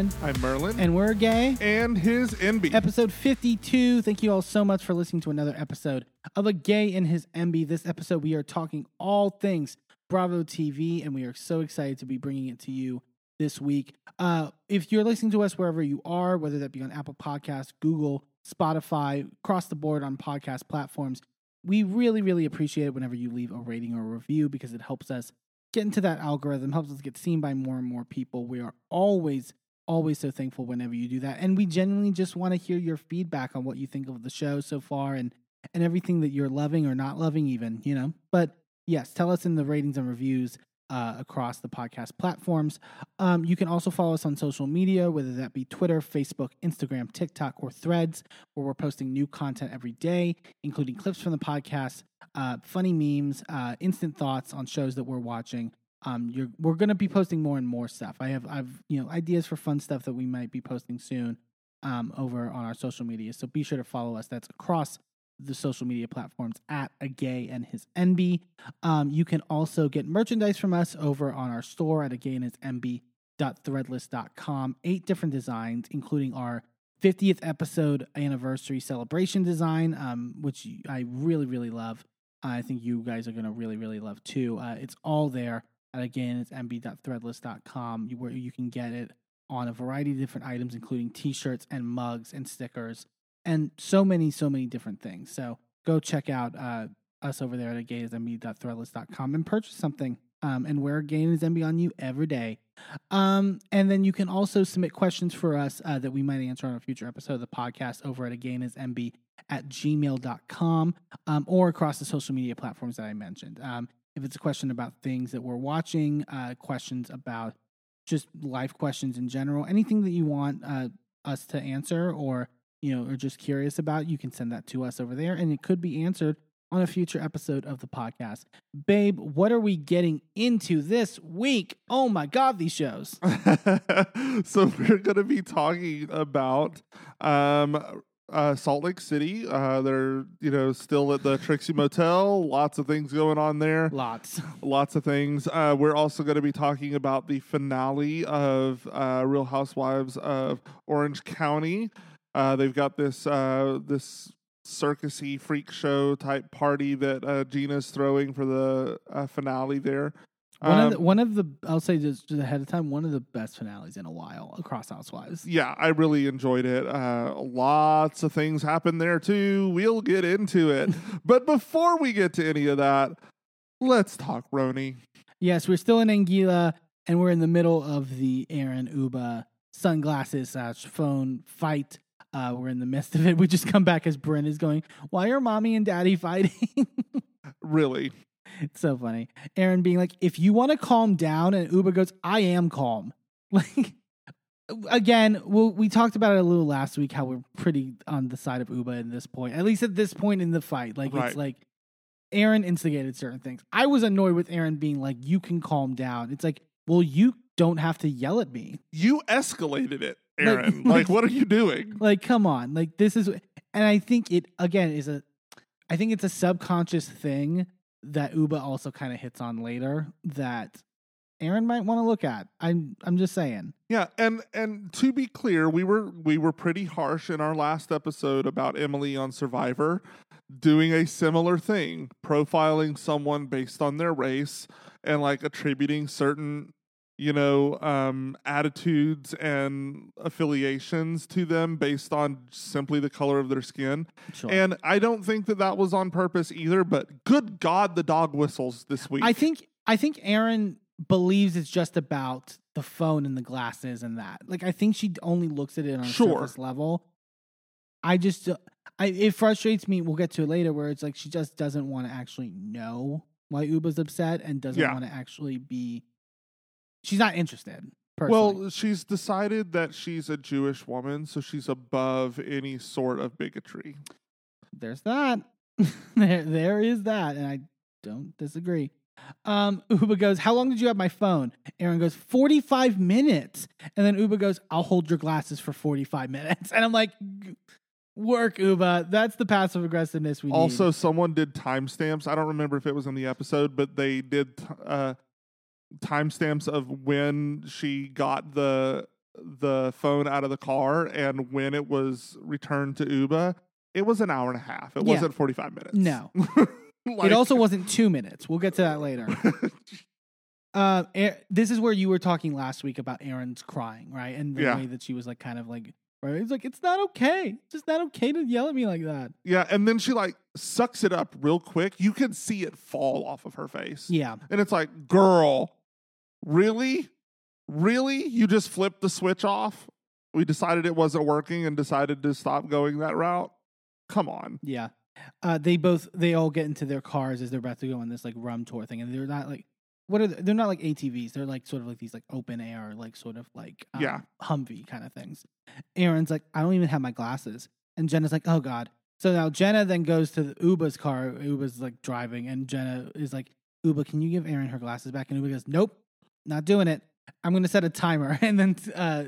I'm I'm Merlin. And we're gay. And his Enby. Episode 52. Thank you all so much for listening to another episode of A Gay and His Enby. This episode, we are talking all things Bravo TV, and we are so excited to be bringing it to you this week. Uh, if you're listening to us wherever you are, whether that be on Apple Podcasts, Google, Spotify, across the board on podcast platforms, we really, really appreciate it whenever you leave a rating or a review because it helps us get into that algorithm, helps us get seen by more and more people. We are always, always so thankful whenever you do that. And we genuinely just want to hear your feedback on what you think of the show so far and and everything that you're loving or not loving even, you know. But yes, tell us in the ratings and reviews uh, across the podcast platforms. Um, you can also follow us on social media, whether that be Twitter, Facebook, Instagram, TikTok, or Threads, where we're posting new content every day, including clips from the podcast, uh, funny memes, uh, instant thoughts on shows that we're watching. Um, we're going to be posting more and more stuff. I have, I've, you know, ideas for fun stuff that we might be posting soon um, over on our social media. So be sure to follow us. That's across the social media platforms at a gay and his Enby. Um, you can also get merchandise from us over on our store at a gay and his Enby threadless.com. Eight different designs, including our 50th episode anniversary celebration design, um, which I really, really love. I think you guys are going to really, really love too. Uh, it's all there. And again, it's mb.threadless.com where you can get it on a variety of different items, including t shirts and mugs and stickers and so many, so many different things. So go check out uh, us over there at gaysmb.threadless.com and purchase something um, and wear Gay is Enby on you every day. Um, and then you can also submit questions for us uh, that we might answer on a future episode of the podcast over at again is Enby at gmail.com um, or across the social media platforms that I mentioned. Um, if it's a question about things that we're watching, uh, questions about just life questions in general, anything that you want uh, us to answer or you know, are just curious about, you can send that to us over there and it could be answered on a future episode of the podcast. Babe, what are we getting into this week? Oh my God, these shows. so we're going to be talking about um, uh, Salt Lake City. Uh, they're you know still at the Trixie Motel. Lots of things going on there. Lots, lots of things. Uh, we're also going to be talking about the finale of uh, Real Housewives of Orange County. Uh, they've got this uh, this circusy freak show type party that uh, Gina's throwing for the uh, finale there. One um, of the, one of the I'll say just ahead of time one of the best finales in a while across Housewives. Yeah, I really enjoyed it. Uh, lots of things happened there too. We'll get into it, but before we get to any of that, let's talk RHONY. Yes, we're still in Anguilla, and we're in the middle of the Erin Ubah sunglasses slash phone fight uh, we're in the midst of it. We just come back as Brynn is going, Why are mommy and daddy fighting? really? It's so funny. Erin being like, If you want to calm down, and Ubah goes, I am calm. Like, again, we'll, we talked about it a little last week how we're pretty on the side of Ubah at this point, at least at this point in the fight. Like, right. it's like Erin instigated certain things. I was annoyed with Erin being like, You can calm down. It's like, Well, you don't have to yell at me. You escalated it. Erin. Like, like, what are you doing? Like, come on. Like, this is, and I think it again is a, I think it's a subconscious thing that Ubah also kind of hits on later that Erin might want to look at. I'm, I'm just saying. Yeah, and and to be clear, we were we were pretty harsh in our last episode about Emily on Survivor, doing a similar thing, profiling someone based on their race and like attributing certain you know, um, attitudes and affiliations to them based on simply the color of their skin. Sure. And I don't think that that was on purpose either. But good God, the dog whistles this week. I think I think Erin believes it's just about the phone and the glasses and that. Like I think she only looks at it on a sure. surface level. I just I it frustrates me. We'll get to it later where it's like she just doesn't want to actually know why Ubah's upset and doesn't yeah. want to actually be she's not interested. Personally. Well, she's decided that she's a Jewish woman, so she's above any sort of bigotry. There's that. there, there is that, and I don't disagree. Um, Ubah goes, How long did you have my phone? Erin goes, 45 minutes. And then Ubah goes, I'll hold your glasses for 45 minutes. And I'm like, Work, Ubah. That's the passive aggressiveness we also, need. someone did timestamps. I don't remember if it was in the episode, but they did uh, timestamps of when she got the the phone out of the car and when it was returned to Ubah, it was an hour and a half. It Yeah. wasn't 45 minutes. No. Like- it also wasn't two minutes. We'll get to that later. Uh, this is where you were talking last week about Erin's crying, right? And the Yeah. way that she was like, kind of like, right? It's like it's not okay. It's just not okay to yell at me like that. yeah, and then she like sucks it up real quick. You can see it fall off of her face. Yeah, And it's like, girl, really? Really? You just flipped the switch off? We decided it wasn't working and decided to stop going that route? Come on. yeah. Uh, they both they all get into their cars as they're about to go on this like rum tour thing, and they're not like what are they? they're not like ATVs. They're like sort of like these like open air, like sort of like um, Yeah. Humvee kind of things. Erin's like, I don't even have my glasses, and Jenna's like, oh god. So now Jenna then goes to the Ubah's car. Ubah's like driving, and Jenna is like, Ubah, can you give Erin her glasses back? And Ubah goes, Nope, not doing it. I'm going to set a timer, and then uh,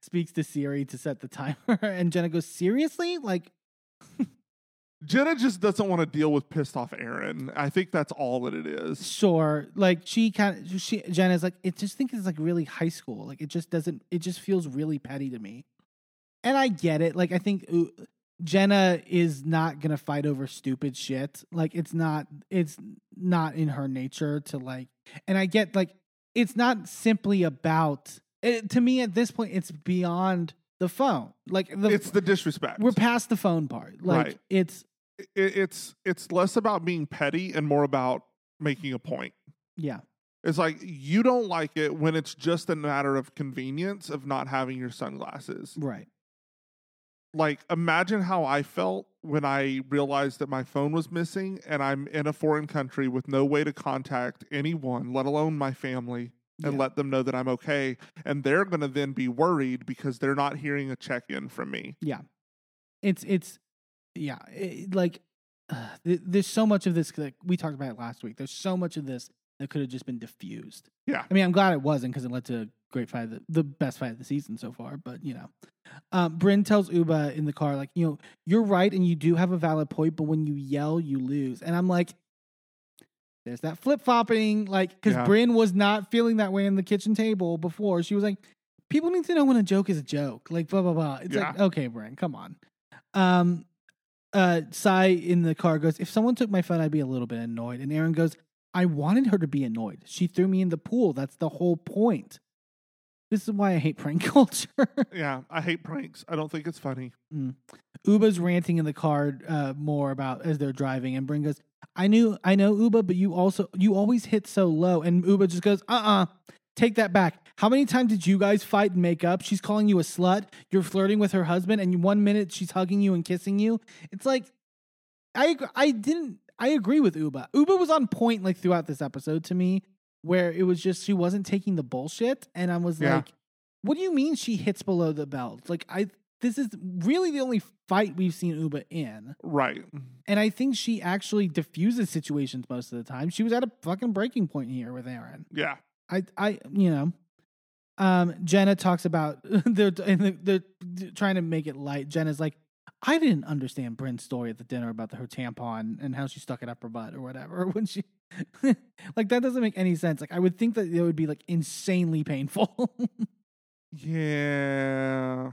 speaks to Siri to set the timer. And Jenna goes, Seriously? Like, Jenna just doesn't want to deal with pissed off Erin. I think that's all that it is. sure. Like she kind of she Jenna's like, it just think it's like really high school. Like it just doesn't. It just feels really petty to me. And I get it. Like I think uh, Jenna is not gonna fight over stupid shit. Like it's not. It's not in her nature to like. And I get like it's not simply about. It, to me, at this point, it's beyond the phone. Like the It's the disrespect. we're past the phone part. Like Right. it's It- it's it's less about being petty and more about making a point. yeah. It's like you don't like it when it's just a matter of convenience of not having your sunglasses. Right. Like imagine how I felt when I realized that my phone was missing and I'm in a foreign country with no way to contact anyone, let alone my family, and Yeah. let them know that I'm okay. And they're going to then be worried because they're not hearing a check in from me. Yeah. It's it's yeah it, like uh, th- there's so much of this like we talked about it last week there's so much of this that could have just been diffused Yeah. i mean i'm glad it wasn't because it led to a great fight the, the best fight of the season so far but you know um, Brynn tells Ubah in the car, like, you know, you're right and you do have a valid point, but when you yell, you lose. And I'm like, there's that flip flopping, like, because Yeah. Brynn was not feeling that way in the kitchen table before. She was like, people need to know when a joke is a joke, like, blah, blah, blah. It's like, okay, Brynn, come on. Um, uh, Sai in the car goes, if someone took my phone, I'd be a little bit annoyed. And Erin goes, I wanted her to be annoyed. She threw me in the pool. That's the whole point. This is why I hate prank culture. Yeah, I hate pranks. I don't think it's funny. Ubah's ranting in the car uh, more about as they're driving, and Brynn goes, "I knew, I know Ubah, but you also you always hit so low." And Ubah just goes, "Uh, uh take that back. How many times did you guys fight and make up? She's calling you a slut. You're flirting with her husband, and one minute she's hugging you and kissing you. It's like, I I didn't I agree with Ubah. Ubah was on point like throughout this episode to me, where it was just she wasn't taking the bullshit, and I was Yeah. like, what do you mean she hits below the belt? Like I this is really the only fight we've seen Ubah in. Right. And I think she actually diffuses situations most of the time. She was at a fucking breaking point here with Erin. Yeah. I, I, you know, um, Jenna talks about they're they're, they're trying to make it light. Jenna's like, I didn't understand Brynn's story at the dinner about the, her tampon and how she stuck it up her butt or whatever. When she, like, that doesn't make any sense. Like, I would think that it would be like insanely painful. Yeah.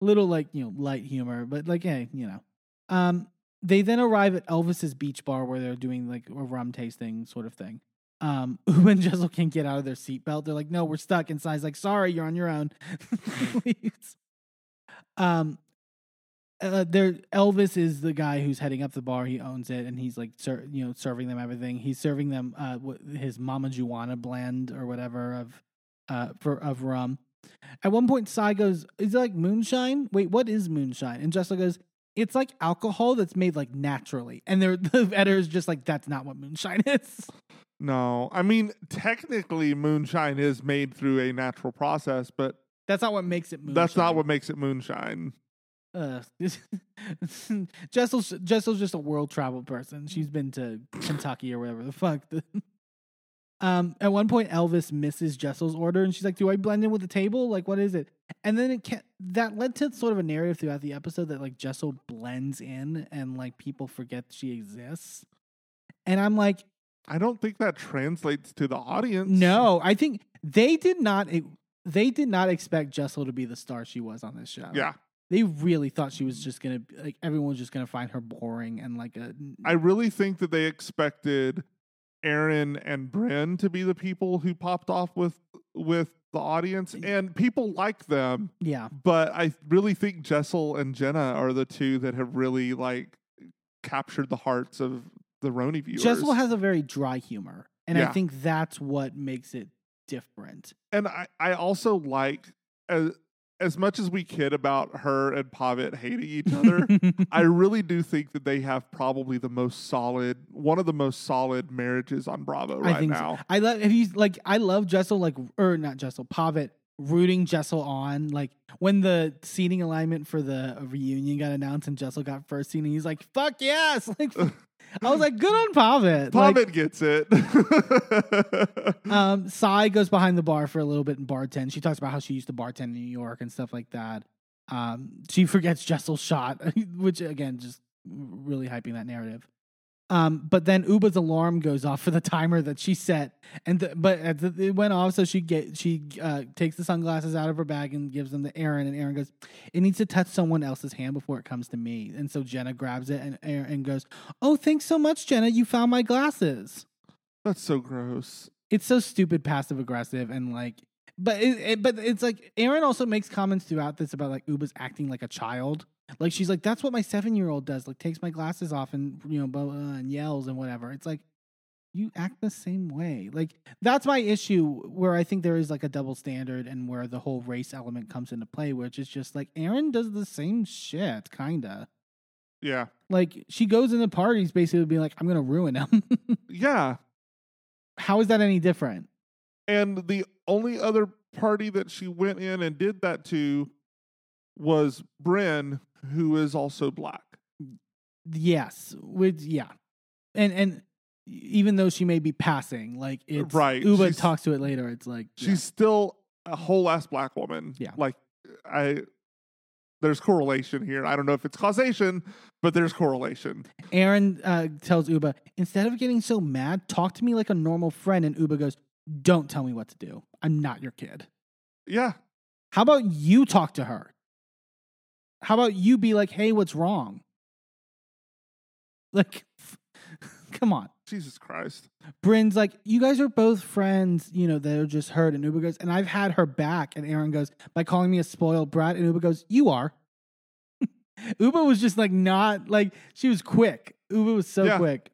little like you know light humor but like hey you know um they then arrive at elvis's beach bar where they're doing like a rum tasting sort of thing um Uma and Jessel can't get out of their seatbelt they're like no we're stuck and Sai's like sorry you're on your own Leaves. um uh, there Elvis is the guy who's heading up the bar. He owns it, and he's like, ser- you know, serving them everything. He's serving them uh, his Mama Juana blend or whatever of, uh, for of rum. At one point, Sai goes, "Is it like moonshine? Wait, what is moonshine?" And Jessica goes, "It's like alcohol that's made like naturally." And they're, the editor is just like, "That's not what moonshine is." No. I mean, technically, moonshine is made through a natural process, but That's not what makes it moonshine. that's not what makes it moonshine. Uh, Jessel's Jessel's just a world travel person. She's been to Kentucky or whatever the fuck. um, at one point, Elvis misses Jessel's order, and she's like, "Do I blend in with the table? Like, what is it?" And then it can that led to sort of a narrative throughout the episode that like Jessel blends in, and like people forget she exists. And I'm like, I don't think that translates to the audience. no, I think they did not. they did not expect Jessel to be the star she was on this show. Yeah. They really thought she was just gonna like everyone was just gonna find her boring and like a I really think that they expected Erin and Brynn to be the people who popped off with with the audience, and people like them. yeah. But I really think Jessel and Jenna are the two that have really like captured the hearts of the RHONY viewers. Jessel has a very dry humor, and I think that's what makes it different. and I, I also like as as much as we kid about her and Pavit hating each other. I really do think that they have probably the most solid, one of the most solid marriages on Bravo right I think now. So. I love if you like. I love Jessel like or not Jessel Pavit rooting Jessel on like when the seating alignment for the reunion got announced and Jessel got first seating. He's like, "Fuck yes!" Like I was like, "Good on Pavit." Like, Pavit gets it. um, Sai goes behind the bar for a little bit and bartend. She talks about how she used to bartend in New York and stuff like that. Um, she forgets Jessel's shot, which again, just really hyping that narrative. Um, but then Ubah's alarm goes off for the timer that she set, and the, but it went off, so she get she uh, takes the sunglasses out of her bag and gives them to Erin, and Erin goes, "It needs to touch someone else's hand before it comes to me." And so Jenna grabs it, and Erin goes, "Oh, thanks so much, Jenna. You found my glasses." That's so gross. it's so stupid passive aggressive and like but it, it, but it's like Erin also makes comments throughout this about like Ubah's acting like a child. Like she's like that's what my 7-year-old does. Like takes my glasses off and you know blah, uh, blah, blah, and yells and whatever. It's like you act the same way. Like that's my issue where I think there is like a double standard and where the whole race element comes into play which is just like Erin does the same shit kind of. Yeah. Like she goes into parties basically being like I'm going to ruin them. Yeah. How is that any different? And the only other party that she went in and did that to was Brynn, who is also black. Yes, with yeah, and and even though she may be passing, like it's Right, Ubah she's- talks to it later. It's like yeah. She's still a whole ass black woman. Yeah. Like I there's correlation here. I don't know if it's causation, but there's correlation. Erin uh, tells Ubah instead of getting so mad, talk to me like a normal friend. And Ubah goes, "Don't tell me what to do. I'm not your kid. Yeah. How about you talk to her? How about you be like, hey, what's wrong? Like, come on." Jesus Christ. Brynn's like, you guys are both friends, you know, that are just hurt. And Ubah goes, and I've had her back. And Erin goes, by calling me a spoiled brat. And Ubah goes, you are. Ubah was just like not like she was quick. Ubah was so Yeah. quick.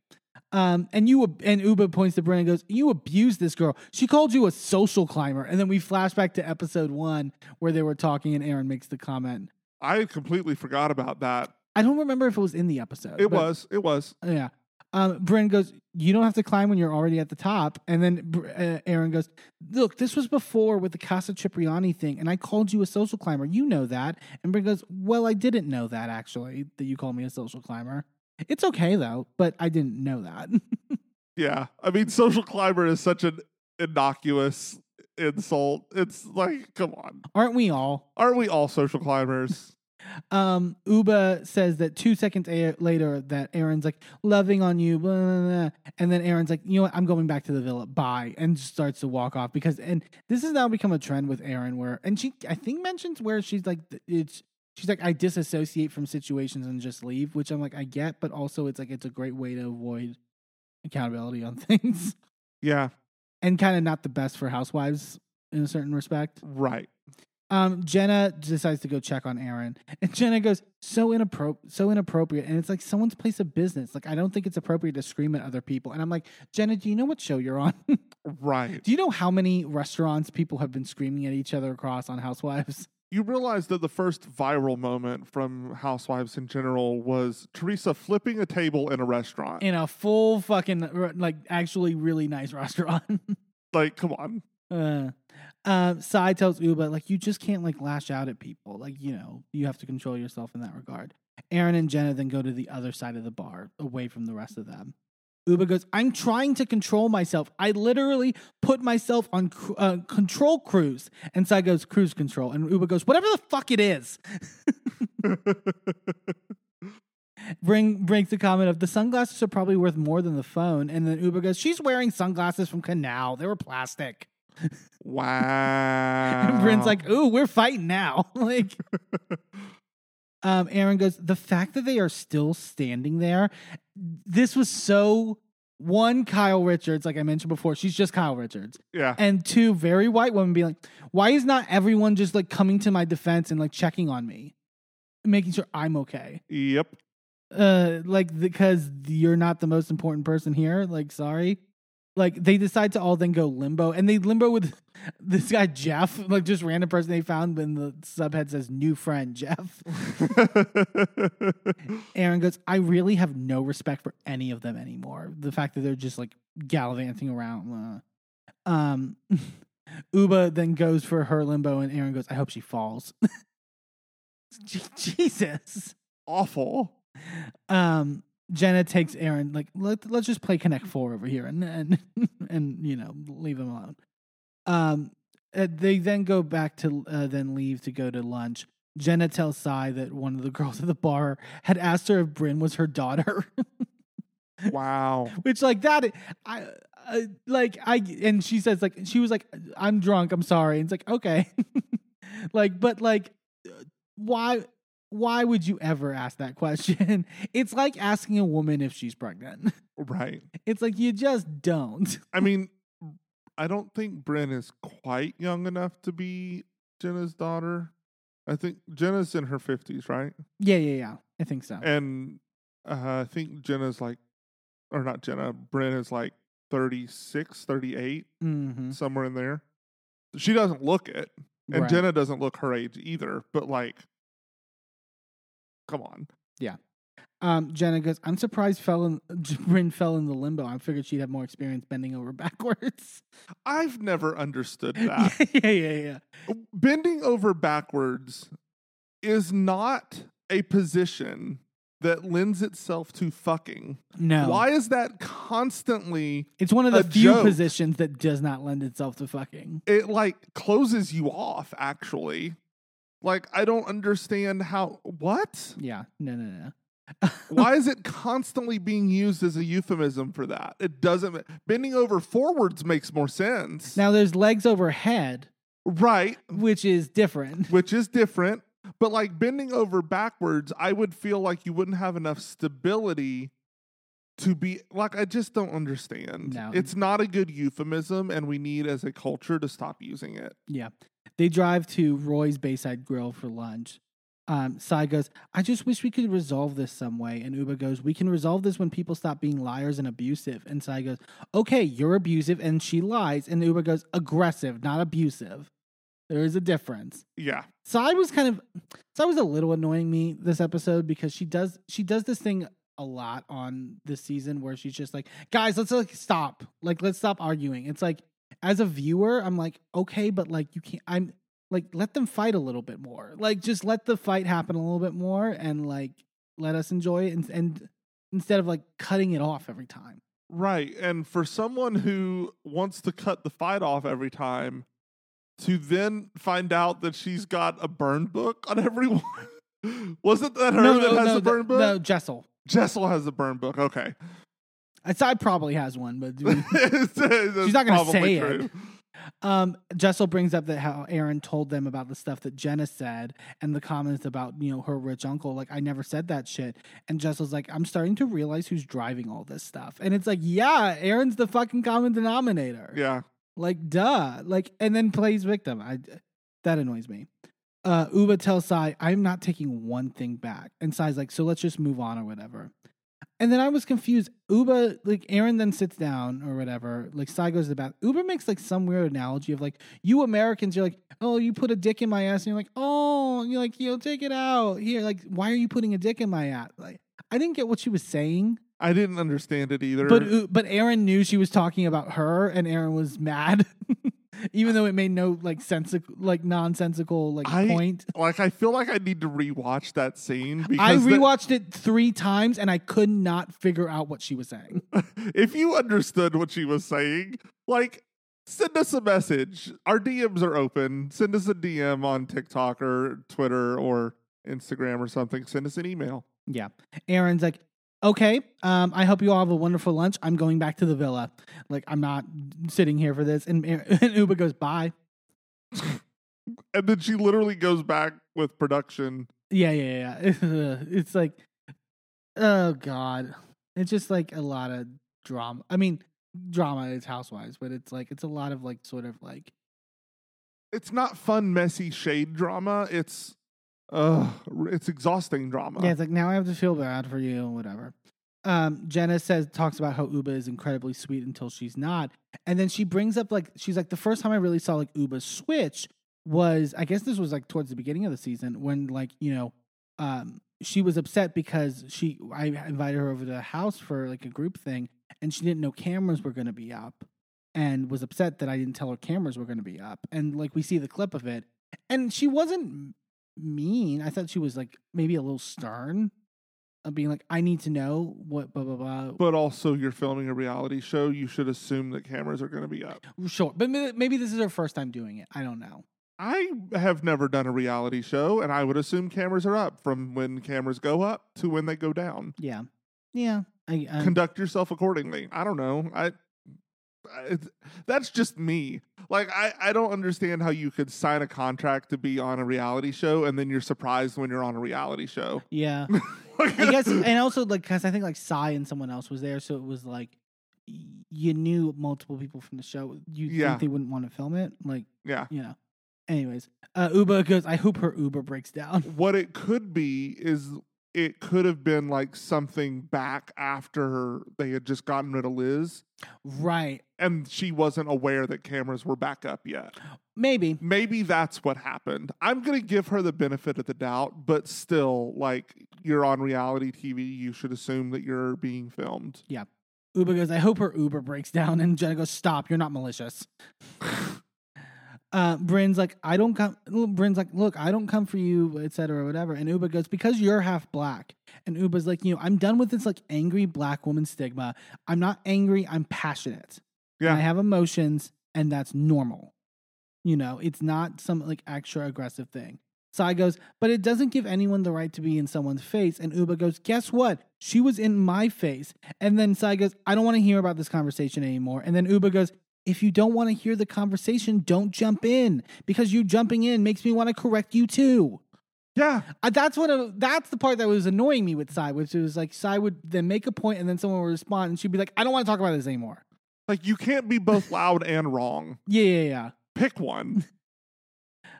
Um, and you and Ubah points to Brynn and goes, "You abused this girl. She called you a social climber." And then we flash back to episode one where they were talking, and Erin makes the comment. I completely forgot about that. I don't remember if it was in the episode. It but- was. It was. Yeah. Um, Brynn goes, You don't have to climb when you're already at the top. And then uh, Erin goes, Look, this was before with the Casa Cipriani thing, and I called you a social climber. You know that. And Brynn goes, Well, I didn't know that actually, that you called me a social climber. It's okay though, but I didn't know that. Yeah. I mean, social climber is such an innocuous insult. It's like, come on. Aren't we all? Aren't we all social climbers? Um, Ubah says that two seconds a- later that Erin's like loving on you, blah, blah, blah. and then Erin's like, you know what, I'm going back to the villa, bye, and starts to walk off because, and this has now become a trend with Erin where, and she, I think mentions where she's like, it's, she's like, I disassociate from situations and just leave, which I'm like, I get, but also it's like, it's a great way to avoid accountability on things yeah. and kind of not the best for housewives in a certain respect. Right. Um, Jenna decides to go check on Erin, and Jenna goes so inappro- so inappropriate, and it's like someone's place of business. Like I don't think it's appropriate to scream at other people. And I'm like, Jenna, do you know what show you're on? Right. do you know how many restaurants people have been screaming at each other across on Housewives? You realize that the first viral moment from Housewives in general was Teresa flipping a table in a restaurant. In a full fucking like actually really nice restaurant. like, come on. uh, um, Sai tells Ubah like you just can't like lash out at people. Like you know you have to control yourself in that regard. Erin and Jenna then go to the other side of the bar, away from the rest of them. Ubah goes, I'm trying to control myself. I literally put myself on cru- uh, control cruise. And Sai goes, cruise control. And Ubah goes, whatever the fuck it is. Brynn brings the comment of the sunglasses are probably worth more than the phone. And then Ubah goes, she's wearing sunglasses from Canal. They were plastic. Wow. And Brynn's like, "Ooh, we're fighting now." like, um, Erin goes, "The fact that they are still standing there, this was so." One, Kyle Richards, like I mentioned before, she's just Kyle Richards, yeah. and two, very white women being like, "Why is not everyone just like coming to my defense and like checking on me, making sure I'm okay?" Yep. uh like because you're not the most important person here like sorry like they decide to all then go limbo and they limbo with this guy jeff like just random person they found when the subhead says new friend jeff erin goes i really have no respect for any of them anymore the fact that they're just like gallivanting around uh. um ubah then goes for her limbo and erin goes i hope she falls jesus Awful. um Jenna takes Erin like let let's just play Connect Four over here and and and you know leave them alone. Um, uh, they then go back to uh, then leave to go to lunch. Jenna tells Sai that one of the girls at the bar had asked her if Brynn was her daughter, Wow. which like that I. Uh, like I and she says like she was like I'm drunk I'm sorry and it's like okay like but like uh, why why would you ever ask that question? It's like asking a woman if she's pregnant. Right. It's like you just don't. I mean, I don't think Brynn is quite young enough to be Jenna's daughter. I think Jenna's in her 50s, right? Yeah, yeah, yeah. I think so. And uh, I think Jenna's like, or not Jenna, Brynn is like 36, 38, hmm somewhere in there. She doesn't look it. And Right. Jenna doesn't look her age either. But like, come on. Yeah. Um, Jenna goes, I'm surprised fell in, Brynn fell in the limbo. I figured she'd have more experience bending over backwards. I've never understood that. yeah, yeah, yeah. Bending over backwards is not a position that lends itself to fucking. No. Why is that constantly It's one of the few joke? positions that does not lend itself to fucking. it like closes you off actually? Like I don't understand how what? Yeah. No, no, no. Why is it constantly being used as a euphemism for that? It doesn't bending over forwards makes more sense. Now there's legs overhead, right, which is different. which is different. But like bending over backwards, I would feel like you wouldn't have enough stability to be like I just don't understand. No. It's not a good euphemism and we need as a culture to stop using it. Yeah. They drive to Roy's Bayside Grill for lunch. Um, Sai goes, I just wish we could resolve this some way. And Ubah goes, We can resolve this when people stop being liars and abusive. And Sai goes, Okay, you're abusive. And she lies. And Ubah goes, Aggressive, not abusive. There is a difference. Yeah. Sai was kind of, Sai was a little annoying me this episode because she does, she does this thing a lot on this season where she's just like, guys, let's like stop. Like, let's stop arguing. It's like, as a viewer, I'm like, okay, but like, you can't, I'm like, let them fight a little bit more. Like, just let the fight happen a little bit more and like, let us enjoy it. And, and instead of like cutting it off every time. Right. And for someone who wants to cut the fight off every time, to then find out that she's got a burn book on everyone. Wasn't that her that has no, a burn book? No, Jessel. Jessel has a burn book. Okay. Sai probably has one, but She's not gonna say it. Um, Jessel brings up that how Erin told them about the stuff that Jenna said and the comments about, you know, her rich uncle. Like, I never said that shit. And Jessel's like, I'm starting to realize who's driving all this stuff. And it's like, yeah, Erin's the fucking common denominator. Yeah. Like, duh. Like, and then plays victim. I that annoys me. Uh, Ubah tells Sai, I'm not taking one thing back. And Sai's like, so let's just move on or whatever. And then I was confused. Ubah, like Erin then sits down or whatever. Like Sai goes to the bath. Ubah makes like some weird analogy of like, you Americans, you're like, oh, you put a dick in my ass. And you're like, oh, and you're like, you know, take it out. Here, like, why are you putting a dick in my ass? Like, I didn't get what she was saying. I didn't understand it either. But uh, but Erin knew she was talking about her, and Erin was mad, even though it made no like sense like nonsensical like I- point. like I feel like I need to rewatch that scene because I rewatched it three times, and I could not figure out what she was saying. if you understood what she was saying, like send us a message. Our DMs are open. Send us a DM on TikTok or Twitter or Instagram or something. Send us an email. Yeah, Erin's like, okay, um, I hope you all have a wonderful lunch. I'm going back to the villa. Like, I'm not sitting here for this. And, and Ubah goes, bye. And then she literally goes back with production. Yeah, yeah, yeah. it's like, oh God. It's just like a lot of drama. I mean, drama is housewives, but it's like, it's a lot of like, sort of like, It's not fun, messy shade drama. It's uh it's exhausting drama. yeah, it's like, now I have to feel bad for you, whatever. Um, Jenna says, talks about how Ubah is incredibly sweet until she's not. And then she brings up, like, she's like, the first time I really saw like Ubah switch was, I guess this was like towards the beginning of the season when, like, you know, um, she was upset because she I invited her over to the house for like a group thing and she didn't know cameras were going to be up and was upset that I didn't tell her cameras were going to be up and like we see the clip of it and she wasn't mean I thought she was like maybe a little stern of being like I need to know what blah blah blah But also, you're filming a reality show. You should assume that cameras are going to be up. sure but maybe this is her first time doing it I don't know I have never done a reality show, and I would assume cameras are up from when cameras go up to when they go down. yeah yeah I, I Conduct yourself accordingly. I don't know. I. That's just me. Like I, I don't understand how you could sign a contract to be on a reality show and then you're surprised when you're on a reality show. yeah I guess, and also like because I think like Sai and someone else was there, so it was like you knew multiple people from the show. You Yeah. think they wouldn't want to film it, like yeah. you know. Anyways, uh, Ubah goes. I hope her Uber breaks down. What it could be is it could have been like something back after they had just gotten rid of Liz right? and she wasn't aware that cameras were back up yet. Maybe. Maybe that's what happened. I'm going to give her the benefit of the doubt, but still, like, you're on reality TV. You should assume that you're being filmed. Yeah. Ubah goes. I hope her Uber breaks down, and Jenna goes, "Stop! You're not malicious." uh, Brynn's like, "I don't come." Brynn's like, "Look, I don't come for you, etc., or whatever." And Ubah goes, "Because you're half black." And Ubah's like, "You know, I'm done with this like angry black woman stigma. I'm not angry. I'm passionate. And I have emotions, and that's normal. You know, it's not some like extra aggressive thing." Sai goes, but it doesn't give anyone the right to be in someone's face. And Ubah goes, guess what? She was in my face. And then Sai goes, I don't want to hear about this conversation anymore. And then Ubah goes, if you don't want to hear the conversation, don't jump in because you jumping in makes me want to correct you too. Yeah. Uh, that's what uh, that's the part that was annoying me with Sai, which was like Sai would then make a point and then someone would respond and she'd be like, I don't want to talk about this anymore. Like, you can't be both loud and wrong. Yeah, yeah, yeah. Pick one.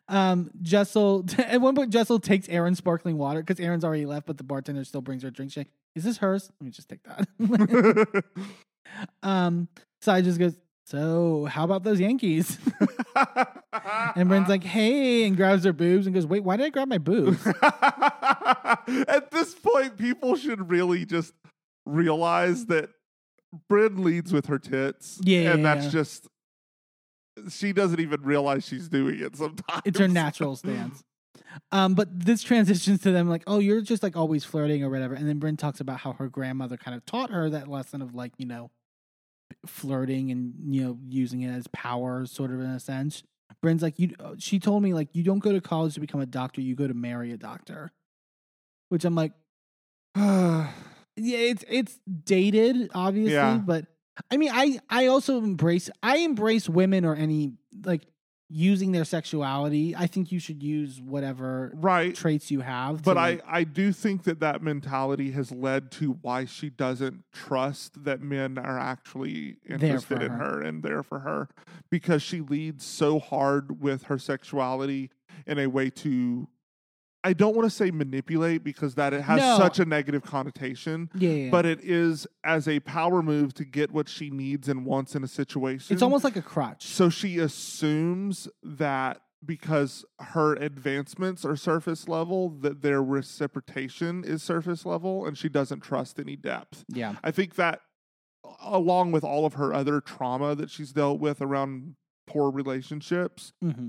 Um, Jessel at one point Jessel takes Erin's sparkling water because Erin's already left, but the bartender still brings her drink. She's like, Is this hers? Let me just take that. um, Sai just goes, So how about those Yankees? and Brynn's like, Hey, and grabs her boobs and goes, Wait, why did I grab my boobs? At this point, people should really just realize that Brynn leads with her tits. Yeah, And yeah, that's yeah. just, she doesn't even realize she's doing it sometimes. It's her natural stance. Um, but this transitions to them like, oh, you're just like always flirting or whatever. And then Brynn talks about how her grandmother kind of taught her that lesson of like, you know, flirting and, you know, using it as power, sort of in a sense. Brynn's like, you, uh, she told me like, you don't go to college to become a doctor, you go to marry a doctor. Which I'm like, yeah, it's it's dated, obviously, Yeah. but I mean, I I also embrace I embrace women or any like using their sexuality. I think you should use whatever right. traits you have. But I, I do think that that mentality has led to why she doesn't trust that men are actually interested in her. her and there for her because she leads so hard with her sexuality in a way to I don't want to say manipulate because that it has No. such a negative connotation, yeah, yeah, but it is as a power move to get what she needs and wants in a situation. it's almost like a crutch. So she assumes that because her advancements are surface level, that their reciprocation is surface level, and she doesn't trust any depth. Yeah, I think that, along with all of her other trauma that she's dealt with around poor relationships, hmm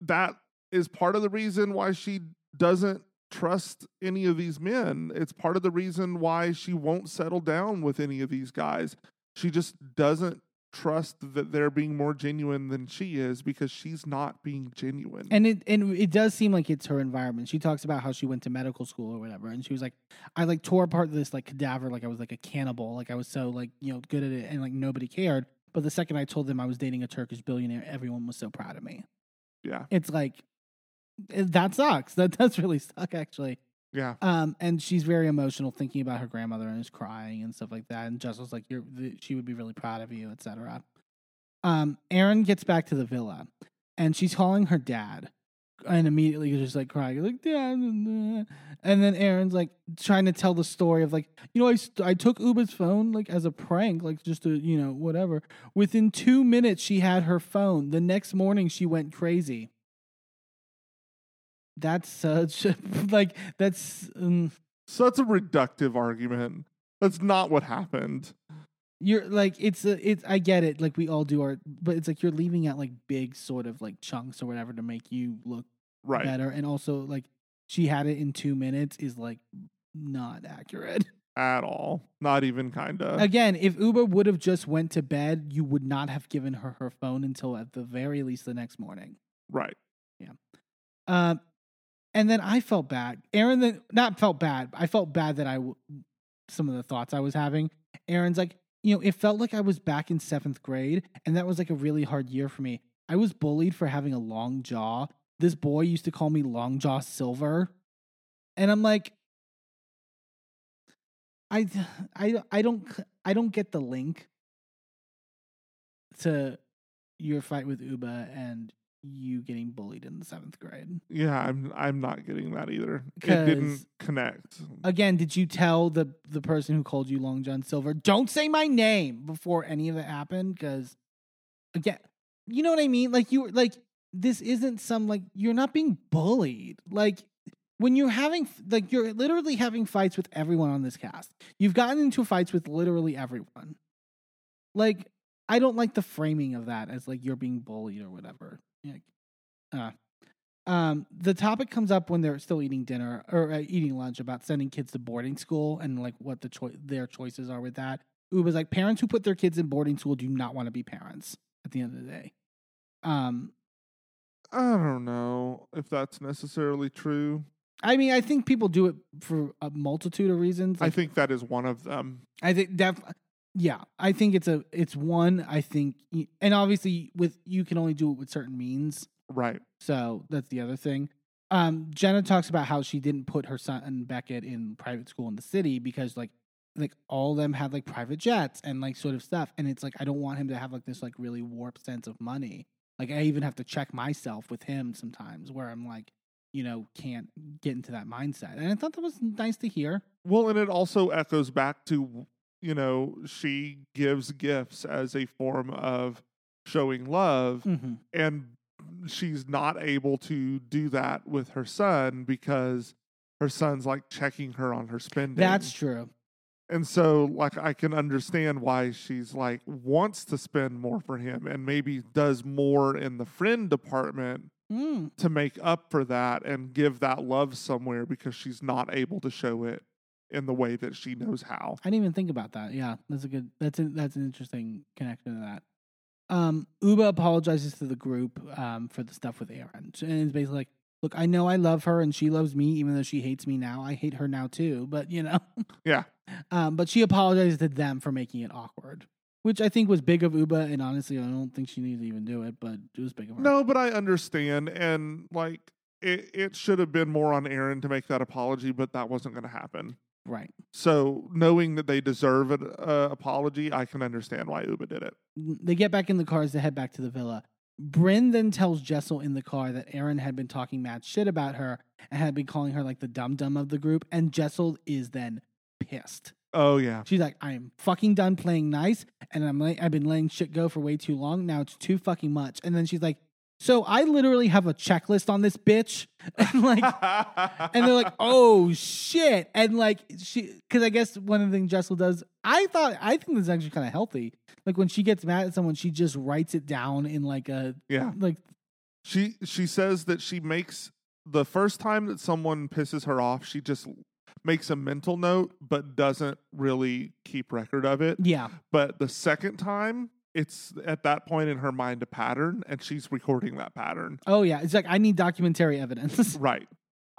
that is part of the reason why she doesn't trust any of these men. It's part of the reason why she won't settle down with any of these guys. She just doesn't trust that they're being more genuine than she is because she's not being genuine. And it and it does seem like it's her environment. She talks about how she went to medical school or whatever, and she was like, "I like tore apart this like cadaver like I was like a cannibal, like I was so like you know good at it, and like nobody cared." But the second I told them I was dating a Turkish billionaire, everyone was so proud of me. yeah. It's like that sucks. That does really suck, actually. Yeah. Um, and she's very emotional, thinking about her grandmother and is crying and stuff like that. And Jessel's like, "You're," the, she would be really proud of you, etc. Um, Erin gets back to the villa, and she's calling her dad, and immediately just like crying, like dad. And then Erin's like trying to tell the story of like, you know, I st- I took Ubah's phone like as a prank, like just to you know whatever. Within two minutes, she had her phone. The next morning, she went crazy. That's such like that's. Um, So that's a reductive argument. That's not what happened. you're like it's a, it's I get it like we all do our but it's like you're leaving out like big sort of like chunks or whatever to make you look Right. better and also like she had it in 2 minutes is like not accurate. At all. Not even kind of. Again, if Ubah would have just went to bed, you would not have given her her phone until at the very least the next morning. right. Yeah. Um and then I felt bad. Erin then not felt bad. I felt bad that I some of the thoughts I was having. Erin's like, you know, it felt like I was back in seventh grade, and that was like a really hard year for me. I was bullied for having a long jaw. This boy used to call me Long Jaw Silver, and I'm like, I, I, I don't, I don't get the link to your fight with Ubah and you getting bullied in the seventh grade. Yeah, I'm I'm not getting that either. It didn't connect. Again, did you tell the the person who called you Long John Silver, don't say my name before any of it happened? Because again, you know what I mean? Like you were like this isn't some like you're not being bullied. Like when you're having like you're literally having fights with everyone on this cast. You've gotten into fights with literally everyone. Like I don't like the framing of that as like you're being bullied or whatever. Like, uh, um, the topic comes up when they're still eating dinner or uh, eating lunch about sending kids to boarding school and like what the choi- their choices are with that. Ubah's like parents who put their kids in boarding school do not want to be parents at the end of the day. Um, I don't know if that's necessarily true. I mean, I think people do it for a multitude of reasons. I think that is one of them. I think def yeah, I think it's a it's one. I think, and obviously with you can only do it with certain means. Right. So that's the other thing. Um, Jenna talks about how she didn't put her son Beckett in private school in the city because like like all of them had like private jets and like sort of stuff. And it's like I don't want him to have like this like really warped sense of money. Like I even have to check myself with him sometimes where I'm like, you know, can't get into that mindset. And I thought that was nice to hear. Well, and it also echoes back to, you know, she gives gifts as a form of showing love, Mm-hmm. and she's not able to do that with her son because her son's like checking her on her spending. That's true. And so, like, I can understand why she's like wants to spend more for him and maybe does more in the friend department Mm. to make up for that and give that love somewhere because she's not able to show it in the way that she knows how. I didn't even think about that. Yeah, that's a good. That's a, that's an interesting connection to that. Um, Ubah apologizes to the group um, for the stuff with Erin, and it's basically like, "Look, I know I love her, and she loves me, even though she hates me now. I hate her now too, but you know." Yeah. Um, but she apologizes to them for making it awkward, which I think was big of Ubah, and honestly, I don't think she needed to even do it, but it was big of her. No, but I understand. And like, it, it should have been more on Aaron to make that apology, but that wasn't going to happen. Right. So, knowing that they deserve an uh, apology, I can understand why Ubah did it. They get back in the cars to head back to the villa. Brynn then tells Jessel in the car that Erin had been talking mad shit about her and had been calling her like the dumb dumb of the group. And Jessel is then pissed. Oh, yeah. She's like, I am fucking done playing nice, and I'm like, I've been letting shit go for way too long. Now it's too fucking much. And then she's like, so I literally have a checklist on this bitch, and like, and they're like, oh shit, and like she, because I guess one of the things Jessel does, I thought, I think this is actually kind of healthy. Like when she gets mad at someone, she just writes it down in like a yeah. like She she says that she makes the first time that someone pisses her off, she just makes a mental note but doesn't really keep record of it. yeah, But the second time, it's at that point in her mind a pattern and she's recording that pattern. Oh yeah, it's like I need documentary evidence. Right.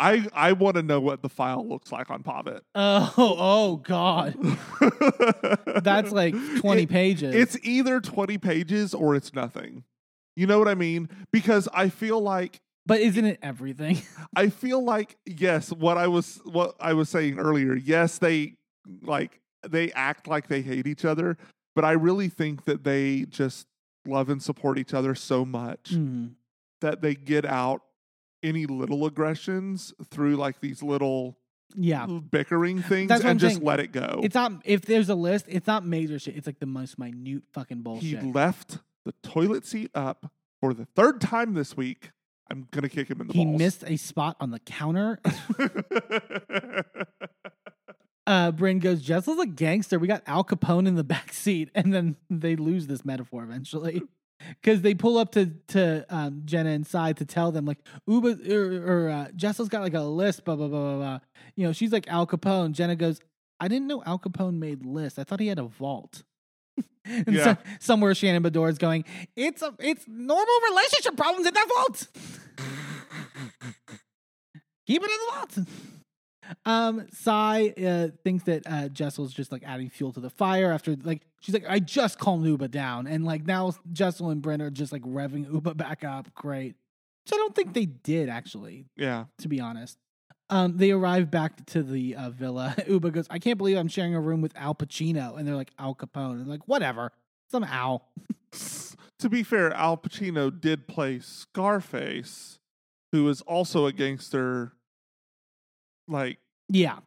I I want to know what the file looks like on Pavit. oh, oh god. That's like 20 It- pages. It's either 20 pages or it's nothing. You know what I mean? Because I feel like but isn't it everything? I feel like yes, what I was what I was saying earlier. Yes, they like they act like they hate each other, but I really think that they just love and support each other so much Mhm. that they get out any little aggressions through like these little Yeah. bickering things That's and just saying. let it go. It's not if there's a list, it's not major shit. It's like the most minute fucking bullshit. he left the toilet seat up for the third time this week. I'm gonna kick him in the He balls. missed a spot on the counter. Uh Brynn goes, Jessel's a gangster. We got Al Capone in the back seat, and then they lose this metaphor eventually. Because they pull up to to um, Jenna inside to tell them like Ubah or, or uh, Jessel's got like a list, blah blah blah blah blah. You know, she's like Al Capone. Jenna goes, I didn't know Al Capone made lists. I thought he had a vault. and Yeah. so, somewhere Shannon Beador is going, it's a it's normal relationship problems in that vault. Keep it in the vault. Um, Sai uh, thinks that uh, Jessel's just like adding fuel to the fire after like she's like, I just calmed Ubah down, and like now Jessel and Brent are just like revving Ubah back up. Great. Which I don't think they did actually, yeah. to be honest. Um, they arrive back to the uh, villa. Ubah goes, I can't believe I'm sharing a room with Al Pacino, and they're like Al Capone, and like whatever, some Al. to be fair, Al Pacino did play Scarface, who is also a gangster. Like, Yeah,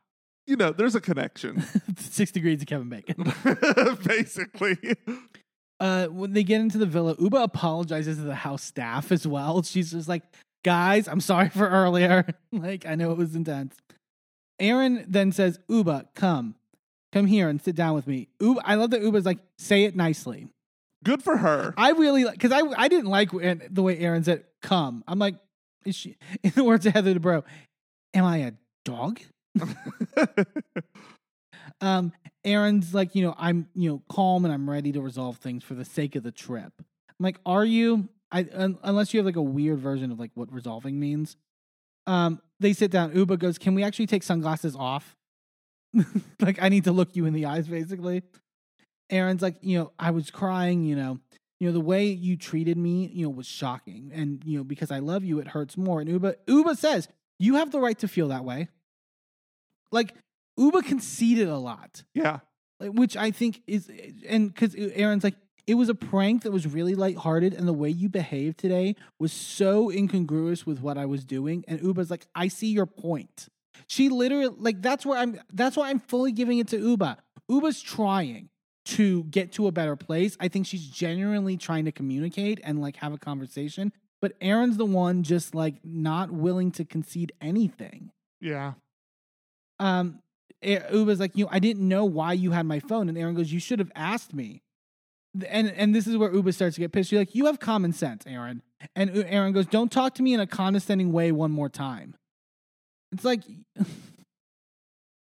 you know, there's a connection, six degrees of Kevin Bacon. basically. uh, when they get into the villa, Ubah apologizes to the house staff as well. She's just like, guys, I'm sorry for earlier. like, I know it was intense. Erin then says, Ubah, come. Come here and sit down with me. Ubah, I love that Ubah's like, say it nicely. Good for her. I really like, because I, I didn't like the way Erin said, come. I'm like, is she, in the words of Heather Dubrow, am I a dog? um erin's like you know i'm you know calm and i'm ready to resolve things for the sake of the trip. I'm like are you? I un- unless you have like a weird version of like what resolving means. Um they sit down. Ubah goes can we actually take sunglasses off? Like i need to look you in the eyes basically. Erin's like you know i was crying you know. You know the way you treated me you know was shocking. And you know because i love you it hurts more. And ubah ubah says you have the right to feel that way like Ubah conceded a lot, yeah. like, which I think is, and because Erin's like, it was a prank that was really lighthearted, and the way you behaved today was so incongruous with what I was doing. And Ubah's like, I see your point. She literally, like, that's where I'm, that's why I'm fully giving it to Ubah. Ubah's trying to get to a better place. I think she's genuinely trying to communicate and like have a conversation. But Erin's the one just like not willing to concede anything Yeah. um Ubah's like, you know, I didn't know why you had my phone. And Erin goes, You should have asked me. And and this is where Ubah starts to get pissed. She's like, You have common sense, Erin. And U- Erin goes, Don't talk to me in a condescending way one more time. It's like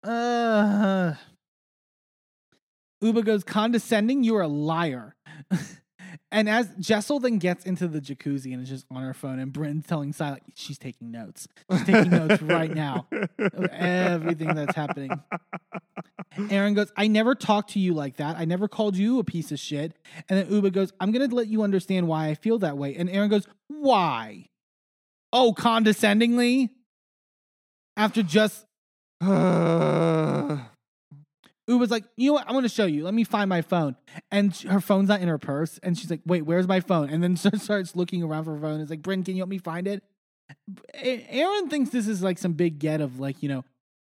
uh Ubah goes, condescending, you're a liar. and as Jessel then gets into the jacuzzi and is just on her phone, and Brynn's telling Sai, like, she's taking notes. She's taking notes right now of everything that's happening. Erin goes, I never talked to you like that. I never called you a piece of shit. And then Ubah goes, I'm going to let you understand why I feel that way. And Erin goes, Why? Oh, condescendingly? After just, Ubah's like, You know what? I'm to show you. Let me find my phone. And her phone's not in her purse. And she's like, Wait, where's my phone? And then starts- starts looking around for her phone. It's like, Brynn, can you help me find it? Erin thinks this is like some big get of like, you know,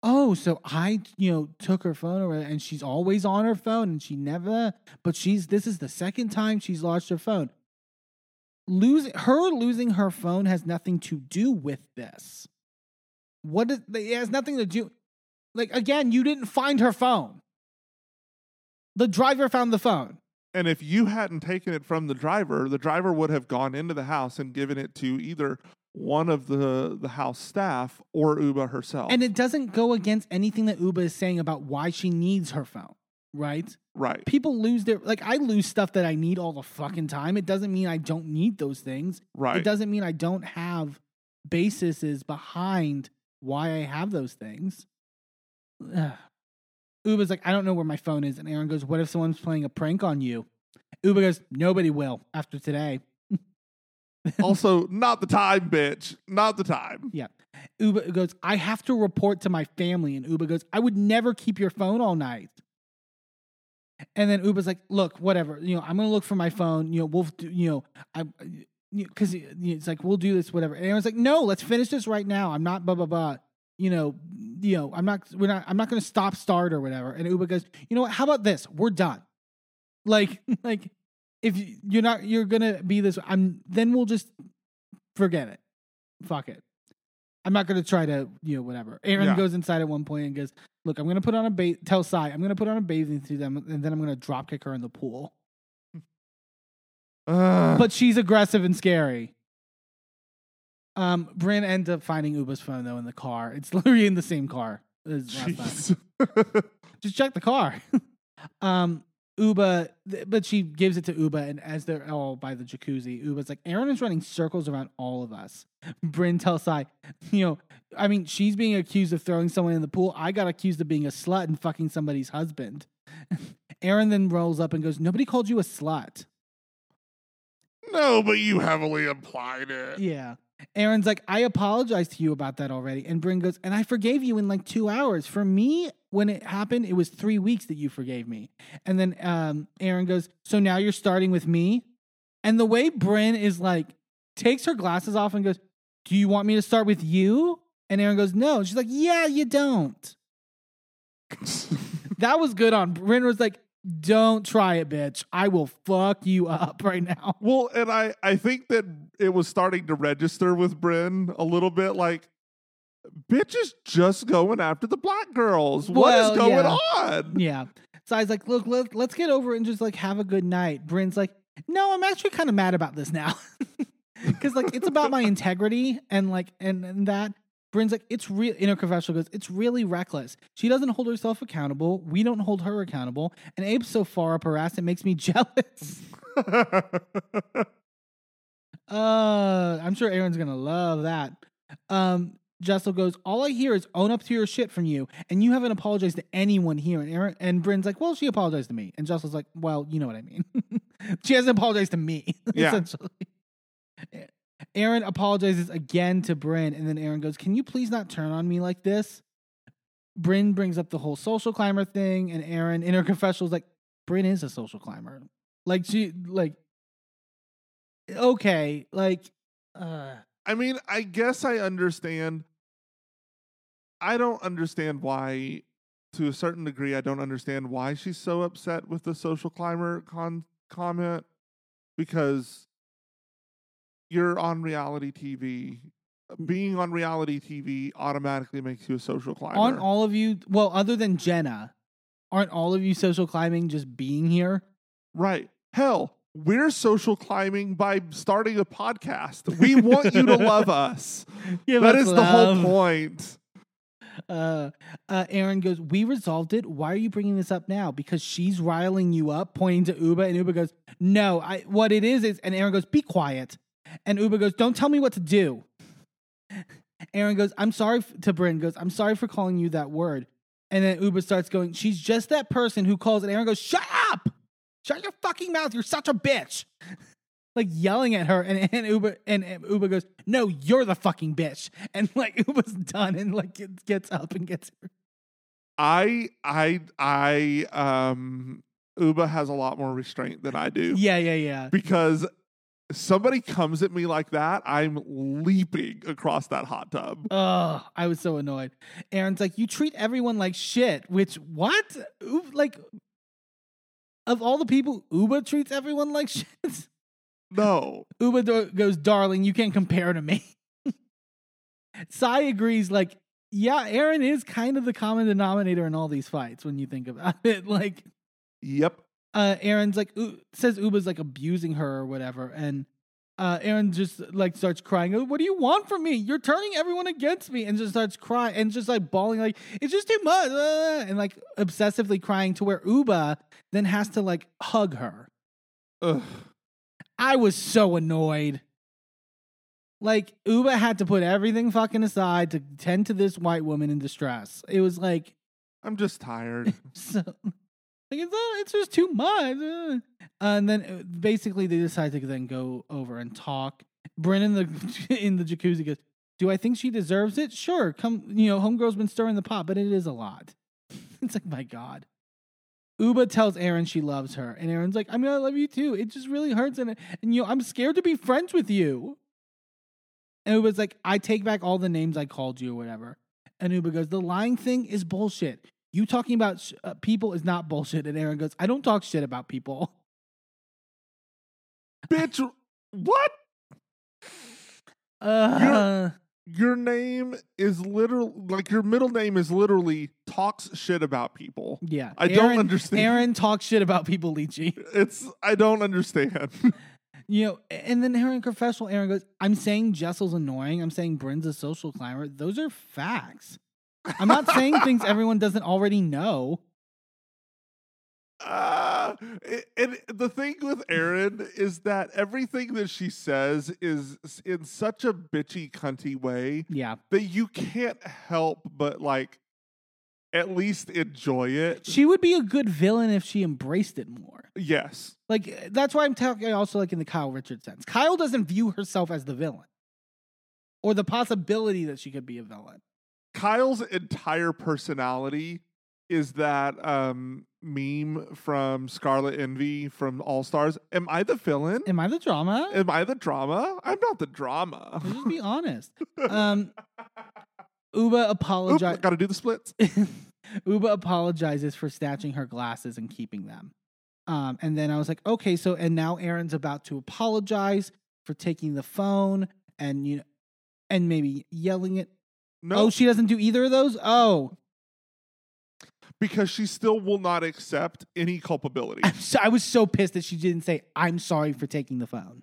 oh, so I, you know, took her phone away and she's always on her phone and she never, but she's, this is the second time she's lost her phone. Losing her losing her phone has nothing to do with this. What is, it has nothing to do, like, again, you didn't find her phone. The driver found the phone. and if you hadn't taken it from the driver, the driver would have gone into the house and given it to either one of the the house staff or Ubah herself. And it doesn't go against anything that Ubah is saying about why she needs her phone, right? Right. People lose their like I lose stuff that I need all the fucking time. It doesn't mean I don't need those things. Right. It doesn't mean I don't have bases behind why I have those things. Ugh. Ubah's like, I don't know where my phone is. And Erin goes, What if someone's playing a prank on you? Ubah goes, Nobody will after today. also, not the time, bitch. Not the time. Yeah. Ubah goes, I have to report to my family. And Ubah goes, I would never keep your phone all night. And then Ubah's like, look, whatever, you know, I'm gonna look for my phone. You know, we'll, do, you know, I, because it's like we'll do this, whatever. And Erin's like, no, let's finish this right now. I'm not blah blah blah. You know, you know, I'm not, we're not, I'm not gonna stop start or whatever. And Ubah goes, you know what? How about this? We're done. Like, like, if you're not, you're gonna be this. I'm. Then we'll just forget it. Fuck it. I'm not gonna try to, you know, whatever. Erin Yeah. goes inside at one point and goes, "Look, I'm gonna put on a ba- tell Sai, I'm gonna put on a bathing suit, them, and then I'm gonna drop kick her in the pool." Ugh. But she's aggressive and scary. Um, Brynn ends up finding Ubah's phone though in the car. It's literally in the same car as last time. Jeez. Just check the car. um, Ubah, but she gives it to Ubah, and as they're all by the jacuzzi, Ubah's like, Erin is running circles around all of us. Brynn tells Sai, you know, I mean, she's being accused of throwing someone in the pool. I got accused of being a slut and fucking somebody's husband. Erin then rolls up and goes, Nobody called you a slut. no, but you heavily implied it. Yeah. Erin's like, I apologized to you about that already. And Brynn goes, and I forgave you in like two hours. For me, when it happened, it was three weeks that you forgave me. And then um, Erin goes, So now you're starting with me? And the way Brynn is like, takes her glasses off and goes, Do you want me to start with you? And Erin goes, No. She's like, Yeah, you don't. That was good on Brynn was like, Don't try it, bitch. I will fuck you up right now. Well, and I, I think that it was starting to register with Brynn a little bit like, bitch is just going after the black girls. what Well, is going yeah. on? Yeah. So I was like, look, let, let's get over it and just like have a good night. Brynn's like, no, I'm actually kind of mad about this now. Cause like it's about my integrity and like and, and that. Brynn's like, it's real in her confessional goes, it's really reckless. She doesn't hold herself accountable. We don't hold her accountable. And Abe's so far up her ass, it makes me jealous. Uh I'm sure Erin's gonna love that. Um Jessel goes, All I hear is own up to your shit from you, and you haven't apologized to anyone here. And Erin and Brynn's like, Well, she apologized to me. And Jessel's like, Well, you know what I mean. she hasn't apologized to me, Yeah. essentially. Erin apologizes again to Brynn, and then Erin goes, Can you please not turn on me like this? Brynn brings up the whole social climber thing, and Erin in her confessional is like, Brynn is a social climber. Like she like okay, like uh I mean, I guess I understand. I don't understand why, to a certain degree, I don't understand why she's so upset with the social climber con- comment because you're on reality TV. Being on reality TV automatically makes you a social climber. aren't all of you well, other than Jenna, aren't all of you social climbing just being here? right. Hell, we're social climbing by starting a podcast. We want you to love us. Give that us is the whole point. Uh, uh, Erin goes, We resolved it. Why are you bringing this up now? Because she's riling you up, pointing to Ubah. And Ubah goes, No, I, what it is is, and Erin goes, Be quiet. And Ubah goes, Don't tell me what to do. Erin goes, I'm sorry f- to Brynn, goes, I'm sorry for calling you that word. And then Ubah starts going, She's just that person who calls. And Erin goes, Shut up! Shut your fucking mouth. You're such a bitch. like yelling at her. And, and Ubah and, and Ubah goes, No, you're the fucking bitch. And like Ubah's done and like gets- gets up and gets her. I I I um Ubah has a lot more restraint than I do Yeah, yeah, yeah. because somebody comes at me like that, I'm leaping across that hot tub. Oh, I was so annoyed. Erin's like, you treat everyone like shit. Which what? U- like, of all the people, Ubah treats everyone like shit. No. Ubah do- goes, darling, you can't compare to me. Sai agrees. Like, yeah, Erin is kind of the common denominator in all these fights when you think about it. Like, Yep. Uh, Erin's like U- says Ubah's like abusing her or whatever, and uh, Erin just like starts crying. "Oh, What do you want from me? You're turning everyone against me, and just starts crying and just like bawling, like it's just too much, uh," and like obsessively crying to where Ubah then has to like hug her. Ugh. I was so annoyed. Like Ubah had to put everything fucking aside to tend to this white woman in distress. It was like I'm just tired. so like it's, uh, it's just too much. uh. And then uh, basically they decide to then go over and talk. Brennan the in the jacuzzi goes, "Do I think she deserves it? Sure. Come, you know, homegirl's been stirring the pot, but it is a lot." it's like, my god. Ubah tells Erin she loves her, and Erin's like, "I mean, I love you too. It just really hurts, and and you know, I'm scared to be friends with you." And Ubah's like, "I take back all the names I called you, or whatever." And Ubah goes, "The lying thing is bullshit. You talking about sh- uh, people is not bullshit." And Erin goes, "I don't talk shit about people." Bitch, what? Uh, Your name is literal like your middle name is literally talks shit about people. yeah, I don't understand. Erin talks shit about people, Lichy. It's I don't understand. You know, and then Erin confessional. Erin goes, "I'm saying Jessel's annoying. I'm saying Brynn's a social climber. Those are facts. I'm not saying things everyone doesn't already know." Uh, and the thing with Erin is that everything that she says is in such a bitchy, cunty way Yeah, that you can't help but like at least enjoy it. she would be a good villain if she embraced it more. yes. Like that's why I'm talking also like in the Kyle Richards sense. Kyle doesn't view herself as the villain, or the possibility that she could be a villain. Kyle's entire personality is that um meme from Scarlet Envy from All Stars. Am I the villain? Am I the drama? Am I the drama? I'm not the drama. Let's just be honest. Um, Ubah Oop, apologized. gotta do the splits. Ubah apologizes for snatching her glasses and keeping them. Um, and then I was like, okay, so and now Erin's about to apologize for taking the phone and you know, and maybe yelling it. No, Oh, she doesn't do either of those. Oh, because she still will not accept any culpability. So, I was so pissed that she didn't say, "I'm sorry for taking the phone."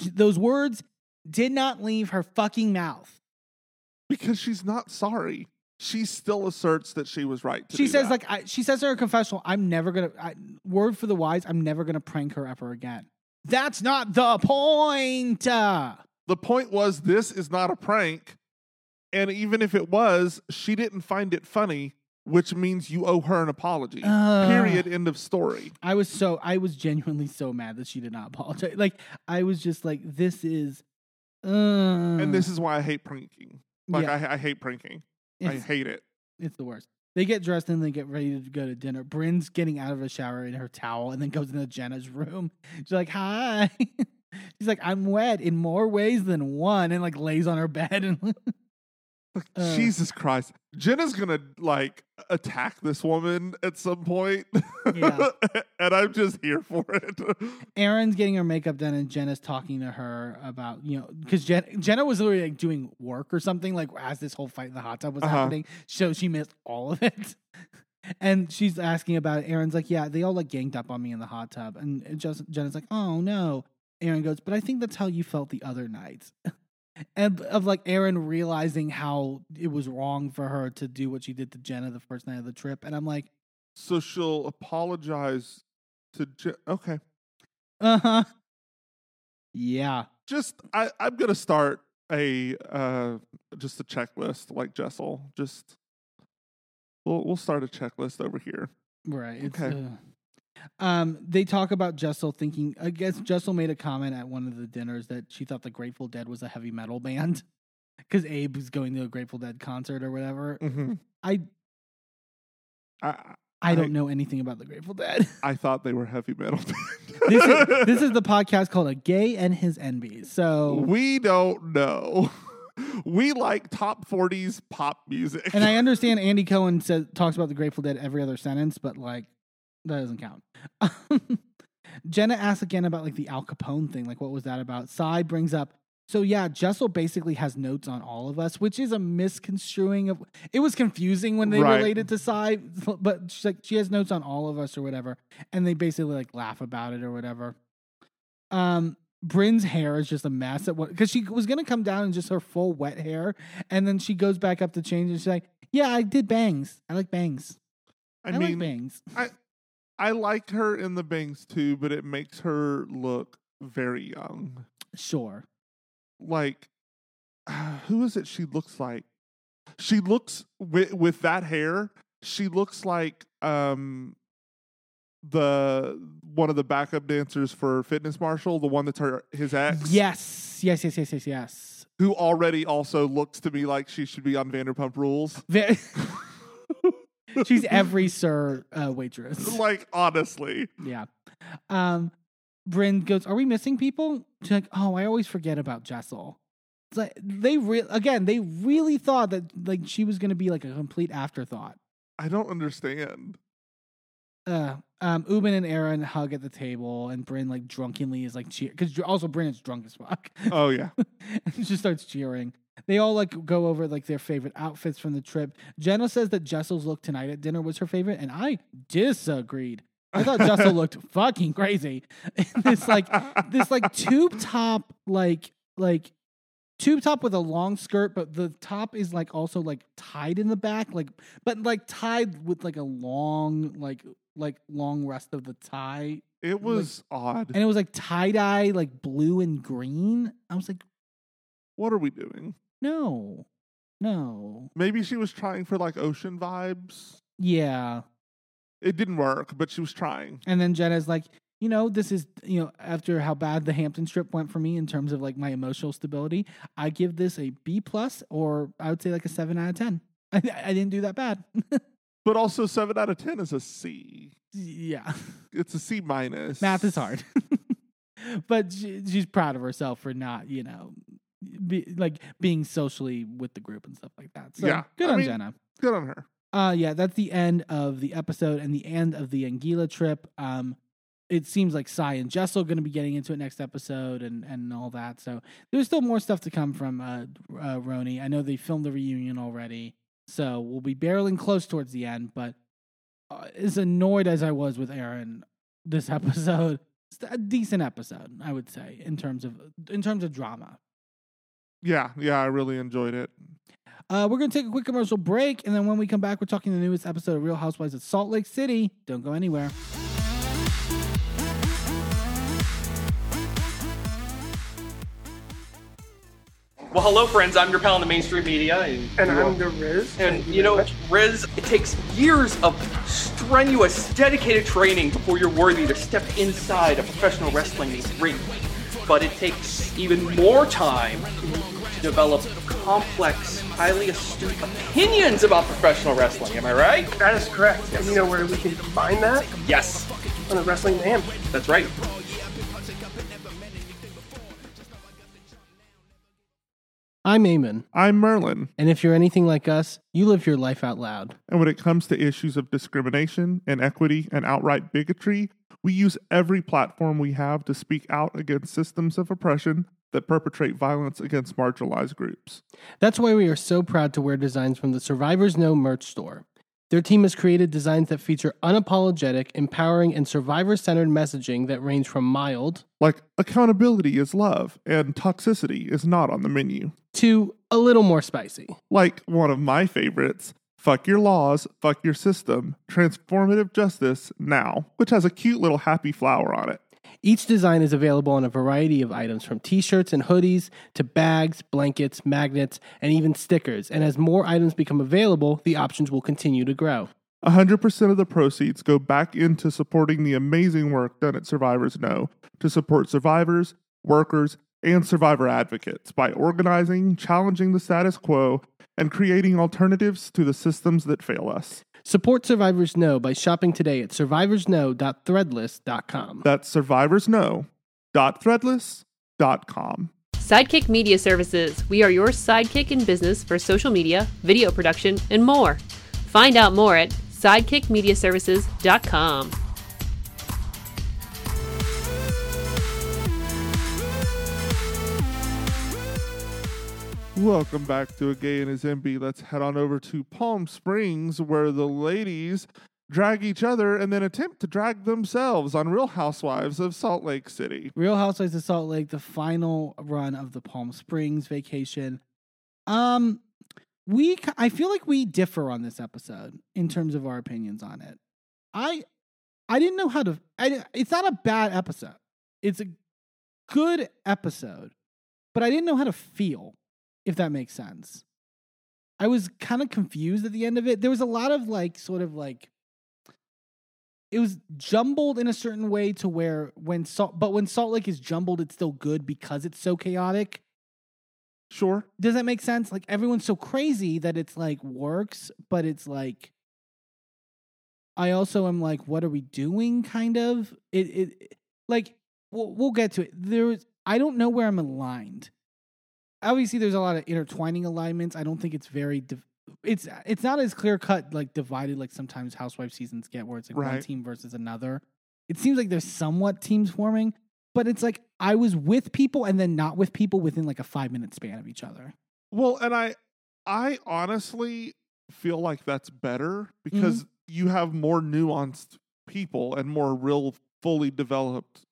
Those words did not leave her fucking mouth. because she's not sorry. She still asserts that she was right. To she says that. like I, she says in her confessional i'm never gonna I, word for the wise i'm never gonna prank her ever again that's not the point uh, the point was this is not a prank, and even if it was, she didn't find it funny, which means you owe her an apology. Uh. Period. End of story. i was so i was genuinely so mad that she did not apologize like i was just like this is uh, And this is why I hate pranking. Like yeah, I, I hate pranking. I hate it. it's the worst they get dressed and they get ready to go to dinner brynn's getting out of a shower in her towel and then goes into jenna's room she's like hi she's like i'm wet in more ways than one and like lays on her bed and Uh. Jesus Christ. Jenna's gonna like attack this woman at some point. Yeah. and I'm just here for it. Erin's getting her makeup done, and Jenna's talking to her about you know because Jen- Jenna was literally like doing work or something like as this whole fight in the hot tub was Uh-huh. happening, so she missed all of it. and she's asking about it. Erin's like, "Yeah, they all like ganged up on me in the hot tub," and just Jenna's like, "Oh no." Erin goes, "But I think that's how you felt the other night." And of like Erin realizing how it was wrong for her to do what she did to Jenna the first night of the trip, and I'm like, so she'll apologize to Jen. Okay. "Uh huh." Yeah. Just I, I'm gonna start a uh just a checklist like Jessel. Just we'll we'll start a checklist over here. Right. It's, Okay. uh, um, they talk about Jessel thinking. I guess Jessel made a comment at one of the dinners that she thought the Grateful Dead was a heavy metal band because Abe was going to a Grateful Dead concert or whatever. Mm-hmm. I I I don't I- know anything about the Grateful Dead. I thought they were heavy metal. this is this is the podcast called "A Gay and His Enby." So, we don't know. We like top 40s pop music. and I understand Andy Cohen says talks about the Grateful Dead every other sentence, but like that doesn't count. Jenna asks again about like the Al Capone thing. Like, what was that about? Sai brings up. So yeah, Jessel basically has notes on all of us, which is a misconstruing of. It was confusing when they Right. related to Sai, but she's like she has notes on all of us or whatever, and they basically like laugh about it or whatever. Um, Brynn's hair is just a mess at what because she was gonna come down in just her full wet hair, and then she goes back up to change and she's like, "Yeah, I did bangs. I like bangs. I, I, like mean, bangs." I like her in the bangs too, but it makes her look very young. Sure. Like, who is it? She looks like. She looks with with that hair. She looks like um the one of the backup dancers for Fitness Marshall, the one that's her his ex. Yes. Yes. Yes. Yes. Yes. Yes. who already also looks to me like she should be on Vanderpump Rules. She's every sir uh, waitress. like honestly, Yeah. Um, Brynn goes, "Are we missing people?" She's like, "Oh, I always forget about Jessel." It's like they re- again, they really thought that like she was going to be like a complete afterthought. I don't understand. Uh, um, Ubin and Erin hug at the table, and Brynn like drunkenly is like cheer because also Brynn is drunk as fuck. Oh yeah, and she starts cheering. They all like go over like their favorite outfits from the trip. Jenna says that Jessel's look tonight at dinner was her favorite, and I disagreed. I thought Jessel looked fucking crazy. this like this like tube top like like tube top with a long skirt, but the top is like also like tied in the back, like but like tied with like a long like like long rest of the tie, it was odd. and it was like tie dye like blue and green. I was like, What are we doing? no, no, Maybe she was trying for like ocean vibes. yeah. It didn't work, but she was trying. And then Jenna's like, you know, this is, you know, after how bad the Hamptons trip went for me in terms of like my emotional stability, I give this a B plus or I would say like a seven out of 10. I, I didn't do that bad. But also seven out of ten is a C. yeah. It's a C minus. Math is hard. but she, she's proud of herself for not, you know, be, like being socially with the group and stuff like that. So Yeah, good I on mean- Jenna. Good on her. Uh yeah, that's the end of the episode and the end of the Anguilla trip. Um it seems like Sai and Jessel are going to be getting into it next episode and and all that. So there's still more stuff to come from uh, uh RHONY. I know they filmed the reunion already. So we'll be barreling close towards the end, but uh, as annoyed as I was with Erin this episode, it's a decent episode, I would say, in terms of in terms of drama. Yeah, yeah, I really enjoyed it. Uh, we're going to take a quick commercial break, and then when we come back, we're talking the newest episode of Real Housewives of Salt Lake City. Don't go anywhere. Well, hello, friends. I'm your pal in the mainstream media. And, And I'm the Riz. And Thank you know. Riz, it takes years of strenuous, dedicated training before you're worthy to step inside a professional wrestling ring. But it takes even more time to develop complex, highly astute opinions about professional wrestling. Am I right? that is correct. And you know where we can find that? Yes, On the Wrestling Mayhem. that's right. I'm Eamon, I'm Merlin, and if you're anything like us, you live your life out loud. and when it comes to issues of discrimination, inequity, and outright bigotry, we use every platform we have to speak out against systems of oppression that perpetrate violence against marginalized groups. That's why we are so proud to wear designs from the Survivors Know merch store. Their team has created designs that feature unapologetic, empowering, and survivor centered messaging that range from mild Like, accountability is love, and toxicity is not on the menu. to a little more spicy. Like one of my favorites, Fuck Your Laws, Fuck Your System, Transformative Justice Now, which has a cute little happy flower on it. Each design is available on a variety of items from t shirts and hoodies to bags, blankets, magnets, and even stickers. And as more items become available, the options will continue to grow. 100% of the proceeds go back into supporting the amazing work done at Survivors Know to support survivors, workers, and survivor advocates by organizing, challenging the status quo, and creating alternatives to the systems that fail us. Support Survivors Know by shopping today at survivorsknow.threadless.com. That's survivorsknow.threadless.com. Sidekick Media Services. We are your sidekick in business for social media, video production, and more. Find out more at sidekickmediaservices.com. Welcome back to A Gay and His Enby. Let's head on over to Palm Springs where the ladies drag each other and then attempt to drag themselves on Real Housewives of Salt Lake City. Real Housewives of Salt Lake, the final run of the Palm Springs vacation. Um, we I feel like we differ on this episode in terms of our opinions on it. I I didn't know how to. I, it's not a bad episode. It's a good episode, but I didn't know how to feel. If that makes sense. I was kind of confused at the end of it. There was a lot of like, sort of like it was jumbled in a certain way to where when salt but when salt lake is jumbled it's still good because it's so chaotic Sure. does that make sense like everyone's so crazy that it's like works but it's like i also am like what are we doing kind of it it like we'll, we'll get to it there's i don't know where i'm aligned obviously there's a lot of intertwining alignments. I don't think it's very div- it's it's not as clear cut like divided like sometimes housewife seasons get where it's like one team versus another. It seems like there's somewhat teams forming but it's like i was with people and then not with people within like a five minute span of each other. Well, and I I honestly feel like that's better mm-hmm. because you have more nuanced people and more real fully developed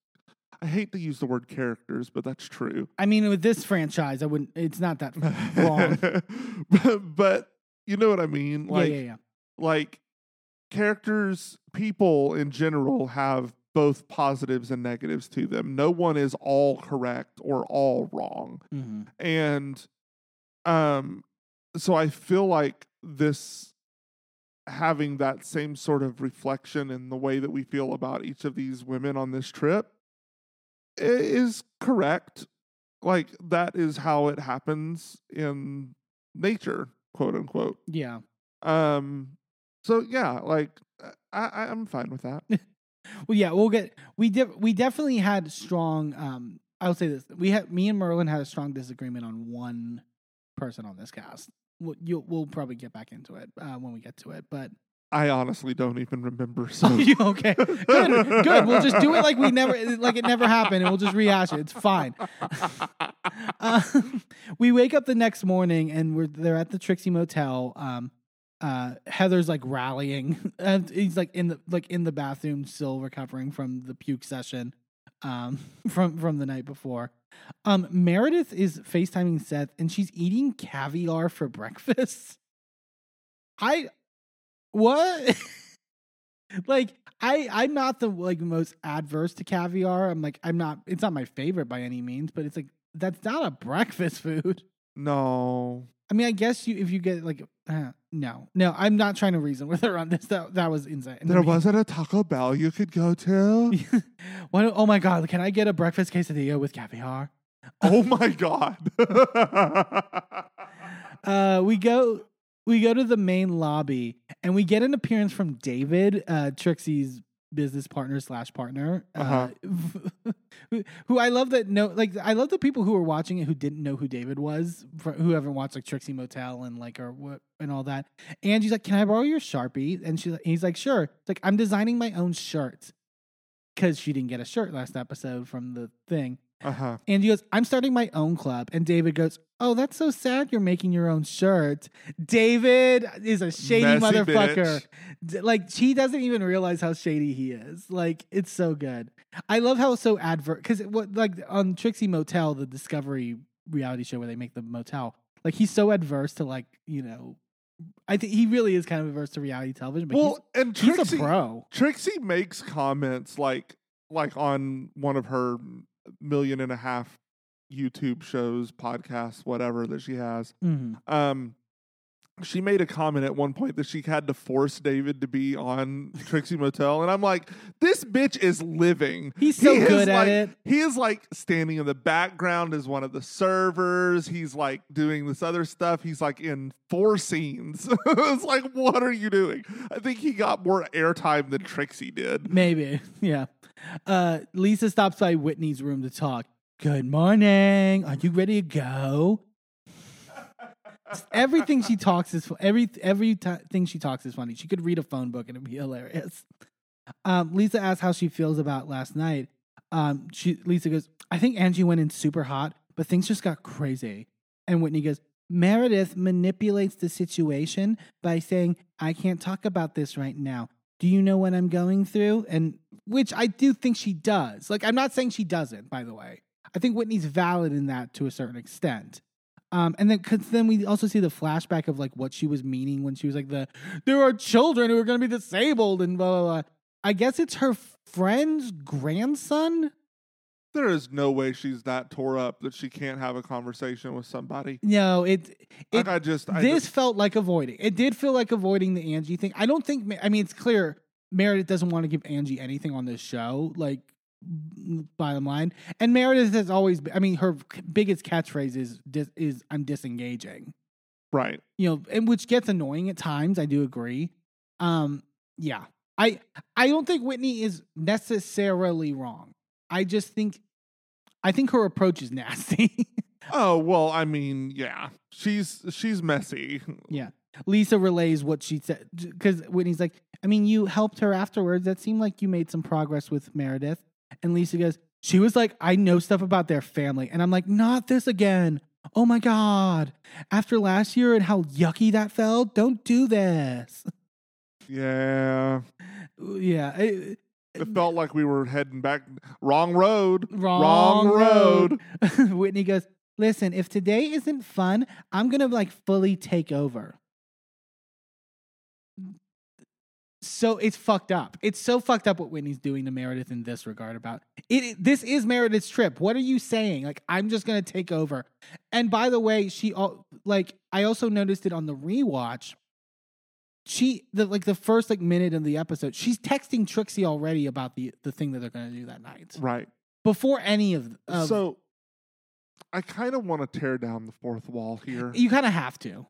I hate to use the word characters, but that's true. I mean, with this franchise, I wouldn't. It's not that wrong. but, but you know what I mean? Like yeah, yeah, yeah. like characters people in general have both positives and negatives to them. No one is all correct or all wrong. hmm and um so i feel like this having that same sort of reflection in the way that we feel about each of these women on this trip is correct like that is how it happens in nature quote unquote Yeah. um so yeah like i i'm fine with that Well, yeah, we'll get. We def, we definitely had strong. Um, I'll say this: we had me and Merlin had a strong disagreement on one person on this cast. We'll, you'll, we'll probably get back into it uh, when we get to it. But i honestly don't even remember so okay, good, good. We'll just do it like we never, like it never happened, and we'll just rehash it. It's fine. Um, we wake up the next morning and we're they're at the Trixie Motel. Um, uh, Heather's like rallying. And he's like in the like in the bathroom, still recovering from the puke session, um, from from the night before. Um, Meredith is FaceTiming Seth, and she's eating caviar for breakfast. I what? like I I'm not the like most adverse to caviar. I'm like I'm not. It's not my favorite by any means, but it's like that's not a breakfast food. no I mean, I guess you if you get like uh, no, no. I'm not trying to reason with her on this. That that was insane. there wasn't a taco bell you could go to Why don't- oh my god! Can I get a breakfast quesadilla with caviar? Oh my god. Uh, we go we go to the main lobby and we get an appearance from David, uh, Trixie's business partner slash partner. uh who, who I love that no like I love the people who were watching it who didn't know who David was, for, who haven't watched like Trixie Motel and like or what and all that. And she's like, "Can I borrow your sharpie?" And she's he's like, "Sure." It's like I'm designing my own shirt because she didn't get a shirt last episode from the thing. Uh-huh. And he goes, I'm starting my own club. And David goes, Oh, that's so sad you're making your own shirt. David is a shady Messy motherfucker. D- Like, she doesn't even realize how shady he is. Like, it's so good. I love how it's so advert because what like on Trixie Motel, the Discovery reality show where they make the motel, like he's so adverse to like, you know, I think he really is kind of averse to reality television, but Well, and he's, he's Trixie a pro. Trixie makes comments like like on one of her million and a half YouTube shows, podcasts, whatever that she has. Mhm. Um she made a comment at one point that she had to force David to be on Trixie Motel, and I'm like, this bitch is living. He's so He good at like- it. He is like standing in the background as one of the servers. He's like doing this other stuff. He's like in four scenes. it's like, what are you doing? I think he got more airtime than Trixie did. Maybe, yeah. Uh, Lisa stops by Whitney's room to talk. Good morning. Are you ready to go? Everything she talks is every every ti thing she talks is funny. She could read a phone book and it'd be hilarious. Um, Lisa asks how she feels about last night. Um, she Lisa goes, "I think Angie went in super hot, but things just got crazy." And Whitney goes, "Meredith manipulates the situation by saying I can't talk about this right now. Do you know what I'm going through? And which I do think she does. Like, I'm not saying she doesn't, by the way. I think Whitney's valid in that to a certain extent. Um, and then, cause then we also see the flashback of like what she was meaning when she was like the there are children who are going to be disabled and blah blah blah. I guess it's her friend's grandson. There is no way she's that tore up that she can't have a conversation with somebody. No, it it Like I just, I this just- felt like avoiding. It did feel like avoiding the Angie thing. I don't think. I mean, it's clear Meredith doesn't want to give Angie anything on this show. Like, bottom line, and Meredith has always. Been, I mean, her biggest catchphrase is is "I'm disengaging." right. You know, and which gets annoying at times. I do agree. Um, yeah, I I don't think Whitney is necessarily wrong. I just think, I think her approach is nasty. Oh well, I mean, yeah, she's she's messy. Yeah. Lisa relays what she said because Whitney's like, I mean, you helped her afterwards. That seemed like you made some progress with Meredith. And Lisa goes, she was like, I know stuff about their family. And I'm like, not this again. Oh my God. After last year and how yucky that felt, don't do this. Yeah, Yeah. it- it felt like we were heading back wrong road. wrong, road. road. Whitney goes, listen, if today isn't fun, I'm going to like fully take over. So it's fucked up. It's so fucked up what Whitney's doing to Meredith in this regard about it. This is Meredith's trip. What are you saying? Like, I'm just going to take over. And by the way, she, like, I also noticed it on the rewatch. She, the, like, the first, like, minute of the episode, she's texting Trixie already about the, the thing that they're going to do that night Right. before any of, of so, I kind of want to tear down the fourth wall here you kind of have to.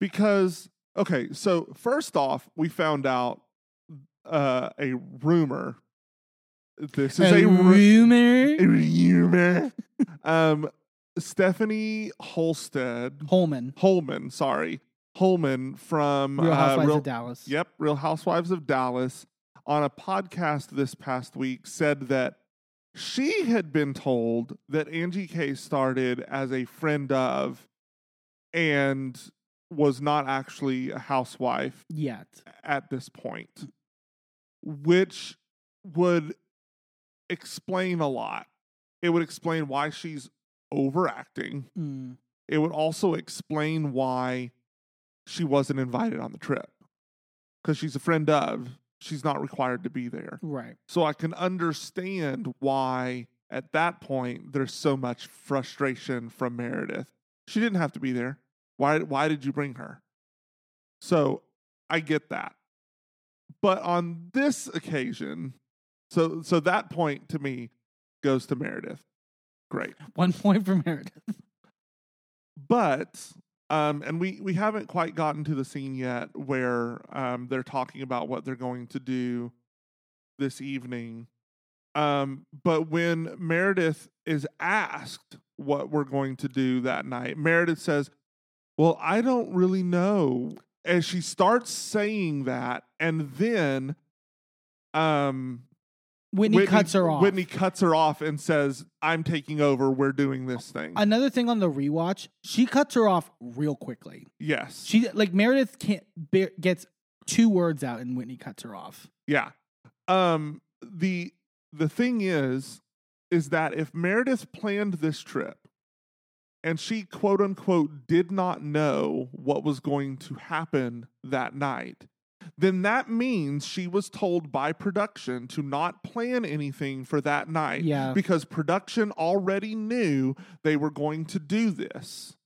because okay. So first off, we found out uh, a rumor. This is a, ru- rumor. a rumor. um, Stephanie Holstead Hollman, Hollman, sorry, Hollman from Real uh, Housewives Real- of Dallas. Yep, Real Housewives of Dallas on a podcast this past week said that she had been told that Angie K started as a friend of and was not actually a housewife Yet. at this point, which would explain a lot. It would explain why she's overacting. Mm. It would also explain why she wasn't invited on the trip because she's a friend of. She's not required to be there. Right. So I can understand why at that point there's so much frustration from Meredith. She didn't have to be there. Why why did you bring her? So I get that. But on this occasion, so so that point to me goes to Meredith. Great. One point for Meredith. But um, and we we haven't quite gotten to the scene yet where um, they're talking about what they're going to do this evening. Um, but when Meredith is asked what we're going to do that night, Meredith says, "Well, I don't really know." As she starts saying that, and then um, Whitney, cuts her off. Whitney cuts her off and says, "I'm taking over. We're doing this thing." Another thing on the rewatch, she cuts her off real quickly. yes, She like Meredith can't bear, gets two words out and Whitney cuts her off. Yeah. Um the the thing is is that if Meredith planned this trip and she quote unquote did not know what was going to happen that night, then that means she was told by production to not plan anything for that night Yeah. because production already knew they were going to do this.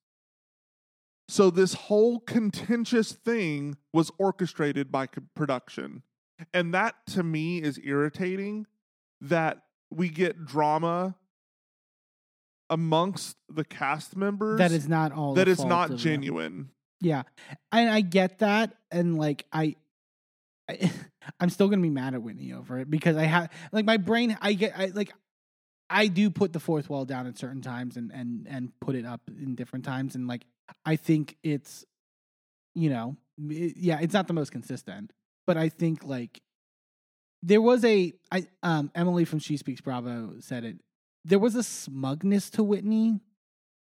So this whole contentious thing was orchestrated by production. And that to me is irritating that we get drama amongst the cast members That is not all. that is not of them. genuine. Yeah, and I get that, and like I, I I'm still gonna be mad at Whitney over it because I have like my brain. I get I like I do put the fourth wall down at certain times and and and put it up in different times, and like I think it's, you know, it- yeah, it's not the most consistent, but I think like there was a I um Emily from She Speaks Bravo said it. There was a smugness to Whitney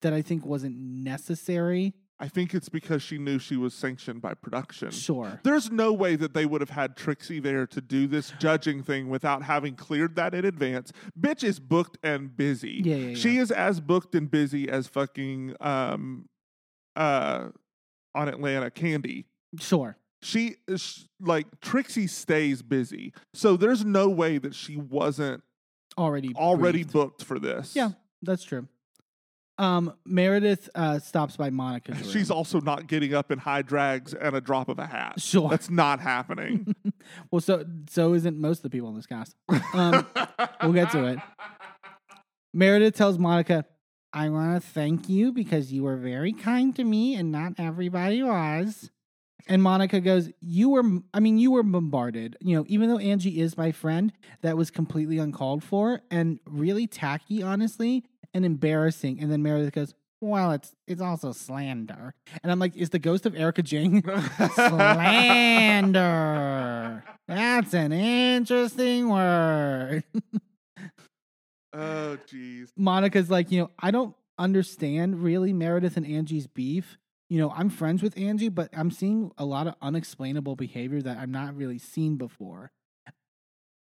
that I think wasn't necessary. I think it's because she knew she was sanctioned by production. Sure. There's no way that they would have had Trixie there to do this judging thing without having cleared that in advance. Bitch is booked and busy. Yeah, yeah, She is as booked and busy as fucking um uh on Atlanta Kandi. Sure. She is like Trixie stays busy. So there's no way that she wasn't Already already booked for this. Yeah, that's true. Um, Meredith uh, stops by Monica's room. She's also not getting up in high drags and a drop of a hat. Sure. That's not happening. well, so so isn't most of the people in this cast. Um, we'll get to it. Meredith tells Monica, "I want to thank you because you were very kind to me, and not everybody was." And Monica goes, "You were, I mean, you were bombarded. You know, even though Angie is my friend, that was completely uncalled for and really tacky, honestly, and embarrassing." And then Meredith goes, "Well, it's it's also slander." And I'm like, "Is the ghost of Erika Jayne slander? That's an interesting word." oh, jeez. Monica's like, you know, I don't understand really Meredith and Angie's beef. You know, I'm friends with Angie, but I'm seeing a lot of unexplainable behavior that I'm not really seen before.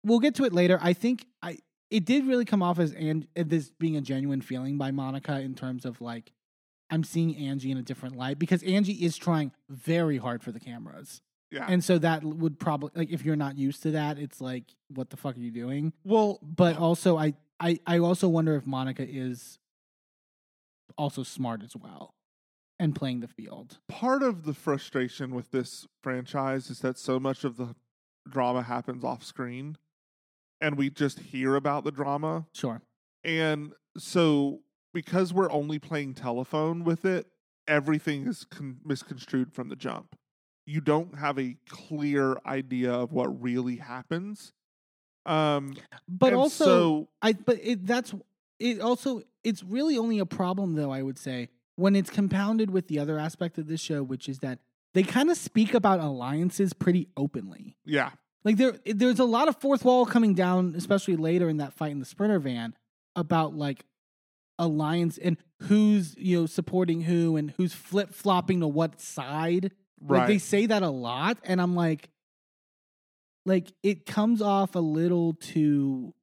We'll get to it later. I think I it did really come off as and uh, this being a genuine feeling by Monica in terms of like I'm seeing Angie in a different light because Angie is trying very hard for the cameras. Yeah. And so that would probably like if you're not used to that, it's like what the fuck are you doing? well, but uh also I, I I also wonder if Monica is also smart as well and playing the field. part of the frustration with this franchise is that so much of the drama happens off screen and we just hear about the drama. Sure. And so, because we're only playing telephone with it, everything is con- misconstrued from the jump. You don't have a clear idea of what really happens. Um, But also so I but it that's it also it's really only a problem though I would say when it's compounded with the other aspect of this show which is that they kind of speak about alliances pretty openly. yeah, Like there there's a lot of fourth wall coming down especially later in that fight in the sprinter van about like alliance and who's you know supporting who and who's flip-flopping to what side right. Like they say that a lot, and I'm like, like it comes off a little too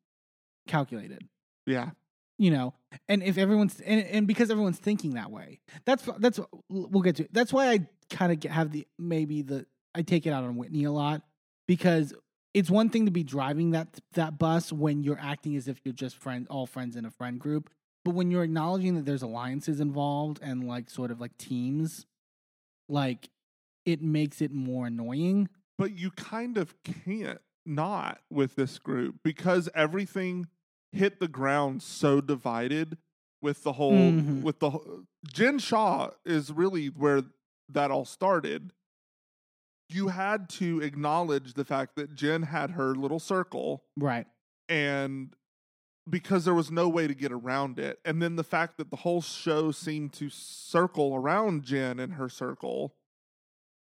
calculated, yeah, you know. And if everyone's and, and because everyone's thinking that way, that's that's we'll get to. It. That's why I kind of have the maybe the I take it out on Whitney a lot because it's one thing to be driving that that bus when you're acting as if you're just friend all friends in a friend group, but when you're acknowledging that there's alliances involved and like sort of like teams, like it makes it more annoying. but you kind of can't not with this group because everything hit the ground so divided with the whole Mhm. with the whole- Jen Shah is really where that all started. You had to acknowledge the fact that Jen had her little circle Right. and because there was no way to get around it. And then the fact that the whole show seemed to circle around Jen and her circle,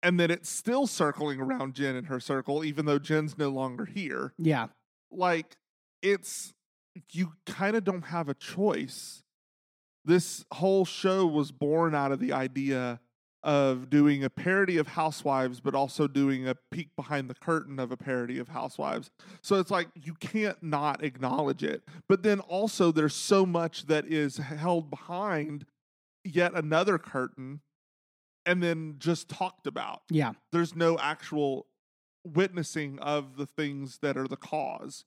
and that it's still circling around Jen and her circle, even though Jen's no longer here. Yeah. Like, it's you kind of don't have a choice. This whole show was born out of the idea of doing a parody of Housewives, but also doing a peek behind the curtain of a parody of Housewives. So it's like you can't not acknowledge it. But then also, there's so much that is held behind yet another curtain and then just talked about. Yeah. There's no actual witnessing of the things that are the cause.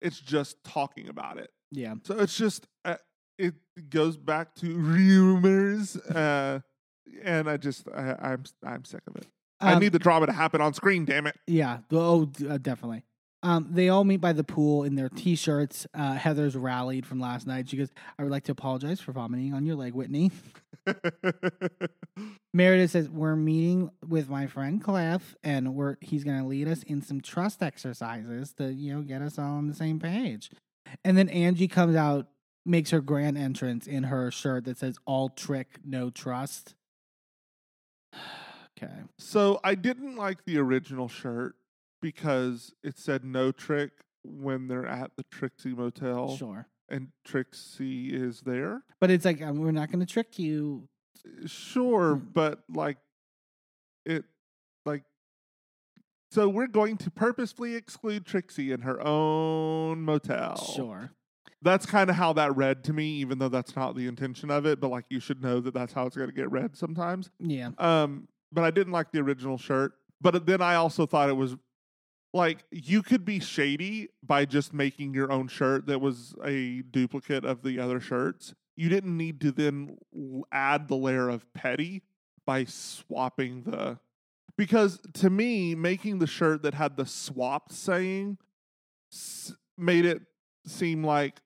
It's just talking about it. Yeah. So it's just uh, it goes back to rumors, uh, and I just I, I'm I'm sick of it. I Um, need the drama to happen on screen. Damn it! Yeah. Oh, uh, definitely. Um, they all meet by the pool in their t-shirts. Uh, Heather's rallied from last night. She goes, "I would like to apologize for vomiting on your leg, Whitney." Meredith says, "We're meeting with my friend Cliff, and we're he's going to lead us in some trust exercises to you know get us all on the same page." And then Angie comes out, makes her grand entrance in her shirt that says "All trick, no trust." Okay. so I didn't like the original shirt because it said no trick when they're at the Trixie Motel, Sure. and Trixie is there. But it's like um, we're not going to trick you, Sure, Mm. but like it like so we're going to purposefully exclude Trixie in her own motel. Sure. That's kind of how that read to me even though that's not the intention of it, but like you should know that that's how it's going to get read sometimes. Yeah. Um but I didn't like the original shirt, but then I also thought it was like you could be shady by just making your own shirt that was a duplicate of the other shirts. You didn't need to then add the layer of petty by swapping the because to me making the shirt that had the swapped saying s- made it seem like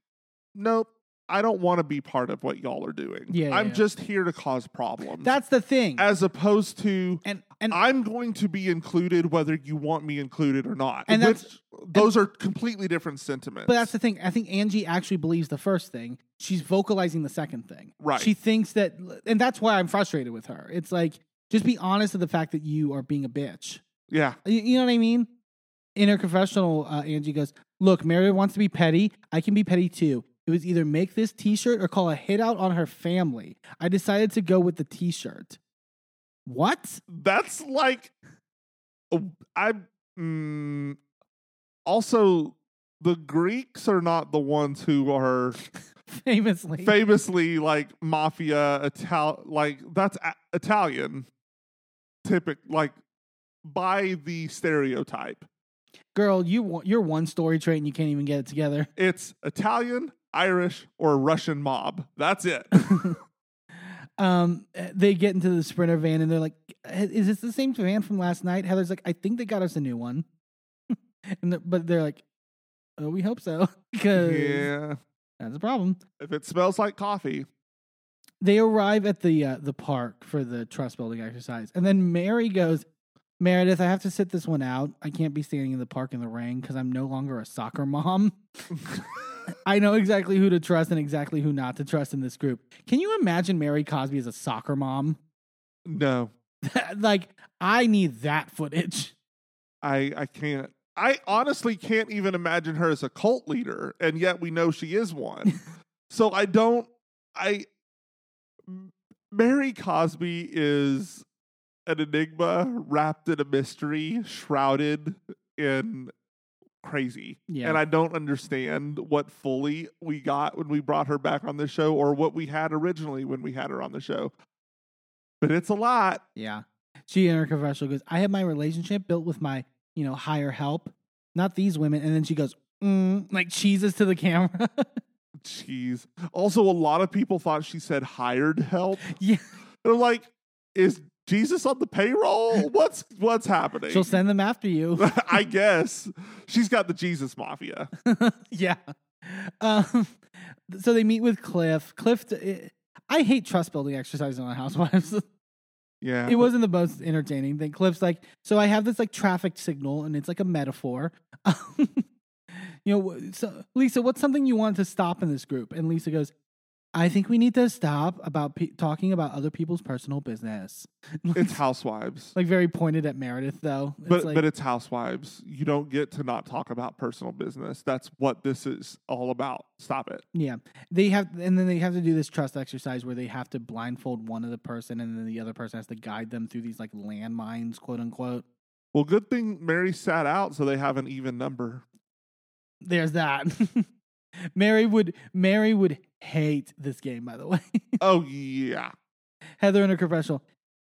nope I don't want to be part of what y'all are doing. Yeah, yeah, I'm yeah. just here to cause problems. That's the thing. as opposed to and and I'm going to be included whether you want me included or not. And that's- those are completely different sentiments. But that's the thing. I think Angie actually believes the first thing. She's vocalizing the second thing. Right. She thinks that, and that's why I'm frustrated with her. It's like, just be honest with the fact that you are being a bitch. yeah, You, you know what I mean? In her confessional, uh, Angie goes, Look, Mary wants to be petty. I can be petty too. It was either make this t shirt or call a hit out on her family. I decided to go with the t shirt. What? that's like oh, I. Mm, also, the Greeks are not the ones who are Famously. famously like mafia Ital like that's a- Italian, typic like by the stereotype. Girl, you, you're one story trait and you can't even get it together. It's Italian, Irish, or Russian mob. That's it. um, they get into the sprinter van and they're like, "Is this the same van from last night?" Heather's like, "I think they got us a new one," and the, but they're like, "Oh, we hope so," because yeah. that's a problem. If it smells like coffee, They arrive at the uh, the park for the trust building exercise, and then Mary goes, "Meredith, I have to sit this one out. I can't be standing in the park in the rain because I'm no longer a soccer mom." I know exactly who to trust and exactly who not to trust in this group. Can you imagine Mary Cosby as a soccer mom? no, like I need that footage. I I can't. I honestly can't even imagine her as a cult leader, and yet we know she is one. so I don't. I Mary Cosby is an enigma wrapped in a mystery, shrouded in crazy. Yeah. And I don't understand what fully we got when we brought her back on the show or what we had originally when we had her on the show. But it's a lot. Yeah. She in her confessional goes, I have my relationship built with my, you know, higher help, not these women. And then she goes, mm, like cheeses to the camera. Jeez. Also, a lot of people thought she said hired help. yeah. They're like, is Jesus on the payroll? What's what's happening? She'll send them after you. I guess she's got the Jesus Mafia. yeah. Um, so they meet with Cliff. Cliff, eh, I hate trust building exercises on Housewives. Yeah, it wasn't the most entertaining thing. Cliff's like, so I have this like traffic signal, and it's like a metaphor. you know, so Lisa, what's something you want to stop in this group? And Lisa goes, I think we need to stop about pe- talking about other people's personal business. It's Housewives, like very pointed at Meredith, though. It's but like, but it's Housewives. You don't get to not talk about personal business. That's what this is all about. Stop it. Yeah, they have, and then they have to do this trust exercise where they have to blindfold one of the person, and then the other person has to guide them through these like landmines, quote unquote. Well, good thing Mary sat out, so they have an even number. There's that. Mary would Mary would hate this game, by the way. Oh yeah, Heather in her confessional.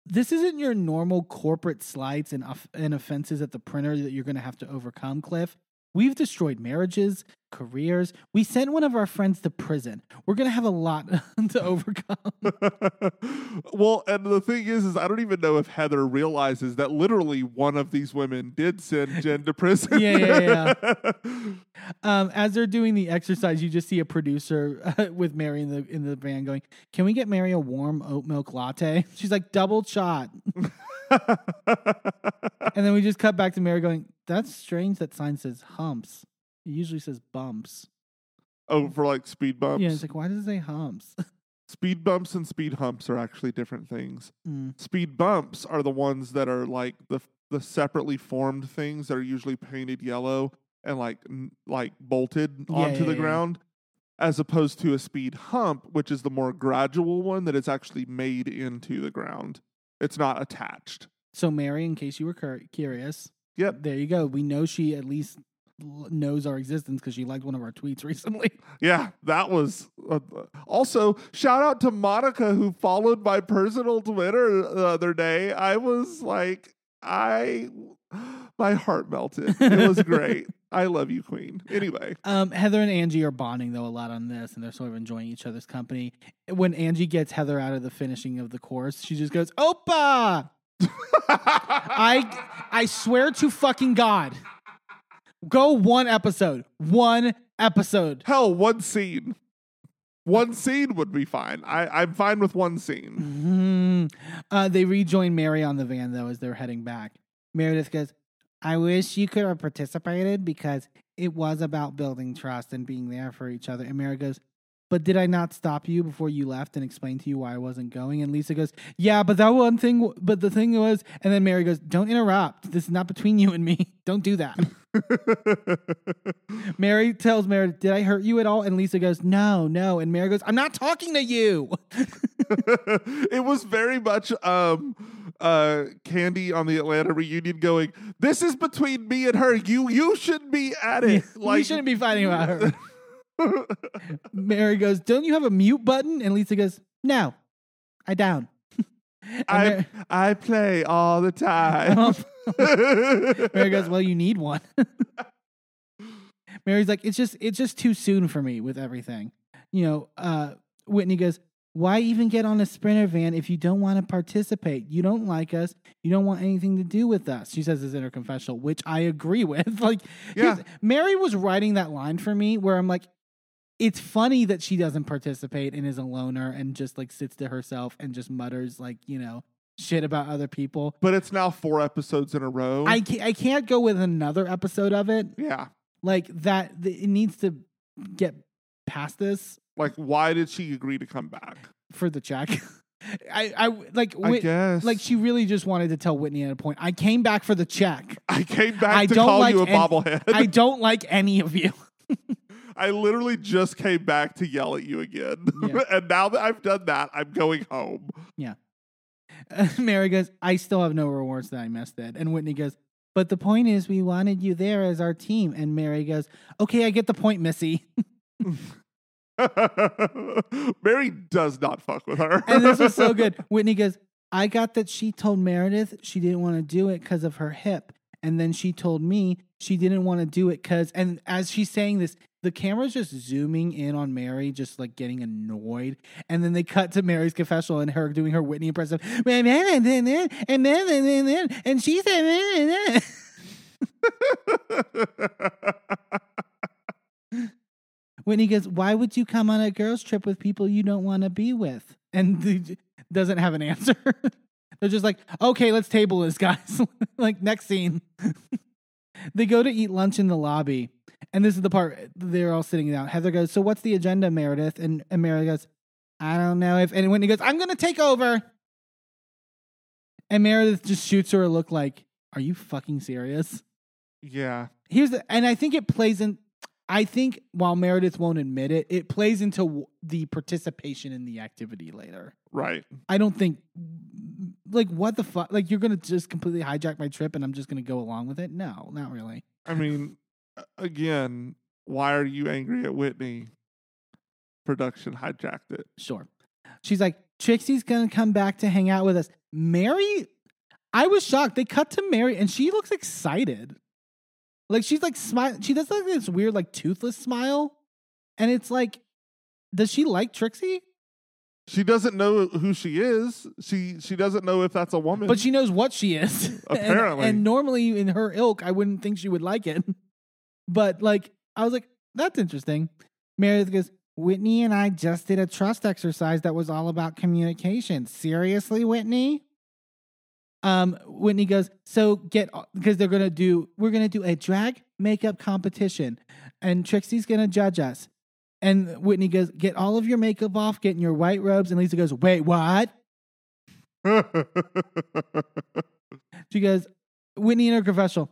This isn't your normal corporate slights and, off- and offenses at the printer that you're going to have to overcome, Cliff. We've destroyed marriages, careers. We sent one of our friends to prison. We're going to have a lot to overcome. well, and the thing is, is I don't even know if Heather realizes that literally one of these women did send Jen to prison. Yeah, yeah, Um, as they're doing the exercise, you just see a producer uh, with Mary in the in the van going, "Can we get Mary a warm oat milk latte?" She's like, "Double shot." And then we just cut back to Mary going, "That's strange. That sign says humps. It usually says bumps." oh, for like speed bumps. Yeah, it's like, why does it say humps? speed bumps and speed humps are actually different things. Mm. Speed bumps are the ones that are like the the separately formed things that are usually painted yellow and like n- like bolted Yeah, onto yeah, the yeah. ground. as opposed to a speed hump, which is the more gradual one that is actually made into the ground. It's not attached. So Mary, in case you were cur- curious, Yep. there you go. We know she at least l- knows our existence because she liked one of our tweets recently. Yeah, that was. Uh, also, shout out to Monica who followed my personal Twitter the other day. I was like, I, my heart melted. It was great. I love you, Queen. Anyway, Um, Heather and Angie are bonding though a lot on this, and they're sort of enjoying each other's company. When Angie gets Heather out of the finishing of the course, she just goes, "Opa!" I I swear to fucking God, go one episode, one episode. hell, one scene. One scene would be fine. I, I'm fine with one scene. Mhm. Uh, they rejoin Mary on the van though as they're heading back. Meredith goes, "I wish you could have participated because it was about building trust and being there for each other." And Mary goes, "But did I not stop you before you left and explain to you why I wasn't going?" And Lisa goes, "Yeah, but that one thing. But the thing was." And then Mary goes, "Don't interrupt. This is not between you and me. Don't do that." Mary tells Meredith, "Did I hurt you at all?" And Lisa goes, "No, no." And Mary goes, "I'm not talking to you." it was very much um uh Kandi on the Atlanta reunion going, This is between me and her. You you should be at it. we shouldn't be fighting about her. Mary goes, Don't you have a mute button? And Lisa goes, No, I. And I Mary, I play all the time. Mary goes, Well, you need one. Mary's like, It's just it's just too soon for me with everything. You know, uh, Whitney goes, Why even get on a sprinter van if you don't want to participate? You don't like us. You don't want anything to do with us. She says this in her confessional, which I agree with. like, Yeah. Mary was writing that line for me where I'm like, it's funny that she doesn't participate and is a loner and just like sits to herself and just mutters like you know shit about other people. but it's now four episodes in a row. I can't, I can't go with another episode of it yeah. like that. th- It needs to get past this Like, why did she agree to come back? for the check. I I like I guess. like she really just wanted to tell Whitney at a point. I came back for the check. I came back I to don't call like you a any- bobblehead. I don't like any of you. I literally just came back to yell at you again. Yeah. and now that I've done that, I'm going home. Yeah. Mary goes, I still have no rewards that I missed it. And Whitney goes, but the point is, we wanted you there as our team. And Mary goes, okay, I get the point, Missy. Mary does not fuck with her. and this was so good. Whitney goes, I got that she told Meredith she didn't want to do it because of her hip. And then she told me she didn't want to do it because, and as she's saying this, the camera's just zooming in on Mary, just like getting annoyed. And then they cut to Mary's confessional and her doing her Whitney impression. And she said. Whitney goes, Why would you come on a girls' trip with people you don't want to be with? And doesn't have an answer. They're just like, Okay, let's table this, guys. like, next scene. they go to eat lunch in the lobby. And this is the part they're all sitting down. Heather goes, So what's the agenda, Meredith? And, and Meredith goes, I don't know if. And Whitney goes, I'm going to take over. And Meredith just shoots her a look like, Are you fucking serious? yeah. here's the, and I think it plays in. I think while Meredith won't admit it, it plays into the participation in the activity later. Right. I don't think, like, what the fuck? Like, you're gonna just completely hijack my trip, and I'm just gonna go along with it? No, not really. I mean, again, why are you angry at Whitney? Production hijacked it. Sure. She's like, Trixie's gonna come back to hang out with us. Mary, I was shocked. They cut to Mary, and she looks excited. Like she's like smile. She does like this weird like toothless smile, and it's like, does she like Trixie? She doesn't know who she is. She she doesn't know if that's a woman. But she knows what she is. And- Apparently. and, normally in her ilk, I wouldn't think she would like it. But like, I was like, that's interesting. Meredith goes, Whitney and I just did a trust exercise that was all about communication. Seriously, Whitney? Um, Whitney goes, so get because they're gonna do we're gonna do a drag makeup competition, and Trixie's gonna judge us. And Whitney goes, get all of your makeup off, get in your white robes. And Lisa goes, wait, what? She goes, Whitney in her confessional,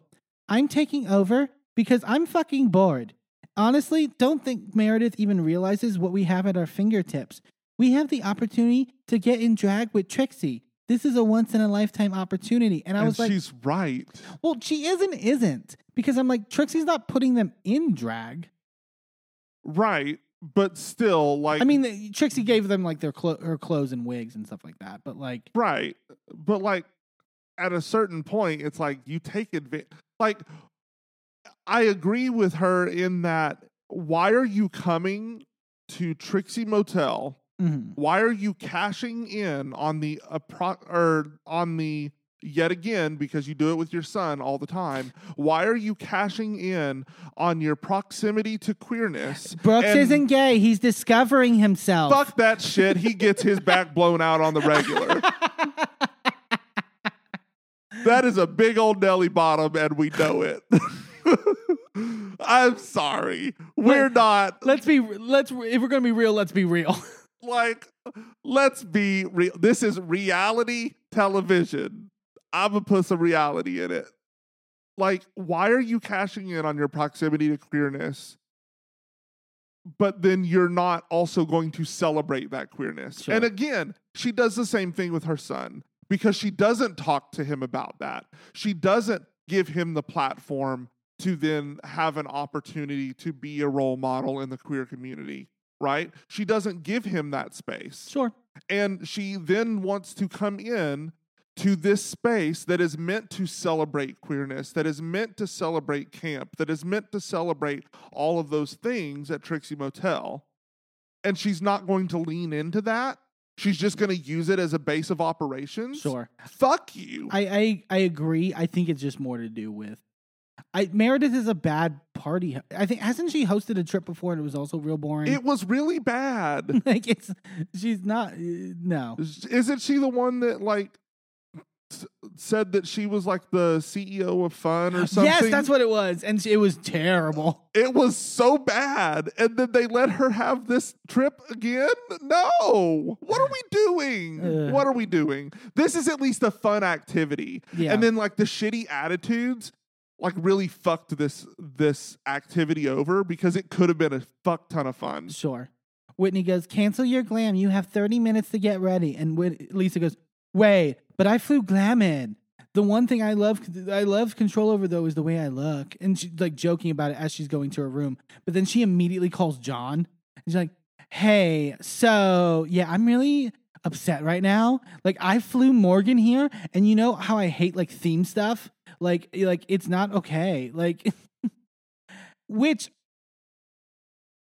I'm taking over because I'm fucking bored. honestly don't think Meredith even realizes what we have at our fingertips. We have the opportunity to get in drag with Trixie. This is a once in a lifetime opportunity. And I and was like, she's right. well, she is and isn't. Because I'm like, Trixie's not putting them in drag. Right. But still, like, I mean, the, Trixie gave them like their clo- her clothes and wigs and stuff like that. But like, right. But like, at a certain point, it's like you take advantage. Like, I agree with her in that. Why are you coming to Trixie Motel? Mhm. Why are you cashing in on the appro- or on the yet again because you do it with your son all the time? Why are you cashing in on your proximity to queerness? Brooks isn't gay. He's discovering himself. Fuck that shit. He gets his back blown out on the regular. that is a big old Nelly bottom, and we know it. I'm sorry. We're not let's be let's if we're gonna be real, let's be real. like let's be real this is reality television. I'm gonna put some reality in it. Like why are you cashing in on your proximity to queerness but then you're not also going to celebrate that queerness? Sure. and again she does the same thing with her son because she doesn't talk to him about that. She doesn't give him the platform to then have an opportunity to be a role model in the queer community right? She doesn't give him that space. sure. And she then wants to come in to this space that is meant to celebrate queerness, that is meant to celebrate camp, that is meant to celebrate all of those things at Trixie Motel. And she's not going to lean into that. She's just going to use it as a base of operations. Sure. Fuck you. I, I I agree. I think it's just more to do with I Meredith is a bad party. I think hasn't she hosted a trip before and it was also real boring. it was really bad. like it's she's not uh, no. Isn't she the one that like s- said that she was like the CEO of fun or something? Yes, that's what it was, and she- it was terrible. it was so bad. And then they let her have this trip again? No. What are we doing? Ugh. What are we doing? This is at least a fun activity. Yeah. And then like the shitty attitudes like really fucked this this activity over because it could have been a fuck ton of fun. Sure. Whitney goes, cancel your glam. You have 30 minutes to get ready. And Whit- Lisa goes, wait, but I flew glam in. The one thing I love, I love control over though, is the way I look. And she's like joking about it as she's going to her room. But then she immediately calls John. And she's like, hey, so yeah, I'm really upset right now. Like I flew Morgan here, and you know how I hate like theme stuff. Like, eh, like it's not okay. Like, which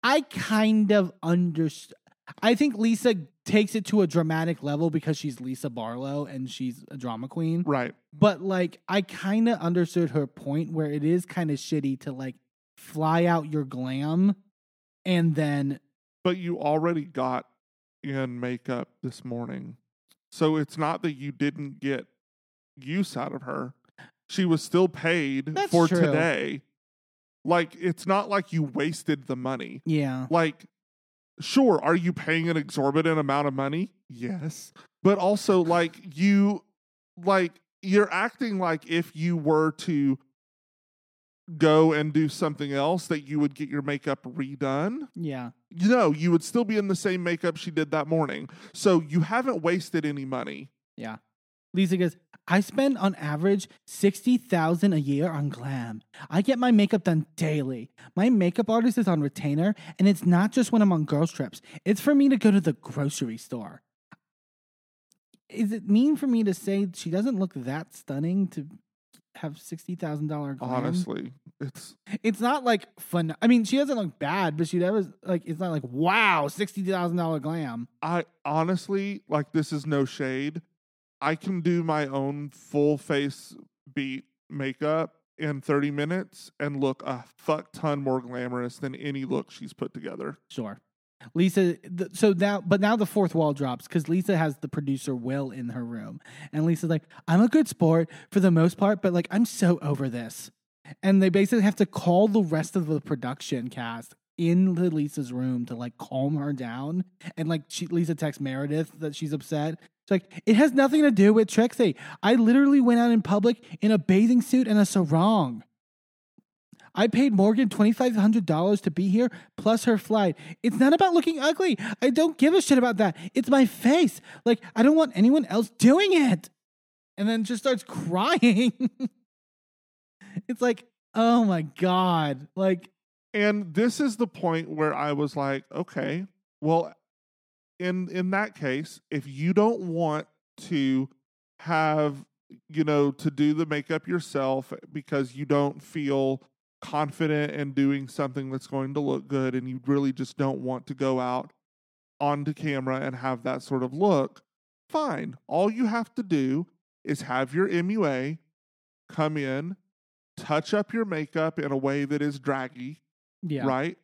I kind of understand. I think Lisa takes it to a dramatic level because she's Lisa Barlow and she's a drama queen. Right. But like, I kind of understood her point where it is kind of shitty to like fly out your glam and then But you already got in makeup this morning. So it's not that you didn't get use out of her. She was still paid That's for true. today. Like it's not like you wasted the money. yeah, Like sure, are you paying an exorbitant amount of money? Yes. But also like you like you're acting like if you were to go and do something else that you would get your makeup redone yeah, no, you would still be in the same makeup she did that morning. So you haven't wasted any money. yeah. Lisa goes, I spend on average 60,000 a year on glam. I get my makeup done daily. My makeup artist is on retainer, and it's not just when I'm on girls' trips. It's for me to go to the grocery store. Is it mean for me to say she doesn't look that stunning to have $60,000 glam? Honestly, it's It's not like fun. I mean, she doesn't look bad, but she never, like, it's not like, wow, $60,000 glam. I honestly like this is no shade. I can do my own full face beat makeup in 30 minutes and look a fuck ton more glamorous than any look she's put together. Sure. Lisa, th- so now, but now the fourth wall drops because Lisa has the producer Will in her room. And Lisa's like, I'm a good sport for the most part, but like, I'm so over this. And they basically have to call the rest of the production cast into Lisa's room to like calm her down. And like, she, Lisa texts Meredith that she's upset. It's like, it has nothing to do with Trixie. I literally went out in public in a bathing suit and a sarong. I paid Morgan $2,500 to be here plus her flight. It's not about looking ugly. I don't give a shit about that. It's my face. Like, I don't want anyone else doing it. And then just starts crying. it's like, oh my God. Like, And this is the point where I was like, okay, well, in in that case, if you don't want to have, you know, to do the makeup yourself because you don't feel confident in doing something that's going to look good and you really just don't want to go out onto camera and have that sort of look, fine. All you have to do is have your MUA come in, touch up your makeup in a way that is draggy, yeah. right?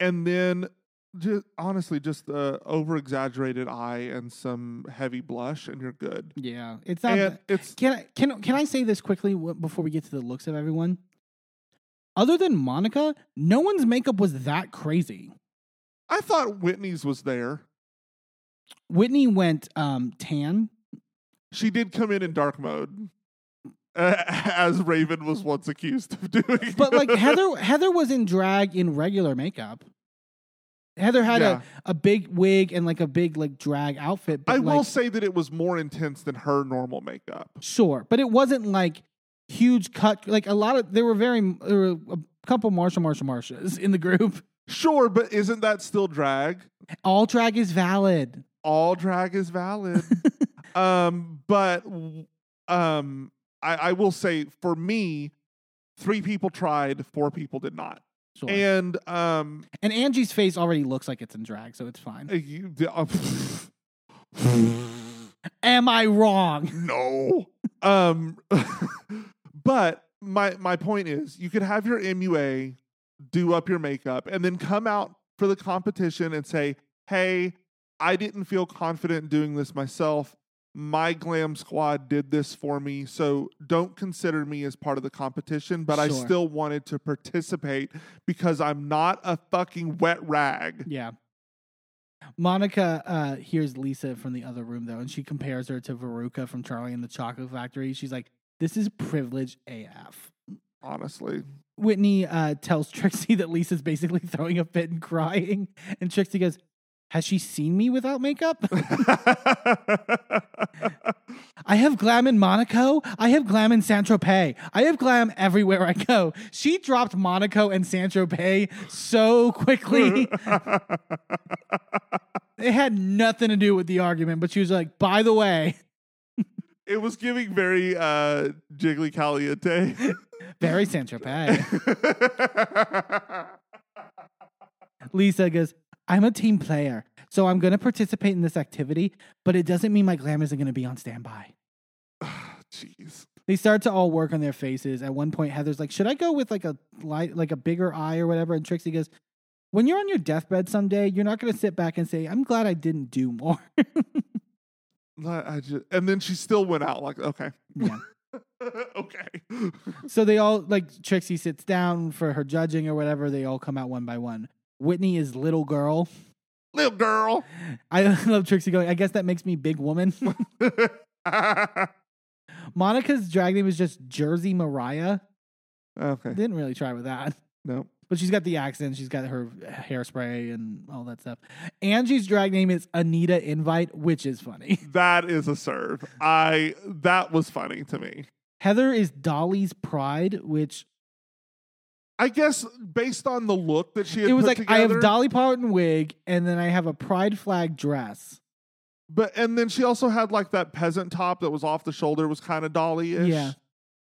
And then just honestly, just the over exaggerated eye and some heavy blush, and you're good. Yeah. It's not. And it's Can I can can I say this quickly before we get to the looks of everyone? Other than Monica, no one's makeup was that crazy. I thought Whitney's was there. Whitney went um, tan. She did come in in dark mode, uh, as Raven was once accused of doing. But like Heather, Heather was in drag in regular makeup. Heather had Yeah. a, a big wig and like a big like drag outfit. But I like, will say that it was more intense than her normal makeup. sure, but it wasn't like huge cut. Like a lot of there were very there were a couple Marsha Marsha Marshas in the group. Sure, but isn't that still drag? All drag is valid. All drag is valid. um, but um, I, I will say for me, three people tried, four people did not. Sure. And um, And Angie's face already looks like it's in drag, so it's fine. you, uh, Am I wrong? no. um, but my my point is, you could have your MUA do up your makeup and then come out for the competition and say, "Hey, I didn't feel confident doing this myself. My glam squad did this for me, so don't consider me as part of the competition, but I still wanted to participate because I'm not a fucking wet rag." Yeah. Monica uh, hears Lisa from the other room though, and she compares her to Veruca from Charlie and the Chocolate Factory. She's like, "This is privilege AF." Honestly. Whitney uh, tells Trixie that Lisa's basically throwing a fit and crying, and Trixie goes, "Has she seen me without makeup? I have glam in Monaco. I have glam in Saint Tropez. I have glam everywhere I go." She dropped Monaco and Saint Tropez so quickly. it had nothing to do with the argument, but she was like, "By the way." it was giving very uh jiggly caliente. Very Saint Tropez. Lisa goes, I'm a team player, so I'm going to participate in this activity, but it doesn't mean my glam isn't going to be on standby. Jeez. They start to all work on their faces. At one point, Heather's like, "Should I go with like a light, like a bigger eye or whatever?" And Trixie goes, "When you're on your deathbed someday, you're not going to sit back and say, "I'm glad I didn't do more." I just, and then she still went out like, okay. yeah. okay. So they all like Trixie sits down for her judging or whatever. They all come out one by one. Whitney is little girl. Little girl. I love Trixie going. I guess that makes me big woman. Monica's drag name is just Jersey Mariah. okay. Didn't really try with that. No. But she's got the accent. She's got her hairspray and all that stuff. Angie's drag name is Anita Invite, which is funny. That is a serve. I that was funny to me. Heather is Dolly's Pride, which I guess based on the look that she had it was put like I have Dolly Parton wig and then I have a Pride flag dress. but and then she also had like that peasant top that was off the shoulder was kind of dolly-ish. Yeah.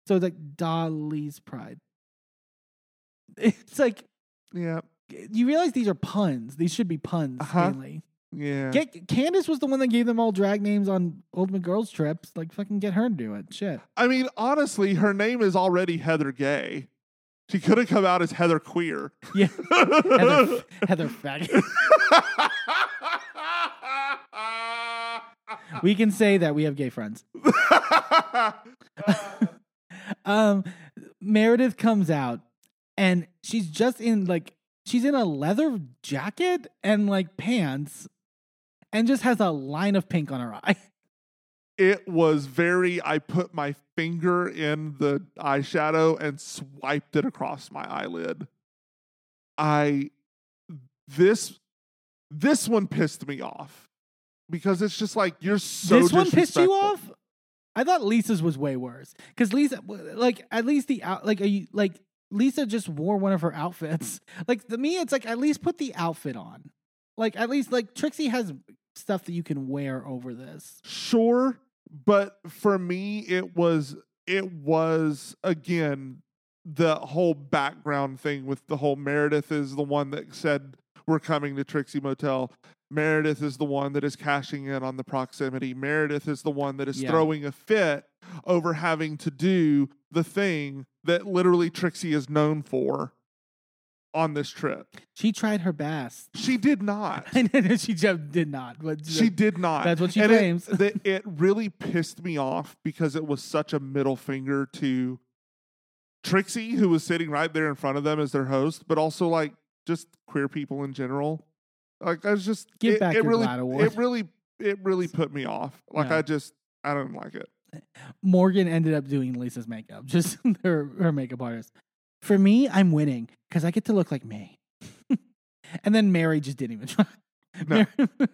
So it's like Dolly's Pride. It's like Yeah. you realize these are puns. These should be puns Uh-huh. mainly. Yeah. Get Candace was the one that gave them all drag names on Ultimate Girls trips. Like fucking get her to do it. Shit. I mean, honestly, her name is already Heather Gay. She could have come out as Heather Queer. Yeah. Heather Heather faggot. we can say that we have gay friends. Um Meredith comes out and she's just in like she's in a leather jacket and like pants and just has a line of pink on her eye. It was very I put my finger in the eyeshadow and swiped it across my eyelid. I this this one pissed me off because it's just like you're so this one pissed you off? I thought Lisa's was way worse because Lisa, like, at least the out, like, are you like Lisa just wore one of her outfits. Like to me, it's like at least put the outfit on. Like at least like Trixie has stuff that you can wear over this. Sure, but for me it was it was again the whole background thing with the whole Meredith is the one that said we're coming to Trixie Motel. Meredith is the one that is cashing in on the proximity. Meredith is the one that is Yeah. throwing a fit over having to do the thing that literally Trixie is known for on this trip. She tried her best. She did not. She just did not, but She did not. That's what she and it- claims. it really pissed me off because it was such a middle finger to Trixie, who was sitting right there in front of them as their host, but also like just queer people in general. Like I was just Give it, back it your really, award. It really, it really put me off. Like Yeah. I just, I don't like it. Morgan ended up doing Lisa's makeup, just her her makeup artist. For me, I'm winning because I get to look like me. and then Mary just didn't even try. No.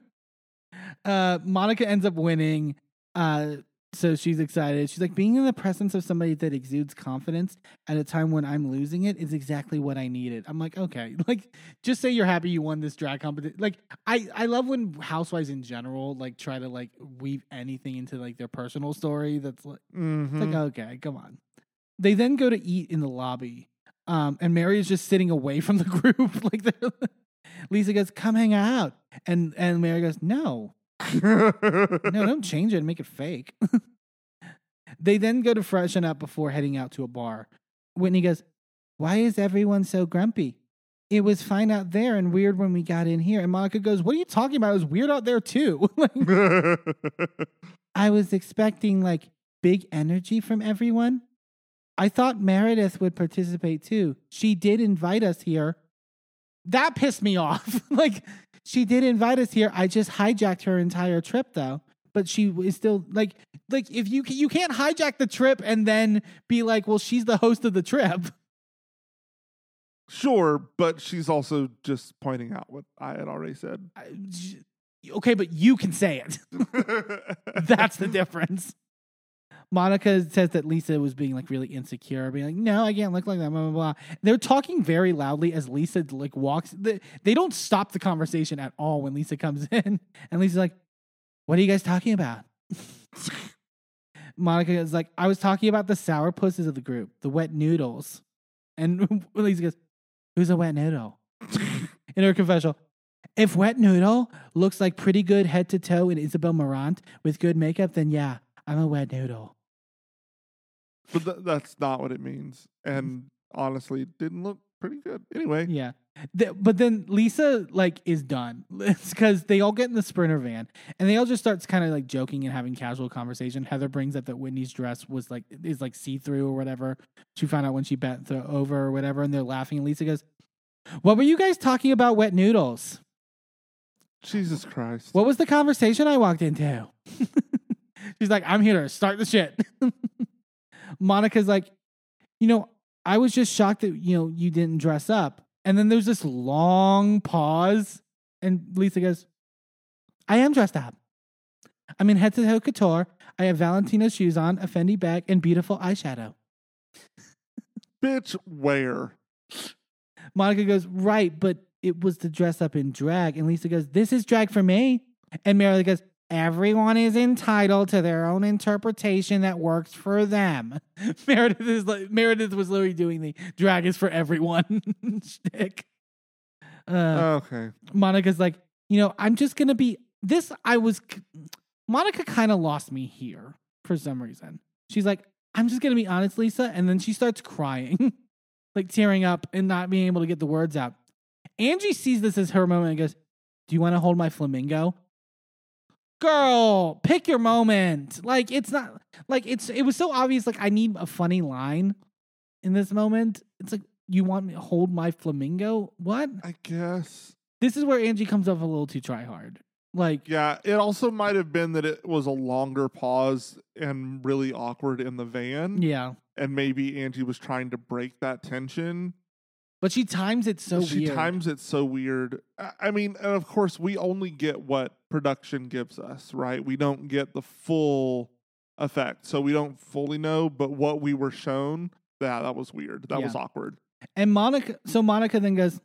Uh, Monica ends up winning. Uh, so she's excited. She's like, being in the presence of somebody that exudes confidence at a time when I'm losing it is exactly what I needed. I'm like, okay, like just say you're happy you won this drag competition. Like, I I love when housewives in general like try to like weave anything into like their personal story. That's like. It's Mhm. like, okay, come on. They then go to eat in the lobby. Um, and Mary is just sitting away from the group. like Lisa goes, come hang out. And and Mary goes, No, no, don't change it and make it fake. they then go to freshen up before heading out to a bar. Whitney goes, Why is everyone so grumpy? It was fine out there and weird when we got in here. And Monica goes, What are you talking about? It was weird out there too. like, I was expecting like big energy from everyone. I thought Meredith would participate too. She did invite us here. That pissed me off. like she did invite us here. I just hijacked her entire trip though. But she is still like like if you you can't hijack the trip and then be like, "Well, she's the host of the trip." sure, but she's also just pointing out what I had already said. I- Okay, but you can say it. That's the difference. Monica says that Lisa was being like really insecure, being like, "No, I can't look like that." Blah blah blah. They're talking very loudly as Lisa like walks. They, they don't stop the conversation at all when Lisa comes in, and Lisa's like, "What are you guys talking about?" Monica is like, "I was talking about the sour pusses of the group, the wet noodles," and Lisa goes, "Who's a wet noodle?" in her confessional. If Wet Noodle looks like pretty good head to toe in Isabel Marant with good makeup, then yeah, I'm a wet noodle. But th- that's not what it means. Mm-hmm. And honestly, didn't look pretty good. Anyway, Yeah. Th- but then Lisa like is done because they all get in the sprinter van and they all just starts kind of like joking and having casual conversation. Heather brings up that Whitney's dress was like is like see through or whatever. She found out when she bent th- over or whatever, and they're laughing. And Lisa goes, "What were you guys talking about? Wet noodles? Jesus Christ. What was the conversation I walked into?" She's like, "I'm here to start the shit." Monica's like, "You know, I was just shocked that you know you didn't dress up." And then there's this long pause, and Lisa goes, "I am dressed up. I'm in head to toe couture. I have Valentino shoes on, a Fendi bag, and beautiful eyeshadow." Bitch, where? Monica goes, "Right, but it was to dress up in drag." And Lisa goes, "This is drag for me." And Marilyn goes, "Everyone is entitled to their own interpretation that works for them." Meredith is like Meredith was literally doing the drag is for everyone shtick. Uh, Okay. Monica's like, you know, I'm just gonna be this. I was Monica kind of lost me here for some reason. She's like, I'm just gonna be honest, Lisa, and then she starts crying, like tearing up and not being able to get the words out. Angie sees this as her moment and goes, "Do you want to hold my flamingo?" Girl, pick your moment. Like it's not like it's. It was so obvious. Like I need a funny line in this moment. It's like you want me to hold my flamingo? What? I guess. This is where Angie comes off a little too try hard. Like, Yeah, it also might have been that it was a longer pause and really awkward in the van, yeah. and maybe Angie was trying to break that tension. But she times it so weird. she weird. times it so weird. I- I mean, and of course, we only get what production gives us, right? We don't get the full effect, so we don't fully know. But what we were shown, that that was weird. That was awkward. And Monica, so Monica then goes,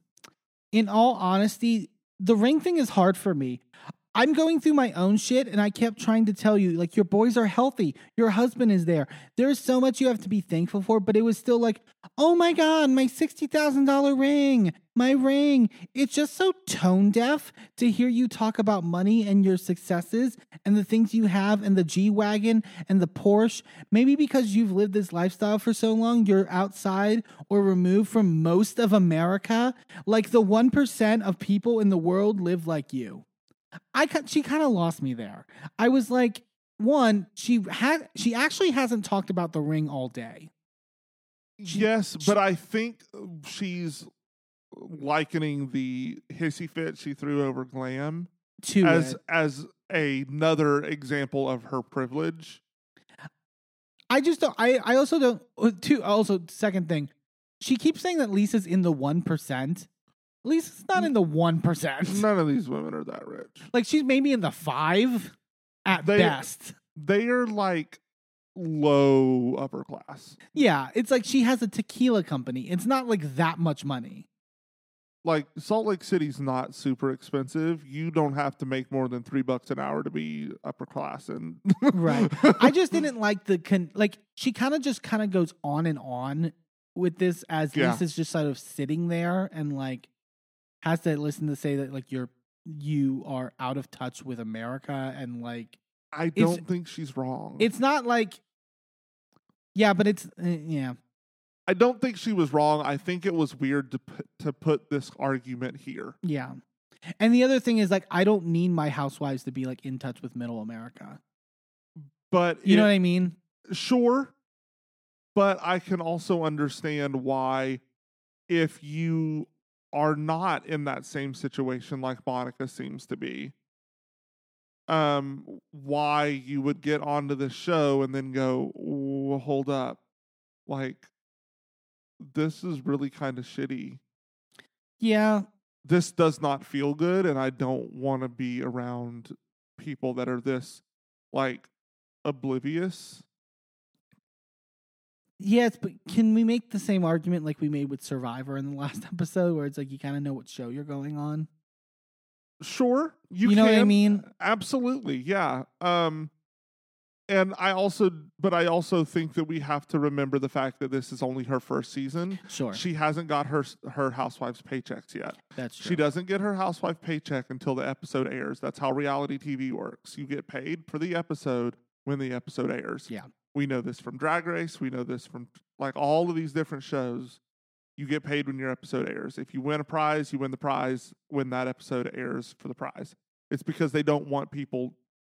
in all honesty, the ring thing is hard for me. I'm going through my own shit and I kept trying to tell you, like, your boys are healthy. Your husband is there. There's so much you have to be thankful for, but it was still like, oh my God, my $60,000 ring, my ring. It's just so tone deaf to hear you talk about money and your successes and the things you have and the G Wagon and the Porsche. Maybe because you've lived this lifestyle for so long, you're outside or removed from most of America. Like the 1% of people in the world live like you. I she kind of lost me there. I was like, one, she had she actually hasn't talked about the ring all day. She- yes, but I think she's likening the hissy fit she threw over glam To as it. as another example of her privilege. I just don't. I I also don't. uh, Two. Also, second thing, she keeps saying that Lisa's in the one percent. Lisa's not in the one percent. None of these women are that rich. Like she's maybe in the five at They- best. They are like low upper class. Yeah, it's like she has a tequila company. It's not like that much money. Like Salt Lake City's not super expensive. You don't have to make more than three bucks an hour to be upper class, and Right. I just didn't like the con- like she kind of just kind of goes on and on with this as Yeah. Lisa's just sort of sitting there and like has to listen to say that like you're you are out of touch with America and like I don't think she's wrong. it's not like yeah, but it's uh, yeah. I don't think she was wrong. I think it was weird to put, to put this argument here. Yeah. And the other thing is like I don't need my housewives to be like in touch with middle America. But You know what I mean? sure, but I can also understand why if you are not in that same situation like Monica seems to be, um, why you would get onto the show and then go, hold up, like this is really kind of shitty. Yeah. This does not feel good, and I don't want to be around people that are this like oblivious. Yes, but can we make the same argument like we made with Survivor in the last episode where it's like you kind of know what show you're going on? Sure, you, You know what I mean? Absolutely, yeah. Um, and I also, but I also think that we have to remember the fact that this is only her first season. Sure. She hasn't got her her housewife's paychecks yet. That's true. She doesn't get her housewife paycheck until the episode airs. That's how reality TV works. You get paid for the episode when the episode airs. Yeah. We know this from Drag Race. We know this from like all of these different shows. You get paid when your episode airs. If you win a prize, you win the prize when that episode airs for the prize. It's because they don't want people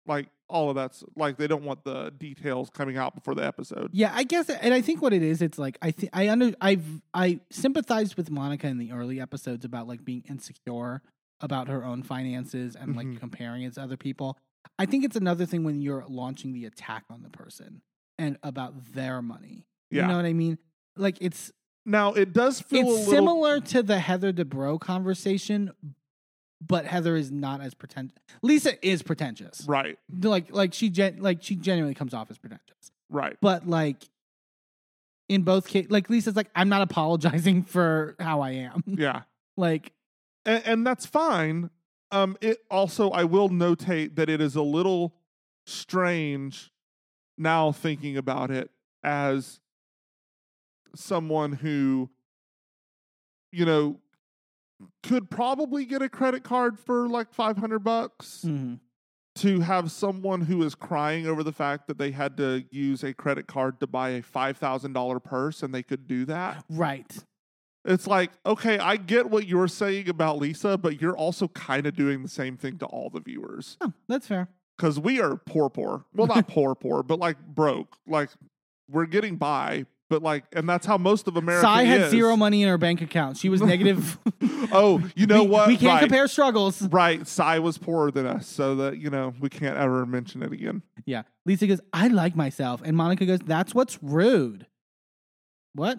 like all of that's like they don't want the details coming out before the episode. Yeah, I guess, and I think what it is, it's like I think I under I've I sympathized with Monica in the early episodes about like being insecure about her own finances and like Mhm. comparing it to other people. I think it's another thing when you're launching the attack on the person and about their money. Yeah. You know what I mean? Like it's Now it does feel a it's little similar to the Heather Dubrow conversation, but Heather is not as pretentious. Lisa is pretentious. right, Like like she gen- like she genuinely comes off as pretentious. right. But like in both cases, like Lisa's like, I'm not apologizing for how I am. Yeah. like, and, and that's fine. Um, it also I will notate that it is a little strange now thinking about it as someone who, you know, could probably get a credit card for like five hundred bucks mhm. to have someone who is crying over the fact that they had to use a credit card to buy a five thousand dollar purse and they could do that. right. It's like, okay, I get what you're saying about Lisa, but you're also kind of doing the same thing to all the viewers Oh, that's fair. Because we are poor, poor. Well, not poor, poor, but like broke. Like we're getting by But like, and that's how most of America Sai had is. zero money in her bank account. She was negative. Oh, you know we, what? We can't right. compare struggles. Right, Sai was poorer than us, so that you know we can't ever mention it again. Yeah. Lisa goes, I like myself. And Monica goes, That's what's rude. What?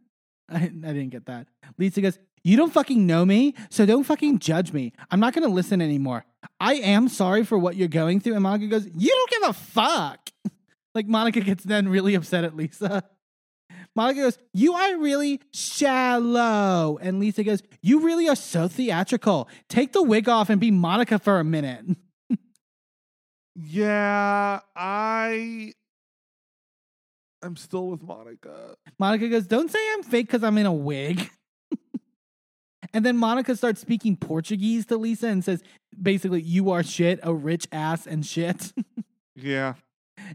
I, I didn't get that. Lisa goes, You don't fucking know me, so don't fucking judge me. I'm not going to listen anymore. I am sorry for what you're going through. And Monica goes, You don't give a fuck. like, Monica gets then really upset at Lisa. Monica goes, You are really shallow. And Lisa goes, You really are so theatrical. Take the wig off and be Monica for a minute. Yeah, I. I'm still with Monica. Monica goes, Don't say I'm fake because I'm in a wig. And then Monica starts speaking Portuguese to Lisa and says, basically, you are shit, a rich ass and shit. Yeah,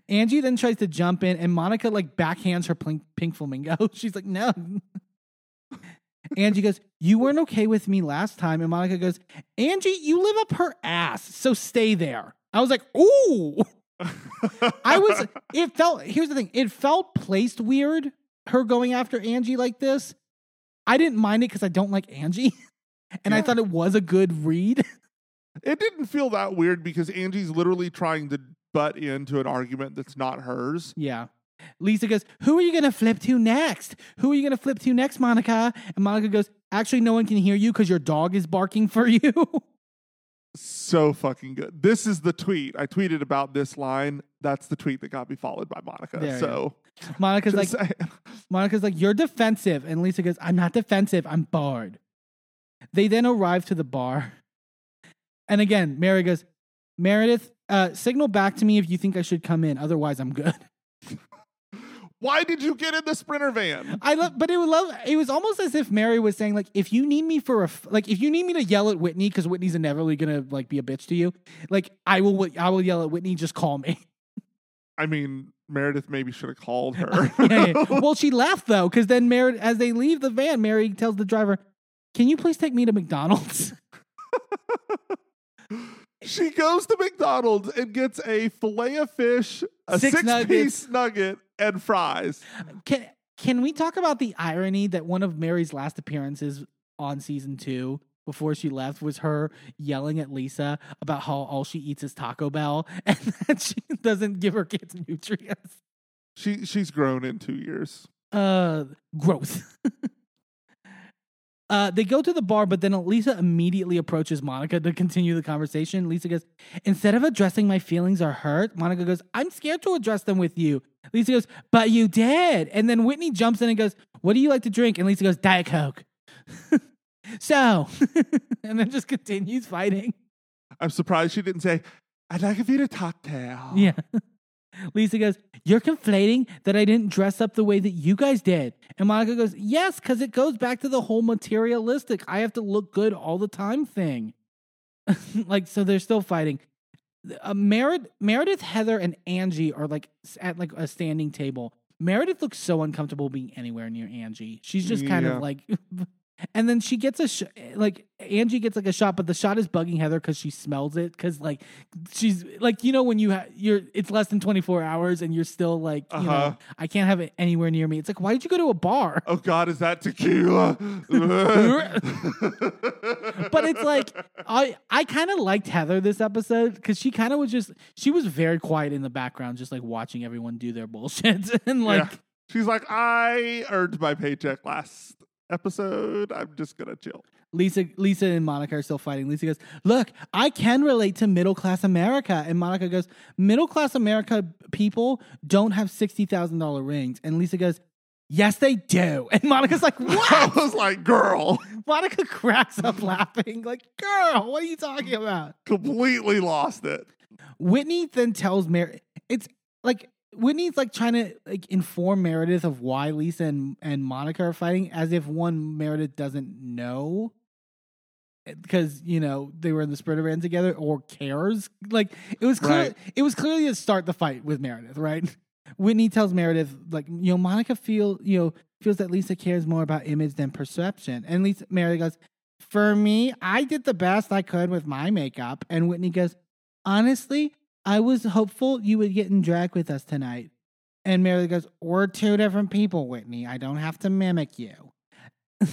Angie then tries to jump in and Monica like backhands her pink, pink flamingo. She's like, No. Angie goes, You weren't okay with me last time. And Monica goes, Angie, you live up her ass, so stay there. I was like, Ooh. I was, it felt, here's the thing, it felt placed weird, her going after Angie like this. I didn't mind it because I don't like Angie. And I thought it was a good read. it didn't feel that weird because Angie's literally trying to butt into an argument that's not hers. Yeah. Lisa goes, Who are you going to flip to next? Who are you going to flip to next, Monica? And Monica goes, Actually, no one can hear you because your dog is barking for you. So fucking good. This is the tweet I tweeted about this line. That's the tweet that got me followed by Monica. There so Monica's like, saying. Monica's like, You're defensive. And Lisa goes, I'm not defensive. I'm barred. They then arrive to the bar. And again, Mary goes, Meredith, uh, signal back to me if you think I should come in. Otherwise, I'm good. why did you get in the sprinter van? I love, but it was love. It was almost as if Mary was saying, like, if you need me for a, f- like, if you need me to yell at Whitney because Whitney's inevitably gonna like be a bitch to you, like, I will, I will yell at Whitney. Just call me. I mean, Meredith maybe should have called her. Yeah, yeah. Well, she left though, because then Mary, as they leave the van, Mary tells the driver, "Can you please take me to McDonald's?" she goes to McDonald's and gets a fillet of fish, a six, six piece nugget, and fries. Can Can we talk about the irony that one of Mary's last appearances on season two? Before she left, was her yelling at Lisa about how all she eats is Taco Bell and that she doesn't give her kids nutrients. She she's grown in two years. uh growth. uh they go to the bar, but then Lisa immediately approaches Monica to continue the conversation. Lisa goes, Instead of addressing my feelings or hurt, Monica goes, I'm scared to address them with you. Lisa goes, But you did. And then Whitney jumps in and goes, What do you like to drink? And Lisa goes, Diet Coke. so and then just continues fighting. I'm surprised she didn't say, I'd like a Vida cocktail. Yeah. Lisa goes, You're conflating that I didn't dress up the way that you guys did. And Monica goes, Yes, because it goes back to the whole materialistic, I have to look good all the time thing. like, so they're still fighting. Uh, Meredith, Meredith, Heather, and Angie are like at like a standing table. Meredith looks so uncomfortable being anywhere near Angie. She's just kind Yeah. of like, and then she gets a sh- like Angie gets like a shot, but the shot is bugging Heather because she smells it because like she's like you know when you ha- you're it's less than 24 hours and you're still like you know Uh-huh. I can't have it anywhere near me. It's like why did you go to a bar? Oh God, is that tequila? but it's like I I kind of liked Heather this episode because she kind of was just she was very quiet in the background, just like watching everyone do their bullshit and like Yeah. She's like, I earned my paycheck last episode. I'm just gonna chill. Lisa Lisa and Monica are still fighting. Lisa goes, "Look, I can relate to middle class America." And Monica goes, "Middle class America people don't have $60,000 rings." And Lisa goes, "Yes, they do." And Monica's like, what? I was like, girl, Monica cracks up laughing. Like, "Girl, what are you talking about?" completely lost it. Whitney then tells Mary it's like Whitney's like trying to like inform Meredith of why Lisa and, and Monica are fighting as if one Meredith doesn't know eh, because you know they were in the sprinter van together or cares. Like it was clear Right. it was clearly to start the fight with Meredith right? Whitney tells Meredith like you know Monica feel you know feels that Lisa cares more about image than perception. And Lisa Meredith goes for me I did the best I could with my makeup. And Whitney goes honestly I was hopeful you would get in drag with us tonight And Meredith goes, We're two different people, Whitney. I don't have to mimic you.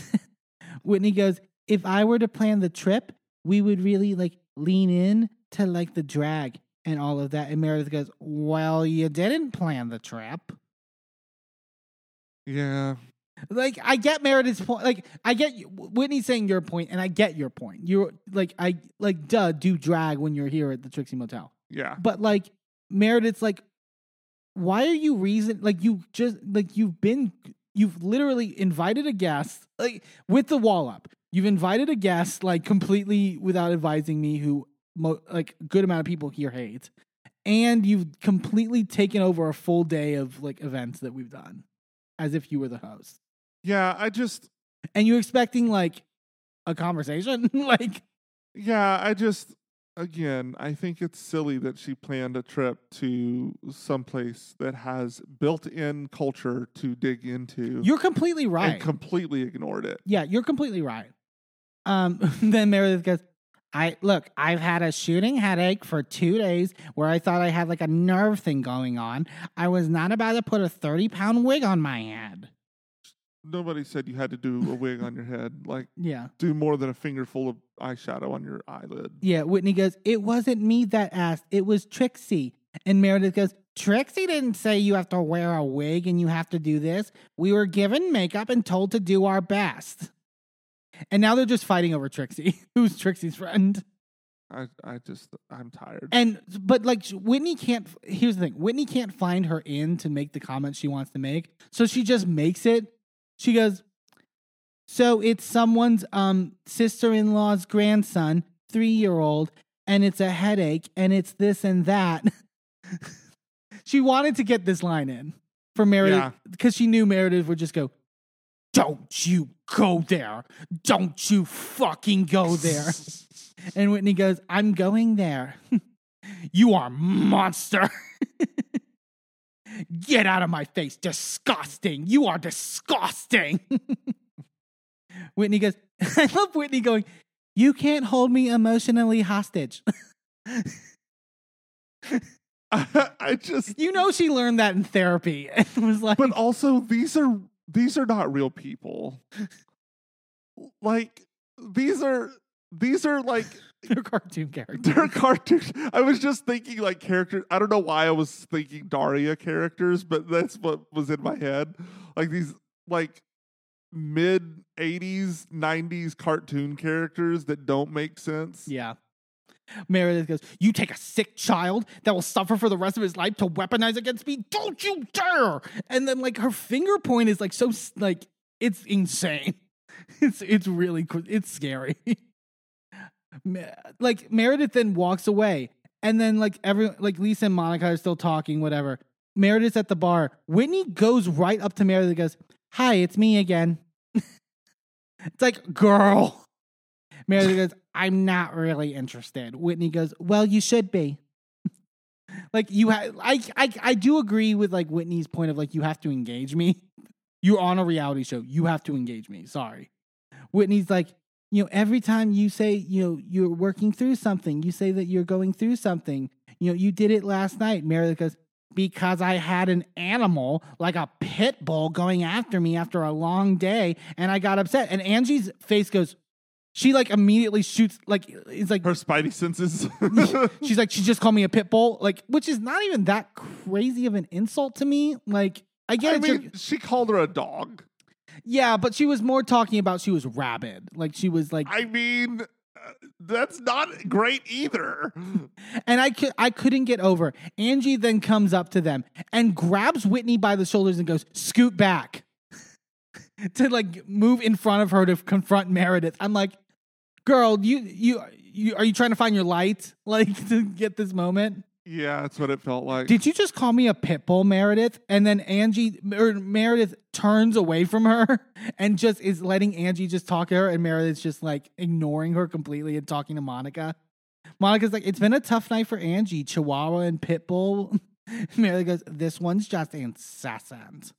Whitney goes, If I were to plan the trip, we would really like lean in to like the drag and all of that. And Meredith goes, Well, you didn't plan the trip. Yeah. Like I get Meredith's point. Like I get Whitney saying your point, and I get your point. You're like I like duh do drag when you're here at the Trixie Motel. Yeah. But like Meredith's like, why are you reason like you just like you've been you've literally invited a guest like with the wall up. You've invited a guest like completely without advising me who mo- like a good amount of people here hate. And you've completely taken over a full day of like events that we've done as if you were the host. Yeah. I just, And you're expecting like a conversation? like yeah, I just, again, I think it's silly that she planned a trip to someplace that has built in culture to dig into you're completely right. and completely ignored it. Yeah, you're completely right. Um, then Meredith goes, I look, I've had a shooting headache for two days where I thought I had like a nerve thing going on. I was not about to put a 30 pound wig on my head. Nobody said you had to do a wig on your head. Like, Yeah. do more than a fingerful of eyeshadow on your eyelid. Yeah. Whitney goes, It wasn't me that asked, it was Trixie. And Meredith goes, Trixie didn't say you have to wear a wig and you have to do this. We were given makeup and told to do our best. And now they're just fighting over Trixie, who's Trixie's friend. I, I just, I'm tired. And but like Whitney can't. Here's the thing: Whitney can't find her in to make the comment she wants to make, so she just makes it. She goes, "So it's someone's um sister-in-law's grandson, three-year-old, and it's a headache, and it's this and that." she wanted to get this line in for Meredith Yeah. because she knew Meredith would just go, "Don't you go there! Don't you fucking go there!" And Whitney goes, I'm going there. you are monster. Get out of my face. Disgusting. You are disgusting. Whitney goes, I love Whitney going, You can't hold me emotionally hostage. I just, you know, she learned that in therapy and was like, but also these are these are not real people. Like these are these are like They're cartoon characters. they're cartoons. I was just thinking like characters. I don't know why I was thinking Daria characters, but that's what was in my head. Like these like mid 80s 90s cartoon characters that don't make sense. Yeah. Meredith goes, You take a sick child that will suffer for the rest of his life to weaponize against me? Don't you dare! And then, like, her finger point is like so, like, it's insane. It's it's really it's scary. Like Meredith then walks away, and then like every like Lisa and Monica are still talking, whatever. Meredith's at the bar. Whitney goes right up to Meredith and goes, Hi, it's me again. it's like, girl. Meredith goes, I'm not really interested. Whitney goes, Well, you should be. like you have I, I I do agree with like Whitney's point of like you have to engage me. You're on a reality show. You have to engage me. Sorry. Whitney's like, you know, every time you say, you know, you're working through something, you say that you're going through something. You know, you did it last night. Meredith goes, because I had an animal like a pit bull going after me after a long day and I got upset. And Angie's face goes, she like immediately shoots, like, it's like, Her spidey senses. she's like, she just called me a pit bull, like, which is not even that crazy of an insult to me. Like, I get I it. mean, she called her a dog. Yeah, but she was more talking about she was rabid. Like, she was like, I mean, uh, that's not great either. and I could I couldn't get over. Angie then comes up to them and grabs Whitney by the shoulders and goes, "Scoot back." to like move in front of her to confront Meredith. I'm like, "Girl, you you you are you trying to find your light like to get this moment?" Yeah, that's what it felt like. Did you just call me a pit bull, Meredith? And then Angie or Meredith turns away from her and just is letting Angie just talk to her, and Meredith's just like ignoring her completely and talking to Monica. Monica's like, it's been a tough night for Angie, Chihuahua and Pitbull. Meredith goes, this one's just incessant.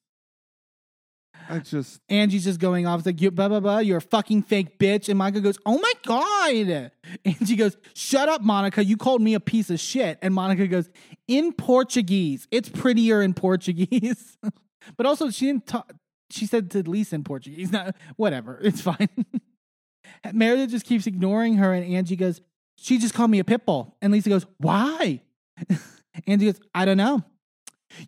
I just Angie's just going off. It's like, you blah, blah, blah. You're a fucking fake bitch. And Monica goes, oh my God. Angie goes, shut up, Monica. You called me a piece of shit. And Monica goes, in Portuguese. It's prettier in Portuguese. but also, she didn't talk. She said to Lisa in Portuguese. Not, whatever. It's fine. Meredith just keeps ignoring her. And Angie goes, she just called me a pit bull. And Lisa goes, why? Angie goes, I don't know.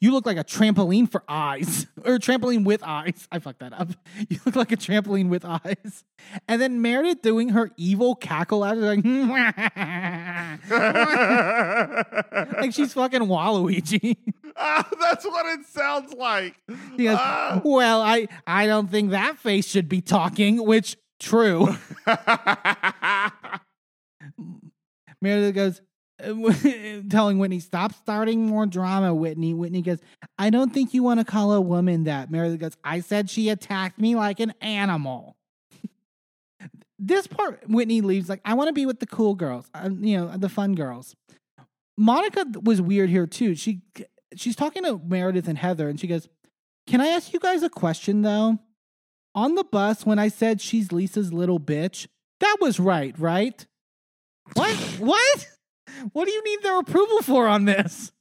You look like a trampoline for eyes, or trampoline with eyes. I fucked that up. You look like a trampoline with eyes. And then Meredith doing her evil cackle out, like, like she's fucking Waluigi. Ah, that's what it sounds like. She goes, Ah. well, I, I don't think that face should be talking, which true. Meredith goes, uh, telling Whitney, stop starting more drama, Whitney. Whitney goes, I don't think you want to call a woman that. Meredith goes, I said she attacked me like an animal. this part, Whitney leaves like, I want to be with the cool girls, uh, you know, the fun girls. Monica was weird here too. She she's talking to Meredith and Heather, and she goes, Can I ask you guys a question though? On the bus, when I said she's Lisa's little bitch, that was right, right? What? what? What do you need their approval for on this?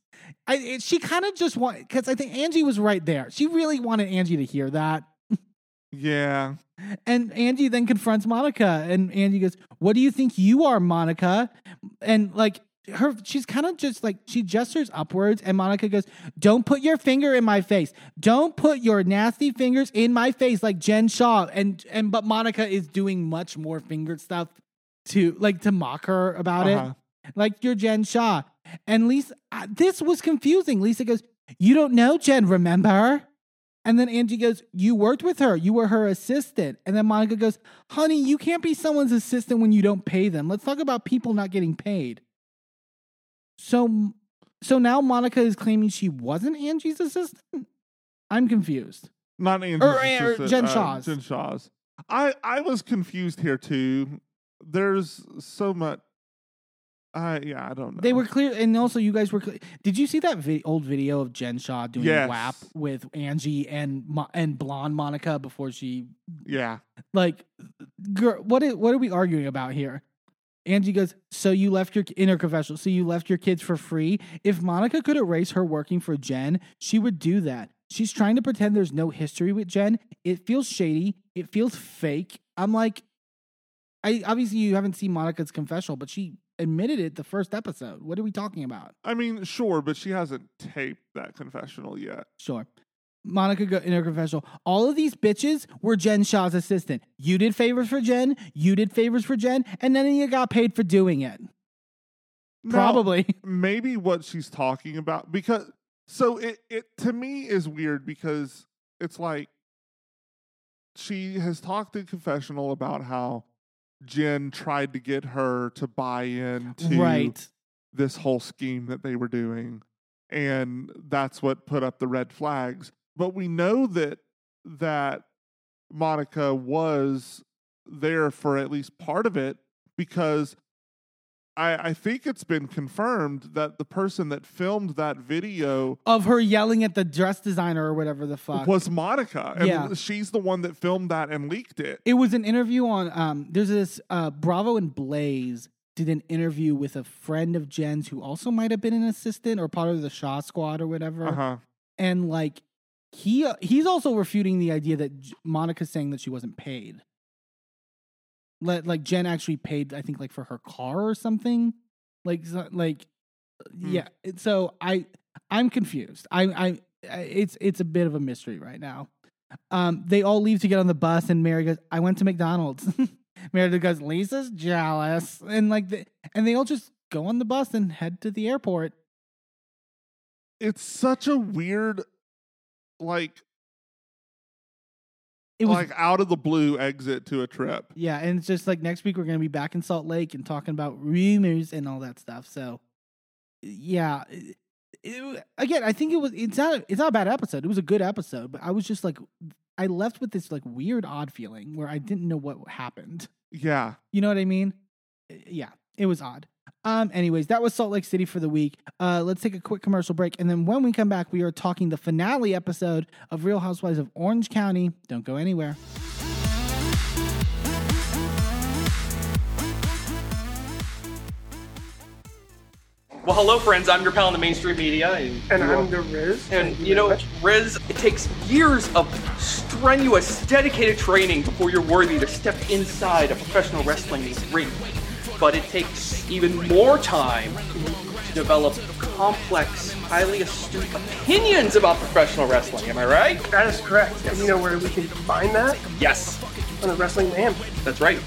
I, it, she kind of just want because I think Angie was right there. She really wanted Angie to hear that. yeah. And Angie then confronts Monica, and Angie goes, "What do you think you are, Monica?" And like her, she's kind of just like she gestures upwards, and Monica goes, "Don't put your finger in my face. Don't put your nasty fingers in my face, like Jen Shah." And and but Monica is doing much more finger stuff to like to mock her about Uh-huh. it, like you're Jen Shah. And Lisa, uh, this was confusing. Lisa goes, "You don't know Jen, remember?" And then Angie goes, You worked with her. You were her assistant. And then Monica goes, Honey, you can't be someone's assistant when you don't pay them. Let's talk about people not getting paid. So, so now Monica is claiming she wasn't Angie's assistant? I'm confused. Not Angie's Or- or assistant, Jen uh, Shah's. Jen Shah's. I I was confused here too. There's so much. I yeah, I don't know. They were clear. And also, you guys were clear. Did you see that vi- old video of Jen Shah doing Yes. WAP with Angie and, Mo- and blonde Monica before she yeah. like girl what is, what are we arguing about here angie goes so you left your in her confessional so you left your kids for free if monica could erase her working for jen she would do that she's trying to pretend there's no history with jen it feels shady it feels fake i'm like i obviously you haven't seen monica's confessional but she admitted it the first episode what are we talking about I mean, sure, but she hasn't taped that confessional yet. Sure. Monica go in her confessional. All of these bitches were Jen Shah's assistant. You did favors for Jen. You did favors for Jen, and none of you got paid for doing it. Now, Probably. maybe what she's talking about because so it it to me is weird because it's like she has talked in confessional about how Jen tried to get her to buy into right. this whole scheme that they were doing and that's what put up the red flags but we know that that Monica was there for at least part of it because I, I think it's been confirmed that the person that filmed that video Of her yelling at the dress designer or whatever the fuck. was Monica. And Yeah. she's the one that filmed that and leaked it. it was an interview on um there's this uh Bravo and Blaze did an interview with a friend of Jen's who also might have been an assistant or part of the Shah squad or whatever. Uh-huh. and like he uh, he's also refuting the idea that Monica's saying that she wasn't paid. Let like Jen actually paid, I think, like for her car or something. Like like Hmm. yeah. So I I'm confused. I I I- it's it's a bit of a mystery right now. Um, they all leave to get on the bus, and Mary goes, "I went to McDonald's." Meredith goes, "Lisa's jealous," and like, the, and they all just go on the bus and head to the airport. It's such a weird like It was like out of the blue exit to a trip. Yeah, and it's just like next week we're gonna be back in Salt Lake and talking about rumors and all that stuff. So, yeah, it- it- again, I think it was it's not it's not a bad episode. It was a good episode, but I was just like I left with this like weird, odd feeling where I didn't know what happened. Yeah. You know what I mean? Yeah, it was odd. Um, anyways, that was Salt Lake City for the week. Uh, let's take a quick commercial break, and then when we come back, we are talking the finale episode of Real Housewives of Orange County. Don't go anywhere. Well, hello, friends. I'm your pal in the mainstream media. And, And I'm the Riz. And Thank you know, much. Riz, it takes years of strenuous, dedicated training before you're worthy to step inside a professional wrestling ring. But it takes even more time to develop complex, highly astute opinions about professional wrestling. Am I right? that is correct. And you know where we can find that Yes, on the Wrestling Man. that's right.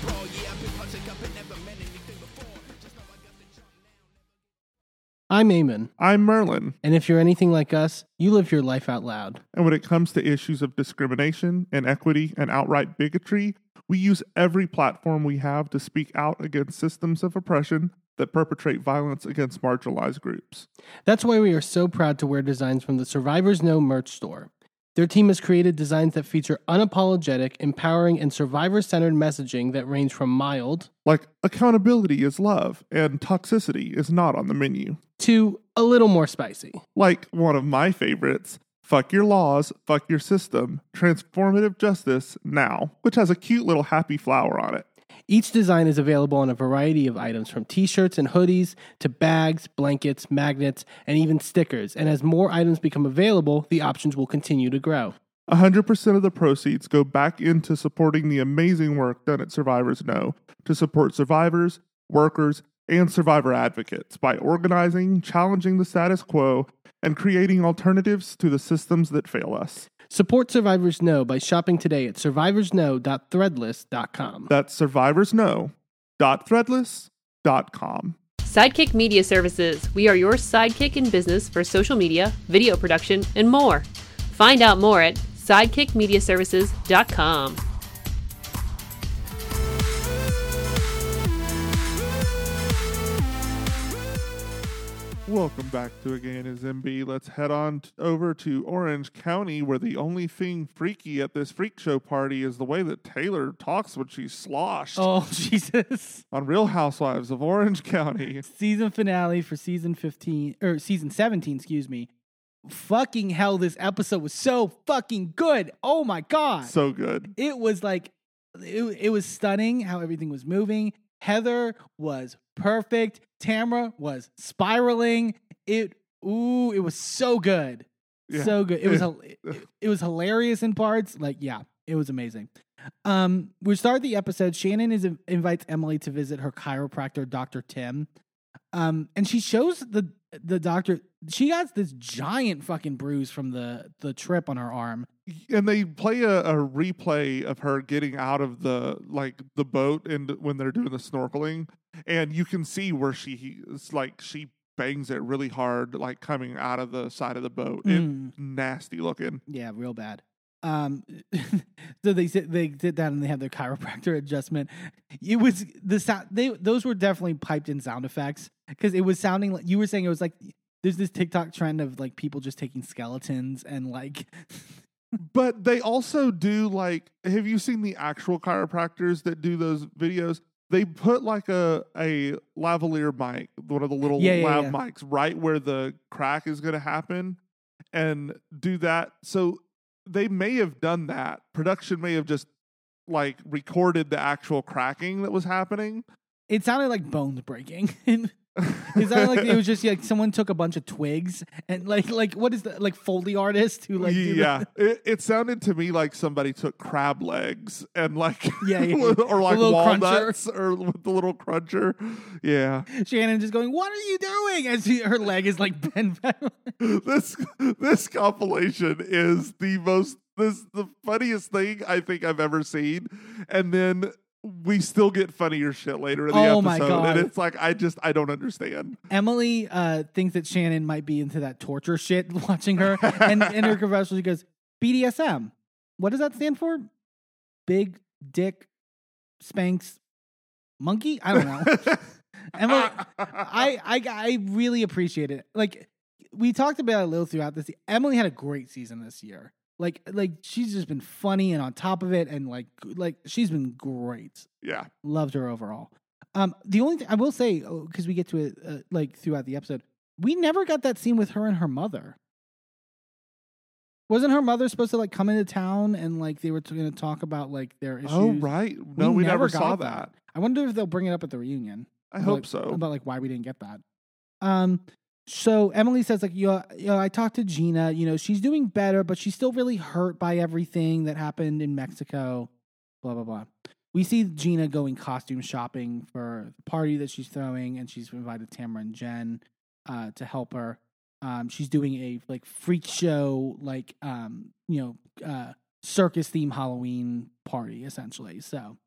I'm Eamon, I'm Merlin, and if you're anything like us, you live your life out loud. and when it comes to issues of discrimination, inequity, and outright bigotry, we use every platform we have to speak out against systems of oppression that perpetrate violence against marginalized groups. That's why we are so proud to wear designs from the Survivors Know merch store. Their team has created designs that feature unapologetic, empowering, and survivor centered messaging that range from mild Like, accountability is love, and toxicity is not on the menu. to a little more spicy. Like one of my favorites, Fuck Your Laws, Fuck Your System, Transformative Justice Now, which has a cute little happy flower on it. Each design is available on a variety of items from t shirts and hoodies to bags, blankets, magnets, and even stickers. And as more items become available, the options will continue to grow. 100% of the proceeds go back into supporting the amazing work done at Survivors Know to support survivors, workers, and survivor advocates by organizing, challenging the status quo, and creating alternatives to the systems that fail us. Support Survivors Know by shopping today at survivorsknow.threadless.com. That's survivorsknow.threadless.com. Sidekick Media Services. We are your sidekick in business for social media, video production, and more. Find out more at sidekickmediaservices.com. Welcome back to A Gay and His Enby. Let's head on t- over to Orange County, where the only thing freaky at this freak show party is the way that Taylor talks when she's sloshed. Oh Jesus! On Real Housewives of Orange County. Season finale for season fifteen or season seventeen, excuse me. Fucking hell! This episode was so fucking good. Oh my god! So good. it was like it, it was stunning how everything was moving. Heather was perfect. Tamra was spiraling. It ooh, it was so good. Yeah. So good. It was it, it was hilarious in parts. Like yeah, it was amazing. Um we start the episode Shannon is invites Emily to visit her chiropractor Dr. Tim. Um and she shows the the doctor she has this giant fucking bruise from the the trip on her arm. And they play a, a replay of her getting out of the like the boat and when they're doing the snorkeling and you can see where she is like she bangs it really hard like coming out of the side of the boat Mm. it's nasty looking Yeah, real bad. Um, so they sit they sit down and they have their chiropractor adjustment. It was the sound. They those were definitely piped in sound effects because it was sounding like you were saying it was like there's this TikTok trend of like people just taking skeletons and like but they also do like have you seen the actual chiropractors that do those videos they put like a a lavalier mic one of the little Yeah, yeah, lav yeah. mics right where the crack is going to happen and do that so they may have done that production may have just like recorded the actual cracking that was happening it sounded like bones breaking. it sounded like it was just like someone took a bunch of twigs and like like what is the like foley artist who like yeah, it, it sounded to me like somebody took crab legs and like Yeah, yeah. or like little cruncher. walnuts or with the little cruncher. Yeah, Shannon just going, "What are you doing?" As she, her leg is like bent back. this this compilation is the most this the funniest thing I think I've ever seen, and then we still get funnier shit later in the Oh episode, and it's like I just I don't understand. Emily uh, thinks that Shannon might be into that torture shit watching her. And in her confessional, she goes, BDSM. What does that stand for? Big Dick Spanks Monkey? I don't know. Emily, I, I, I really appreciate it. Like, we talked about it a little throughout this. Emily had a great season this year. Like, like she's just been funny and on top of it, and like, like she's been great. yeah. Loved her overall. Um, the only thing I will say, because we get to it uh, like throughout the episode, we never got that scene with her and her mother. Wasn't her mother supposed to like come into town and like they were going to talk about like their issues? Oh, right. No, we, never, saw got that. I wonder if they'll bring it up at the reunion. I hope like- so. About like why we didn't get that. Um. So Emily says like you know, I talked to Gina. You know she's doing better, but she's still really hurt by everything that happened in Mexico. Blah blah blah. We see Gina going costume shopping for the party that she's throwing, and she's invited Tamra and Jen uh, to help her. Um, she's doing a like freak show, like um, you know, uh, circus theme Halloween party essentially. So,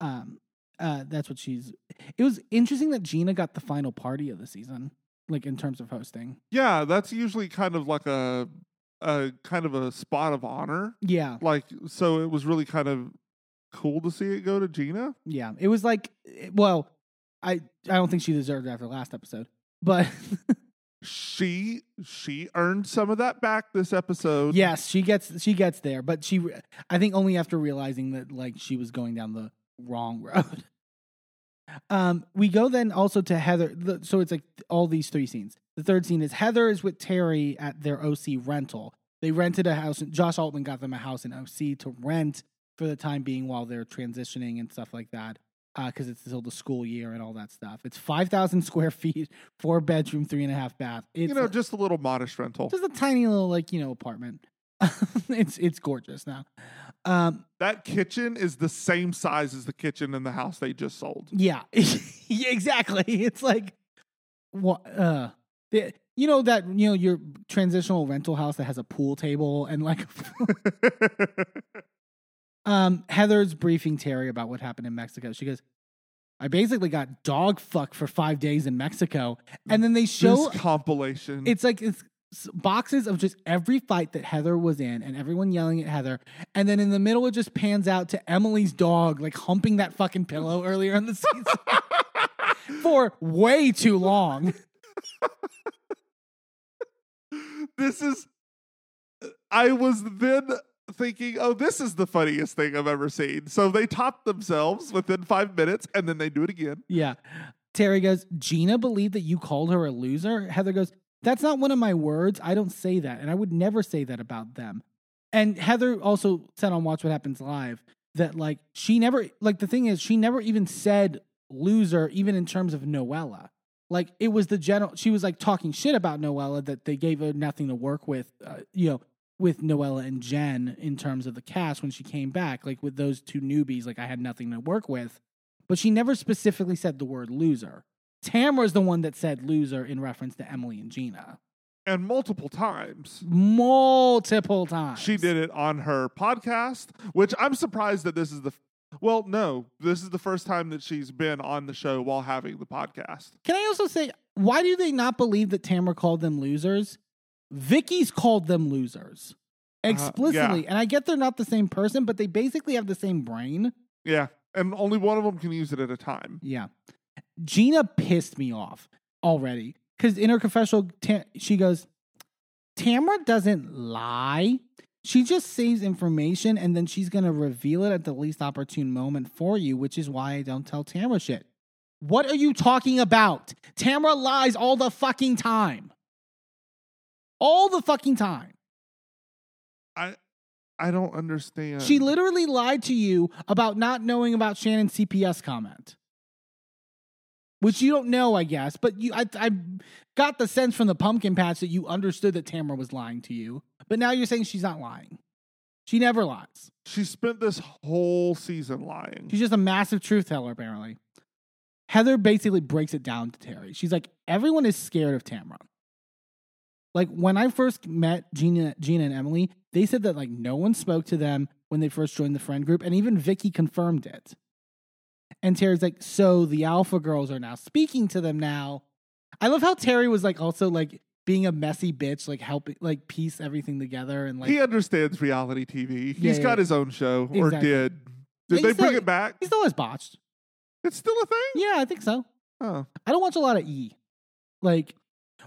um, uh, that's what she's. It was interesting that Gina got the final party of the season, like in terms of hosting. yeah, that's usually kind of like a a kind of a spot of honor. Yeah, Like, so it was really kind of cool to see it go to Gina. yeah. It was like, eh, well, I I don't think she deserved it after last episode, but She she earned some of that back this episode. yes, she gets she gets there, but she, I think only after realizing that like she was going down the wrong road. Um, we go then also to Heather. the- So it's like all these three scenes. The third scene is Heather is with Terry at their OC rental. They rented a house. Josh Altman got them a house in OC to rent for the time being while they're transitioning and stuff like that. Because it's still the school year and all that stuff. It's five thousand square feet, four bedroom, three and a half bath. It's you know, just a little modest rental. just a tiny little like you know apartment. it's it's gorgeous now. Um, That kitchen is the same size as the kitchen in the house they just sold. yeah, yeah, exactly. It's like what uh, you know that you know your transitional rental house that has a pool table and like um Heather's briefing Terry about what happened in Mexico. She goes, I basically got dog fucked for five days in Mexico, and then they show this compilation. it's like it's boxes of just every fight that Heather was in and everyone yelling at Heather. And then in the middle, it just pans out to Emily's dog, like humping that fucking pillow earlier in the season for way too long. this is I was then thinking, oh, this is the funniest thing I've ever seen. So they top themselves within five minutes and then they do it again. Yeah. Terry goes, Gina believed that you called her a loser. Heather goes, That's not one of my words. I don't say that. And I would never say that about them. And Heather also said on Watch What Happens Live that, like, she never, like, the thing is, she never even said loser, even in terms of Noella. Like, it was the general, she was like talking shit about Noella that they gave her nothing to work with, uh, you know, with Noella and Jen in terms of the cast when she came back. Like, with those two newbies, like, I had nothing to work with but she never specifically said the word loser. Tamra's the one that said loser in reference to Emily and Gina And multiple times. multiple times. She did it on her podcast, which I'm surprised that this is the well, no, this is the first time that she's been on the show while having the podcast. Can I also say, why do they not believe that Tamra called them losers? Vicki's called them losers uh, explicitly. And I get they're not the same person, but they basically have the same brain. Yeah. And only one of them can use it at a time. Yeah. Gina pissed me off already because in her confessional, she goes, Tamra doesn't lie. She just saves information and then she's going to reveal it at the least opportune moment for you, which is why I don't tell Tamra shit. What are you talking about? Tamra lies all the fucking time. All the fucking time. I I don't understand. She literally lied to you about not knowing about Shannon's CPS comment, which you don't know, I guess. But you, I, I got the sense from the pumpkin patch that you understood that Tamra was lying to you. But now you're saying she's not lying. She never lies. she spent this whole season lying. She's just a massive truth teller, apparently. Heather basically breaks it down to Terry. She's like, everyone is scared of Tamra. Like when I first met Gina, Gina and Emily, they said that like no one spoke to them when they first joined the friend group, and even Vicki confirmed it. And Terry's like, so the alpha girls are now speaking to them now. I love how Terry was like also like being a messy bitch, like helping like piece everything together and like he understands reality TV. Yeah, He's got yeah. his own show, or Exactly. did. Did they bring it back? he still has botched. It's still a thing? Yeah, I think so. Oh. I don't watch a lot of E. Like,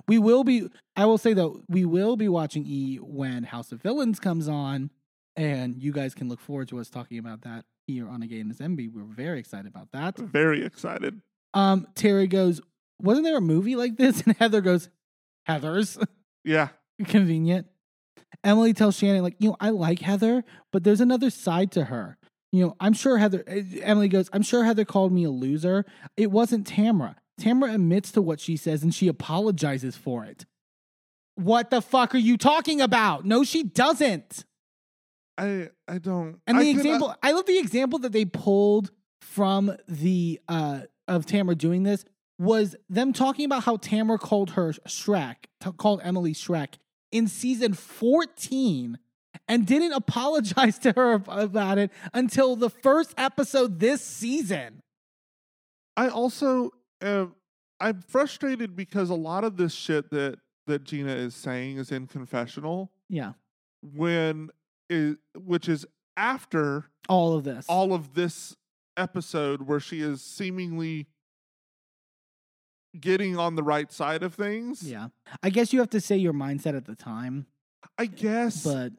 we will be. I will say though, we will be watching E when House of Villains comes on, and you guys can look forward to us talking about that here on A Gay and His Enby. We're very excited about that. Very excited. Um, Terry goes, Wasn't there a movie like this? And Heather goes, Heather's. Yeah. Convenient. Emily tells Shannon, like, you know, I like Heather, but there's another side to her. You know, I'm sure Heather, eh, Emily goes, I'm sure Heather called me a loser. It wasn't Tamra. Tamra admits to what she says and she apologizes for it. What the fuck are you talking about? No, she doesn't. I I don't. And I the could- example, I love the example that they pulled from the uh of Tamra doing this was them talking about how Tamra called her Shrek, t- called Emily Shrek in season 14 and didn't apologize to her about it until the first episode this season. I also uh, I'm frustrated because a lot of this shit that that Gina is saying is in confessional Yeah. when is which is after All of this. all of this episode where she is seemingly getting on the right side of things. yeah. I guess you have to say your mindset at the time, I eh, guess. but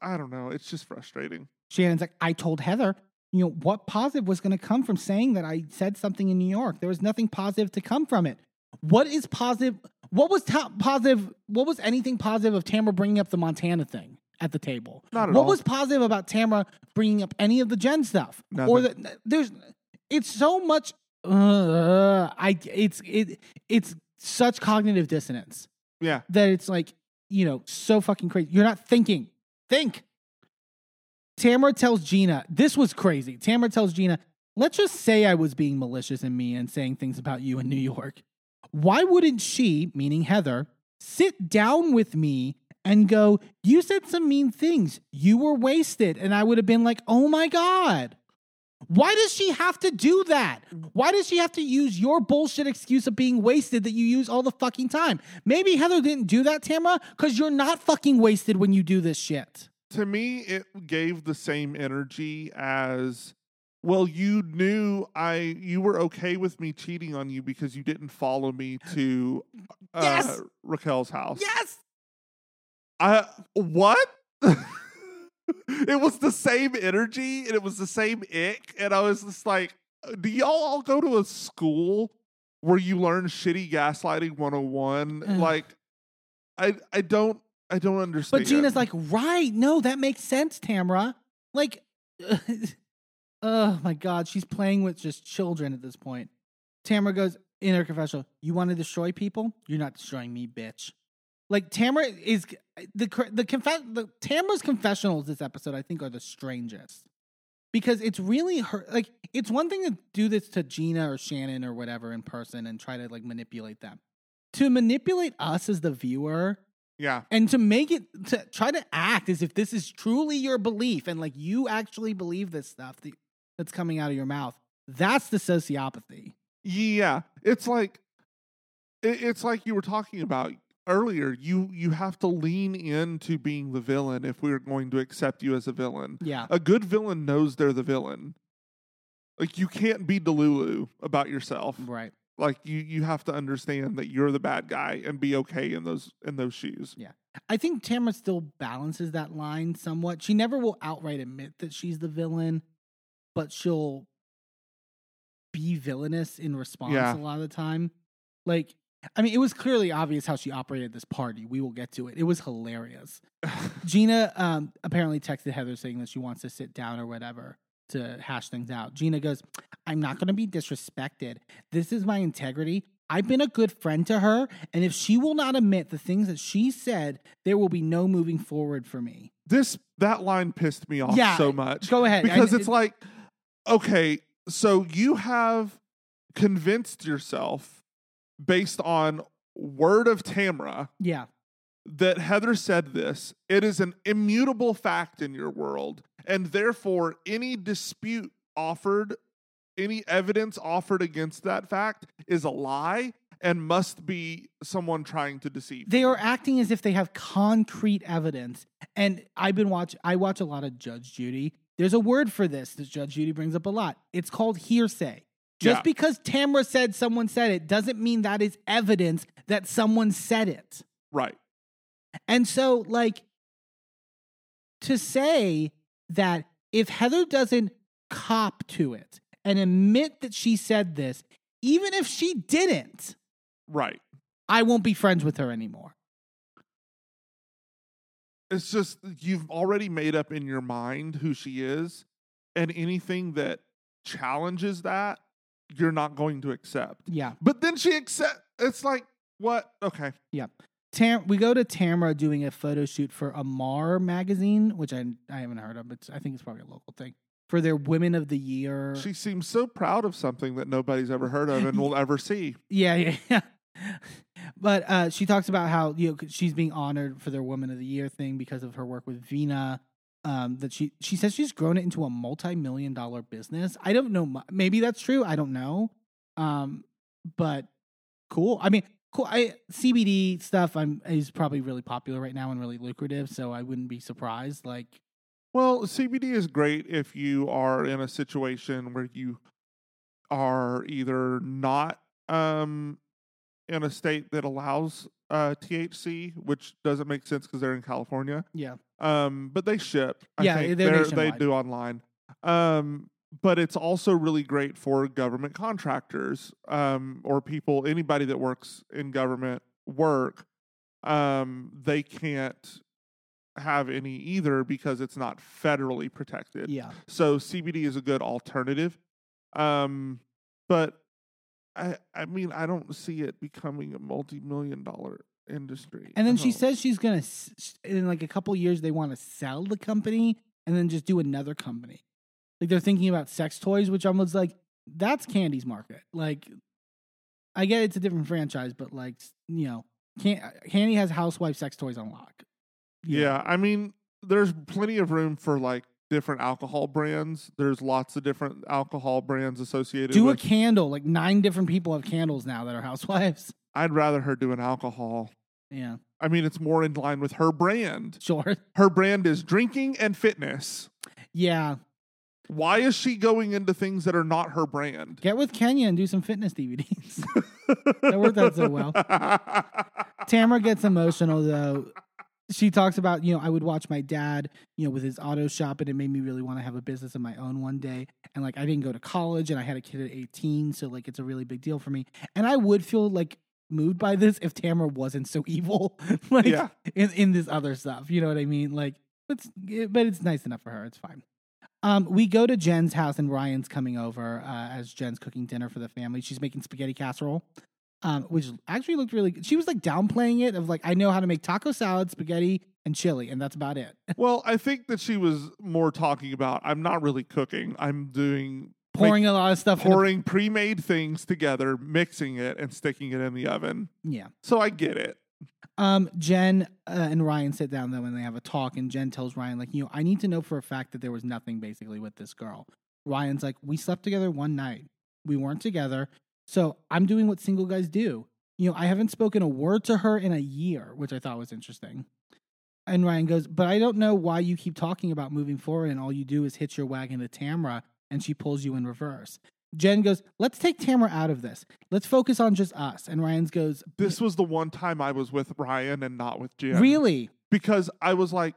I don't know. It's just frustrating. Shannon's like, I told Heather, you know, what positive was going to come from saying that I said something in New York? There was nothing positive to come from it. What is positive? What was positive? What was anything positive of Tamra bringing up the Montana thing at the table? Not at what all. was positive about Tamra bringing up any of the Jen stuff? Or the, there's, it's so much. Uh, I it's it it's such cognitive dissonance Yeah. that it's like, you know, so fucking crazy. You're not thinking. Think. Tamra tells Gina, this was crazy. Tamra tells Gina, let's just say I was being malicious in me and saying things about you in New York. Why wouldn't she, meaning Heather, sit down with me and go, You said some mean things. You were wasted. And I would have been like, Oh my God. Why does she have to do that? Why does she have to use your bullshit excuse of being wasted that you use all the fucking time? Maybe Heather didn't do that, Tamra, because you're not fucking wasted when you do this shit. To me, it gave the same energy as well, you knew I you were okay with me cheating on you because you didn't follow me to uh, Yes! Raquel's house. Yes. I what? it was the same energy and it was the same ick, and I was just like, "Do y'all all go to a school where you learn shitty gaslighting 101?" Ugh. like, I I don't I don't understand. But Gina's like, right, no, that makes sense, Tamra. Like, oh my God, she's playing with just children at this point. Tamra goes in her confessional, You want to destroy people? You're not destroying me, bitch. Like, Tamra is the, the, confess, the Tamra's confessionals this episode, I think, are the strangest. Because it's really her, like, it's one thing to do this to Gina or Shannon or whatever in person and try to, like, manipulate them. To manipulate us as the viewer, yeah, and to make it to try to act as if this is truly your belief and like you actually believe this stuff that, that's coming out of your mouth that's the sociopathy yeah. It's like it, it's like you were talking about earlier. You you have to lean into being the villain if we're going to accept you as a villain. yeah A good villain knows they're the villain. Like you can't be Delulu about yourself. right Like you you have to understand that you're the bad guy and be okay in those in those shoes. Yeah. I think tamra still balances that line somewhat she never will outright admit that she's the villain but she'll be villainous in response Yeah. a lot of the time like i mean it was clearly obvious how she operated this party we will get to it it was hilarious Gina um, apparently texted Heather saying that she wants to sit down or whatever to hash things out. Gina goes, I'm not going to be disrespected. This is my integrity. I've been a good friend to her, and if she will not admit the things that she said, there will be no moving forward for me. this that line pissed me off Yeah, so much. Go ahead. because I- it's like okay so you have convinced yourself based on word of tamra yeah, that heather said this it is an immutable fact in your world and therefore any dispute offered any evidence offered against that fact is a lie and must be someone trying to deceive they are acting as if they have concrete evidence. And I've been watch. I watch a lot of Judge Judy. There's a word for this that Judge Judy brings up a lot. It's called hearsay. Just Yeah. because Tamra said someone said it doesn't mean that is evidence that someone said it. right And so, like, to say that if Heather doesn't cop to it and admit that she said this, even if she didn't, Right. I won't be friends with her anymore. It's just you've already made up in your mind who she is, and anything that challenges that, you're not going to accept. Yeah. But then she accept. It's like what? Okay. Yeah. Tam- we go to Tamra doing a photo shoot for Amar magazine, which I I haven't heard of. It's I think it's probably a local thing for their Women of the Year. She seems so proud of something that nobody's ever heard of and will ever see. Yeah, yeah, yeah. But uh, she talks about how you know she's being honored for their Women of the Year thing because of her work with Vena. Um, that she she says she's grown it into a multi million dollar business. I don't know. Maybe that's true. I don't know. Um, but cool. I mean, cool. I CBD stuff. I'm is probably really popular right now and really lucrative. So I wouldn't be surprised. Like, Well, CBD is great if you are in a situation where you are either not um, in a state that allows uh, THC, which doesn't make sense because they're in California. yeah, Um, but they ship. I Yeah, think. they're they nationwide. do online. Um, but it's also really great for government contractors um, or people, anybody that works in government work. Um, they can't have any either because it's not federally protected. yeah. So CBD is a good alternative. Um, but I, I mean, I don't see it becoming a multi-million dollar industry. And then she says she's gonna s- s- in like a couple years they want to sell the company and then just do another company. Like they're thinking about sex toys, which I was like, that's Kandi's market. Like, I get it's a different franchise, but like you know, can- uh, Candy has housewife sex toys on lock. Know? Yeah, I mean, there's plenty of room for like different alcohol brands. There's lots of different alcohol brands associated Do a candle. Like nine different people have candles now that are housewives. I'd rather her do an alcohol. Yeah, I mean, it's more in line with her brand. sure. Her brand is drinking and fitness. Yeah, Why is she going into things that are not her brand? get with Kenya and do some fitness DVDs. that worked out so well. Tamra gets emotional though. She talks about, you know, I would watch my dad, you know, with his auto shop, and it made me really want to have a business of my own one day. And like, I didn't go to college, and I had a kid at 18, so like, it's a really big deal for me. And I would feel like moved by this if Tamra wasn't so evil, like Yeah. in, in this other stuff. You know what I mean? Like, it's but it's nice enough for her. It's fine. Um, we go to Jen's house, and Ryan's coming over uh, as Jen's cooking dinner for the family. She's making spaghetti casserole um, which actually looked really good. She was like downplaying it of like, I know how to make taco salad, spaghetti, and chili, and that's about it. well, I think that she was more talking about I'm not really cooking. I'm doing Pouring a lot of stuff pouring pre-made things together, mixing it, and sticking it in the oven. yeah. So I get it. Um, Jen uh, and Ryan sit down though and they have a talk, and Jen tells Ryan like, you know, I need to know for a fact that there was nothing basically with this girl. Ryan's like, we slept together one night. We weren't together, so I'm doing what single guys do. You know, I haven't spoken a word to her in a year, which I thought was interesting. And Ryan goes, but I don't know why you keep talking about moving forward, and all you do is hit your wagon to Tamra, and she pulls you in reverse. Jen goes, let's take Tamra out of this. Let's focus on just us. And Ryan's goes, This was the one time I was with Ryan and not with Jen. really? Because I was like,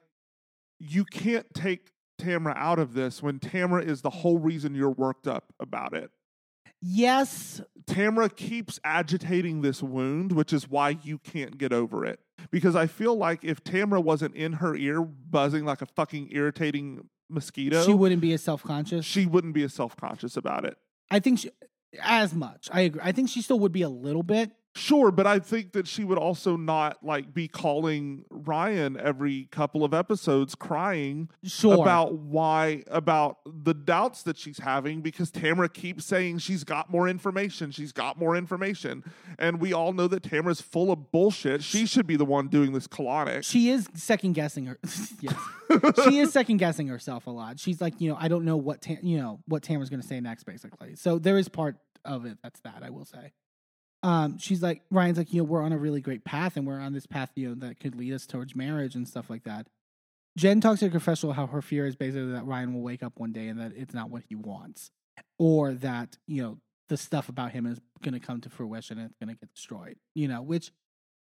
you can't take Tamra out of this when Tamra is the whole reason you're worked up about it. Yes, Tamra keeps agitating this wound, which is why you can't get over it. Because I feel like if Tamra wasn't in her ear buzzing like a fucking irritating mosquito, she wouldn't be as self conscious. she wouldn't be as self conscious about it. I think she, as much. I agree. I think she still would be a little bit. Sure, but I think that she would also not like be calling Ryan every couple of episodes crying Sure. about why about the doubts that she's having because Tamra keeps saying she's got more information, she's got more information. And we all know that Tamra's full of bullshit. She should be the one doing this colonic. she is second guessing her. yes, she is second guessing herself a lot. She's like, you know, I don't know what Tam- you know what Tamra's going to say next, basically. So there is part of it that's that I will say. Um, she's like Ryan's like, you know, we're on a really great path, and we're on this path, you know, that could lead us towards marriage and stuff like that. Jen talks to her confessional how her fear is basically that Ryan will wake up one day and that it's not what he wants, or that you know the stuff about him is going to come to fruition and it's going to get destroyed. You know, which,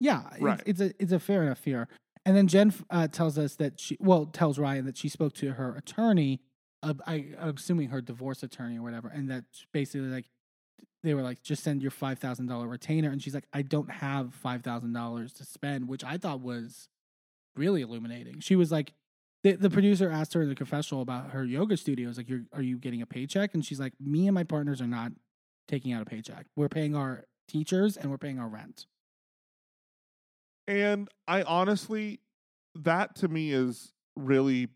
yeah, it's- Right. it's, a it's a fair enough fear. And then Jen uh, tells us that she, well, tells Ryan that she spoke to her attorney, uh, I, I'm assuming her divorce attorney or whatever, and that basically like they were like, just send your five thousand dollar retainer, and she's like, I don't have five thousand dollars to spend, which I thought was really illuminating. She was like, the, the producer asked her in the confessional about her yoga studios, like, you're are you getting a paycheck? And she's like, me and my partners are not taking out a paycheck. We're paying our teachers and we're paying our rent. And I honestly, that to me is really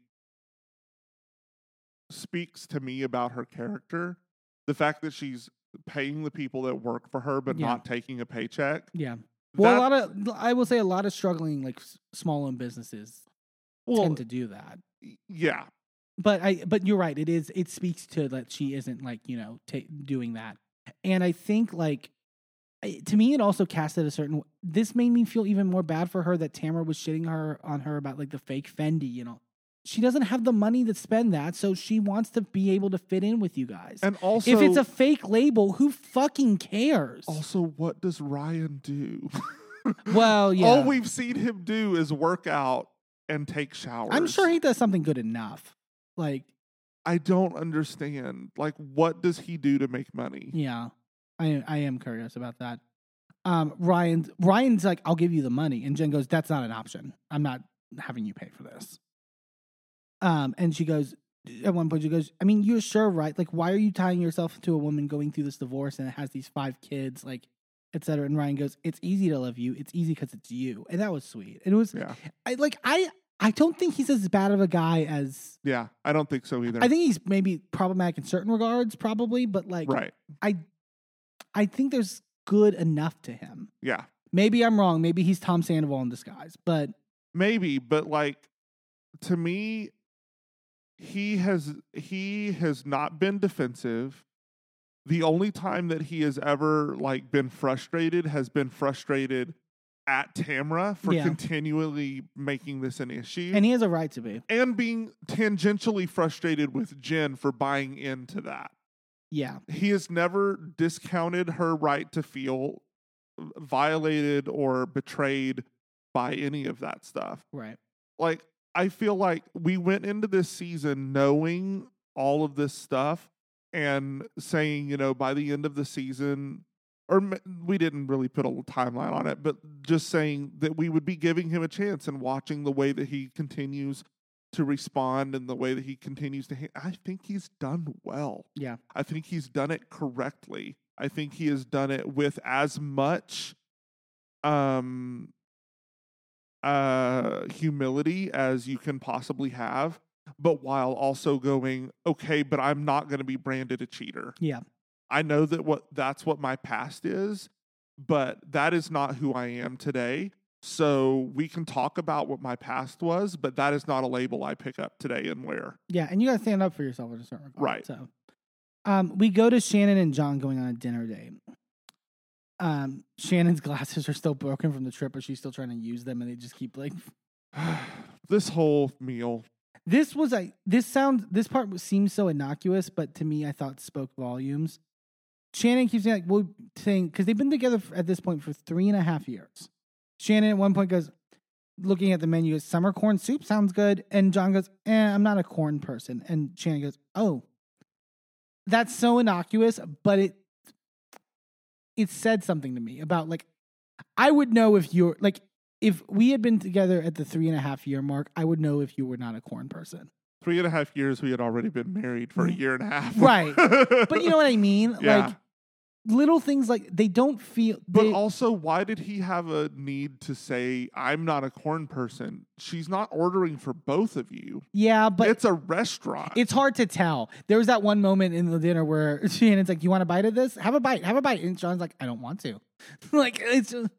speaks to me about her character. The fact that she's paying the people that work for her but Yeah. not taking a paycheck. Yeah. Well, That- a lot of I will say a lot of struggling like s- small owned businesses well, tend to do that. yeah, but I but you're right. It is it speaks to that she isn't like you know ta- doing that, and I think like to me it also casted a certain. This made me feel even more bad for her that Tamra was shitting her on her about like the fake Fendi. You know, she doesn't have the money to spend that, so she wants to be able to fit in with you guys. and also if it's a fake label, who fucking cares? also what does Ryan do? well, yeah, All we've seen him do is work out and take showers. I'm sure he does something good enough. Like, I don't understand. Like, what does he do to make money? Yeah, I I am curious about that. Um, Ryan's Ryan's like, I'll give you the money, and Jen goes, "That's not an option. I'm not having you pay for this." Um, and she goes, at one point, she goes, "I mean, you're sure, right? Like, why are you tying yourself to a woman going through this divorce and it has these five kids, like, et cetera?" And Ryan goes, "It's easy to love you. It's easy because it's you." And that was sweet. And it was, Yeah, I like, I I don't think he's as bad of a guy as yeah. I don't think so either. I think he's maybe problematic in certain regards, probably, but like, right. I I think there's good enough to him. Yeah, Maybe I'm wrong. Maybe he's Tom Sandoval in disguise. But maybe, but like to me, he has he has not been defensive. The only time that he has ever like been frustrated has been frustrated at Tamra for Yeah. continually making this an issue. and he has a right to be. and being tangentially frustrated with Jen for buying into that. Yeah. He has never discounted her right to feel violated or betrayed by any of that stuff. Right. Like, I feel like we went into this season knowing all of this stuff and saying, you know, by the end of the season, or we didn't really put a timeline on it, but just saying that we would be giving him a chance and watching the way that he continues to respond and the way that he continues to. Ha- I think he's done well. Yeah. I think he's done it correctly. I think he has done it with as much um uh humility as you can possibly have, but while also going, okay, but I'm not going to be branded a cheater. Yeah. I know that what that's what my past is, but that is not who I am today. So we can talk about what my past was, but that is not a label I pick up today and wear. Yeah. And you got to stand up for yourself in a certain regard. Right. So, um, we go to Shannon and John going on a dinner date. Um, Shannon's glasses are still broken from the trip, but she's still trying to use them, and they just keep like. this whole meal. This was a. This sounds. This part seems so innocuous, but to me, I thought spoke volumes. Shannon keeps saying, like, well, saying because they've been together f- at this point for three and a half years. Shannon at one point goes, looking at the menu, goes, summer corn soup sounds good, and John goes, eh, I'm not a corn person, and Shannon goes, oh, that's so innocuous, but it it said something to me about like I would know if you're like if we had been together at the three and a half year mark, I would know if you were not a corn person. Three and a half years, we had already been married for a year and a half. Mm. Right. But you know what I mean? Yeah. Like little things like they don't feel But they, also, why did he have a need to say, I'm not a corn person? She's not ordering for both of you. yeah, but it's a restaurant. it's hard to tell. There was that one moment in the dinner where Shannon's like, "You want a bite of this? Have a bite. Have a bite." And John's like, "I don't want to." like it's just,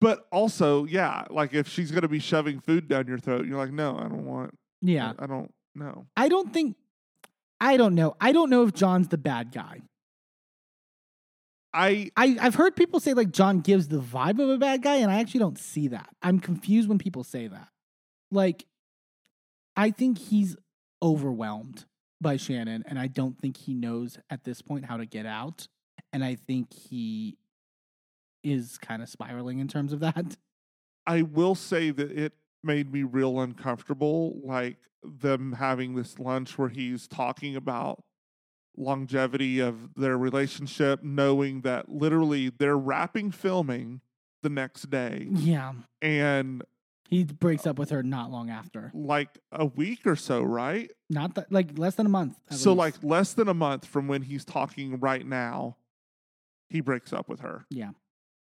but also, yeah, like if she's going to be shoving food down your throat, you're like, no, I don't want. yeah. I don't know. I don't think. I don't know. I don't know if John's the bad guy. I I, I've heard people say like John gives the vibe of a bad guy, and I actually don't see that. I'm confused when people say that. Like, I think he's overwhelmed by Shannon, and I don't think he knows at this point how to get out. And I think he is kind of spiraling in terms of that. I will say that it made me real uncomfortable, like them having this lunch where he's talking about longevity of their relationship, knowing that literally they're wrapping filming the next day Yeah. and He breaks uh, up with her not long after. like a week or so, right? Not that like less than a month. So least. like less than a month from when he's talking right now, he breaks up with her. Yeah.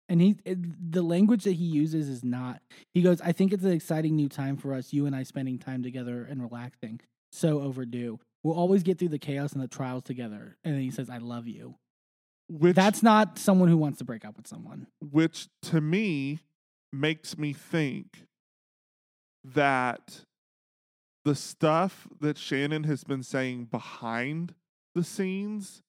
And he, it, the language that he uses is not, he goes, I think it's an exciting new time for us, you and I spending time together and relaxing. So overdue. We'll always get through the chaos and the trials together. And then he says, I love you. Which That's not someone who wants to break up with someone. which to me makes me think that the stuff that Shannon has been saying behind the scenes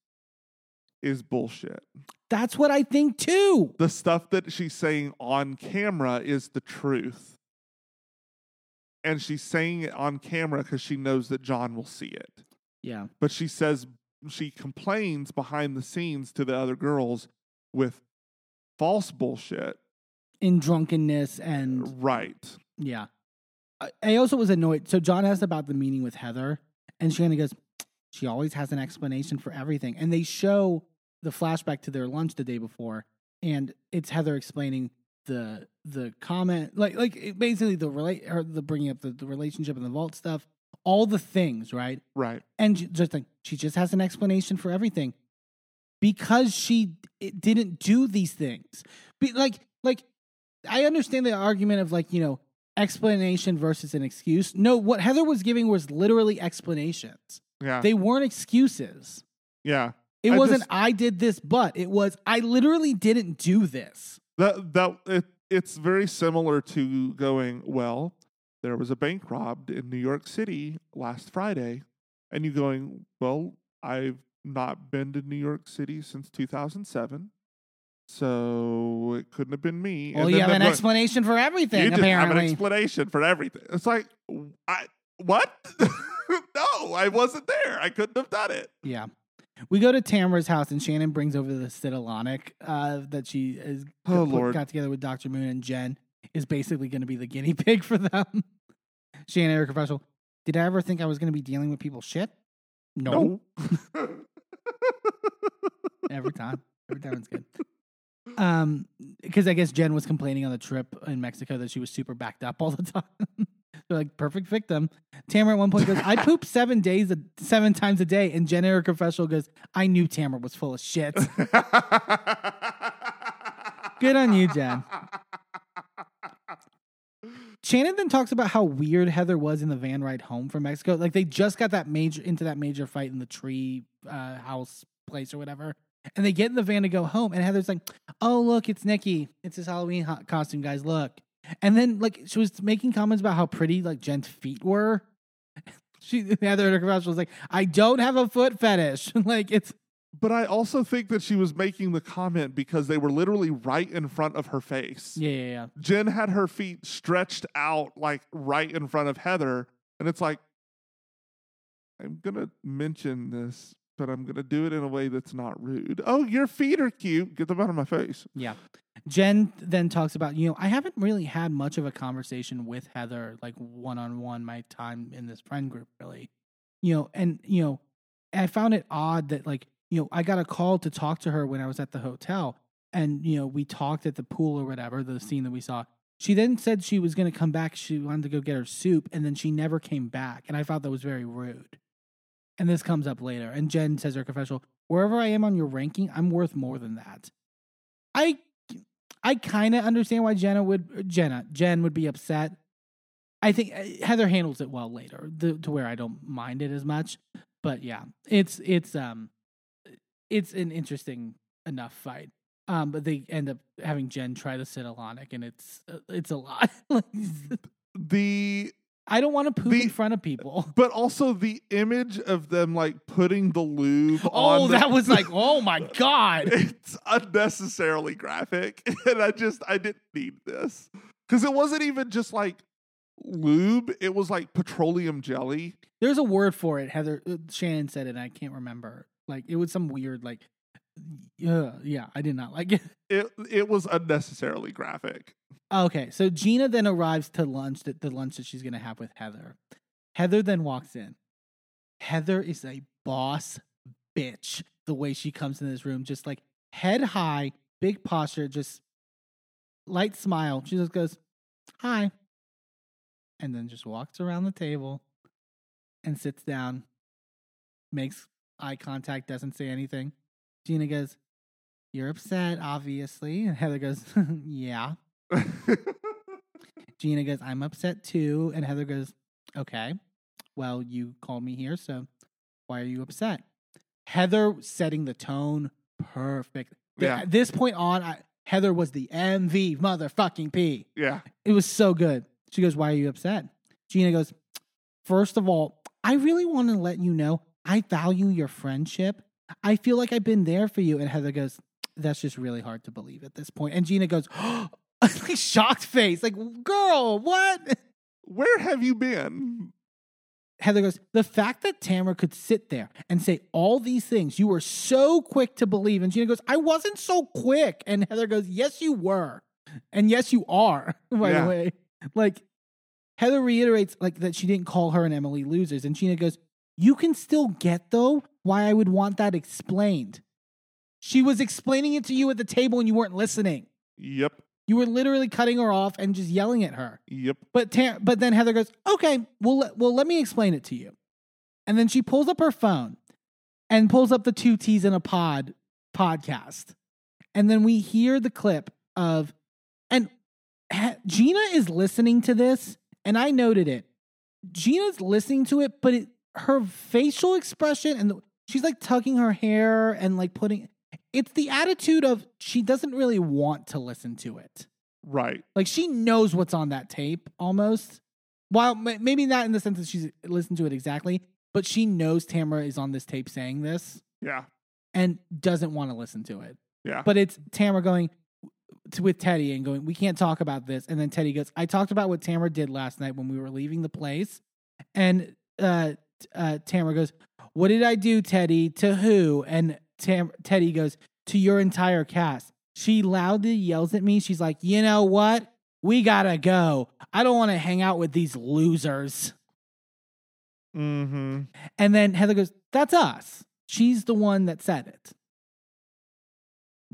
is bullshit. That's what I think too. The stuff that she's saying on camera is the truth. And she's saying it on camera because she knows that John will see it. Yeah. But she says she complains behind the scenes to the other girls with false bullshit. In drunkenness and uh, Right. Yeah. I- I also was annoyed. So John asked about the meeting with Heather, and she Shannon goes, She always has an explanation for everything. And they show the flashback to their lunch the day before, and it's Heather explaining the the comment, like like basically the relate or the bringing up the, the relationship and the vault stuff, all the things, right? Right. And just like she just has an explanation for everything because she it didn't do these things. Be, like like I understand the argument of like you know explanation versus an excuse. No, what Heather was giving was literally explanations. Yeah. They weren't excuses. yeah. It I wasn't just- I did this, but it was I literally didn't do this. That that it, it's very similar to going, well, there was a bank robbed in New York City last Friday, and you're going, well, I've not been to New York City since 2007. So it couldn't have been me. Well, And you have an going, explanation for everything. You just have an explanation for everything. It's like, I what? no, I wasn't there. I couldn't have done it. Yeah. We go to Tamra's house and Shannon brings over the Citalonic uh, that she is Oh, put- Lord. got together with Dr. Moon and Jen is basically going to be the guinea pig for them. Shannon Eric Professional. Did I ever think I was going to be dealing with people's shit? No. No. Every time. Every time it's good. Um, because I guess Jen was complaining on the trip in Mexico that she was super backed up all the time. They're like perfect victim. Tamra at one point goes, "I poop seven days, a, seven times a day," and Jen Eric Professional goes, "I knew Tamra was full of shit." Good on you, Jen. Shannon then talks about how weird Heather was in the van ride home from Mexico. Like they just got that major into that major fight in the tree uh, house place or whatever, and they get in the van to go home. And Heather's like, "Oh, look, it's Nikki. It's his Halloween ho- costume, guys. Look." And then like she was making comments about how pretty like Jen's feet were. She Heather in her commercial was like, "I don't have a foot fetish." like it's But I also think that she was making the comment because they were literally right in front of her face. yeah, yeah, yeah. Jen had her feet stretched out like right in front of Heather. And it's like, I'm going to mention this, but I'm going to do it in a way that's not rude. Oh, your feet are cute. Get them out of my face. Yeah. Jen then talks about, you know, I haven't really had much of a conversation with Heather, like one on one, my time in this friend group, really. You know, and, you know, I found it odd that, like, you know, I got a call to talk to her when I was at the hotel and, you know, we talked at the pool or whatever, the scene that we saw. She then said she was going to come back. She wanted to go get her soup and then she never came back. And I thought that was very rude. And this comes up later. And Jen says her confessional, wherever I am on your ranking, I'm worth more than that. I I kind of understand why Jenna would Jenna Jen would be upset. I think uh, Heather handles it well later, the, to where I don't mind it as much. But yeah, it's it's um it's an interesting enough fight. Um, but they end up having Jen try the Citalonic, and it's uh, it's a lot. Like, The I don't want to poop The- in front of people. but also the image of them like putting the lube on Oh, the- that was like, oh my god. it's unnecessarily graphic and i just i didn't need this because it wasn't even just like lube it was like petroleum jelly There's a word for it. Heather uh, Shannon said it. and I can't remember. Like it was some weird like. Yeah, yeah, I did not like it. it it was unnecessarily graphic Okay, so Gina then arrives to lunch that the lunch that she's gonna have with Heather. Heather then walks in. Heather is a boss bitch the way she comes in this room, just like head high, big posture, just light smile. She just goes, Hi. And then just walks around the table and sits down, makes eye contact, doesn't say anything. Gina goes, You're upset, obviously. And Heather goes, Yeah. Gina goes, I'm upset too. And Heather goes, Okay. Well, you called me here, so why are you upset? Heather setting the tone perfect. Yeah. At this point on, I, Heather was the MV motherfucking P. yeah. It was so good. She goes, Why are you upset? Gina goes, First of all, I really want to let you know I value your friendship. I feel like I've been there for you. And Heather goes, That's just really hard to believe at this point. And Gina goes, like shocked face, like, girl, what? Where have you been? Heather goes, The fact that Tamra could sit there and say all these things, you were so quick to believe. And Gina goes, I wasn't so quick. And Heather goes, Yes, you were. And yes, you are, by Yeah. the way. Like, Heather reiterates like that she didn't call her and Emily losers. And Gina goes, You can still get though why I would want that explained. She was explaining it to you at the table and you weren't listening. Yep. You were literally cutting her off and just yelling at her. Yep. But Tam- but then Heather goes, "Okay, well, let, well, let me explain it to you." And then she pulls up her phone and pulls up the two T's in a pod podcast, and then we hear the clip of, and ha- Gina is listening to this, and I noted it. Gina's listening to it, but it, her facial expression and the, she's like tugging her hair and like putting. It's the attitude of she doesn't really want to listen to it. Right. Like she knows what's on that tape almost. While ma- maybe not in the sense that she's listened to it exactly, but she knows Tamra is on this tape saying this Yeah. and doesn't want to listen to it. Yeah. But it's Tamra going to, with Teddi and going, "We can't talk about this." And then Teddi goes, "I talked about what Tamra did last night when we were leaving the place." And uh, uh, Tamra goes, "What did I do, Teddi? To who?" And Tam- Teddi goes, "To your entire cast." She loudly yells at me. She's like, "You know what? We gotta go. I don't want to hang out with these losers." mm-hmm. And then Heather goes, That's us. She's the one that said it.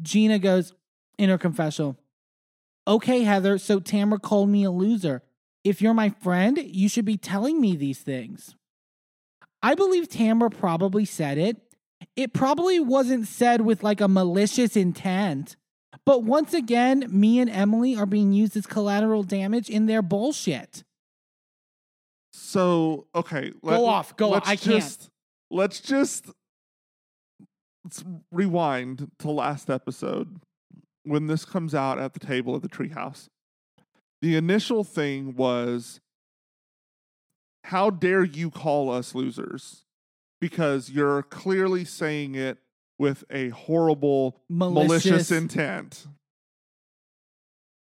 Gina goes in her confessional, Okay, Heather, so Tamra called me a loser. If you're my friend, you should be telling me these things. I believe Tamra probably said it. It probably wasn't said with like a malicious intent. But once again, me and Emily are being used as collateral damage in their bullshit. So okay, Go off, go let's off. I can't. just, Let's just let's rewind to last episode when this comes out at the table at the treehouse. The initial thing was, "How dare you call us losers?" Because you're clearly saying it with a horrible, malicious, Malicious. intent.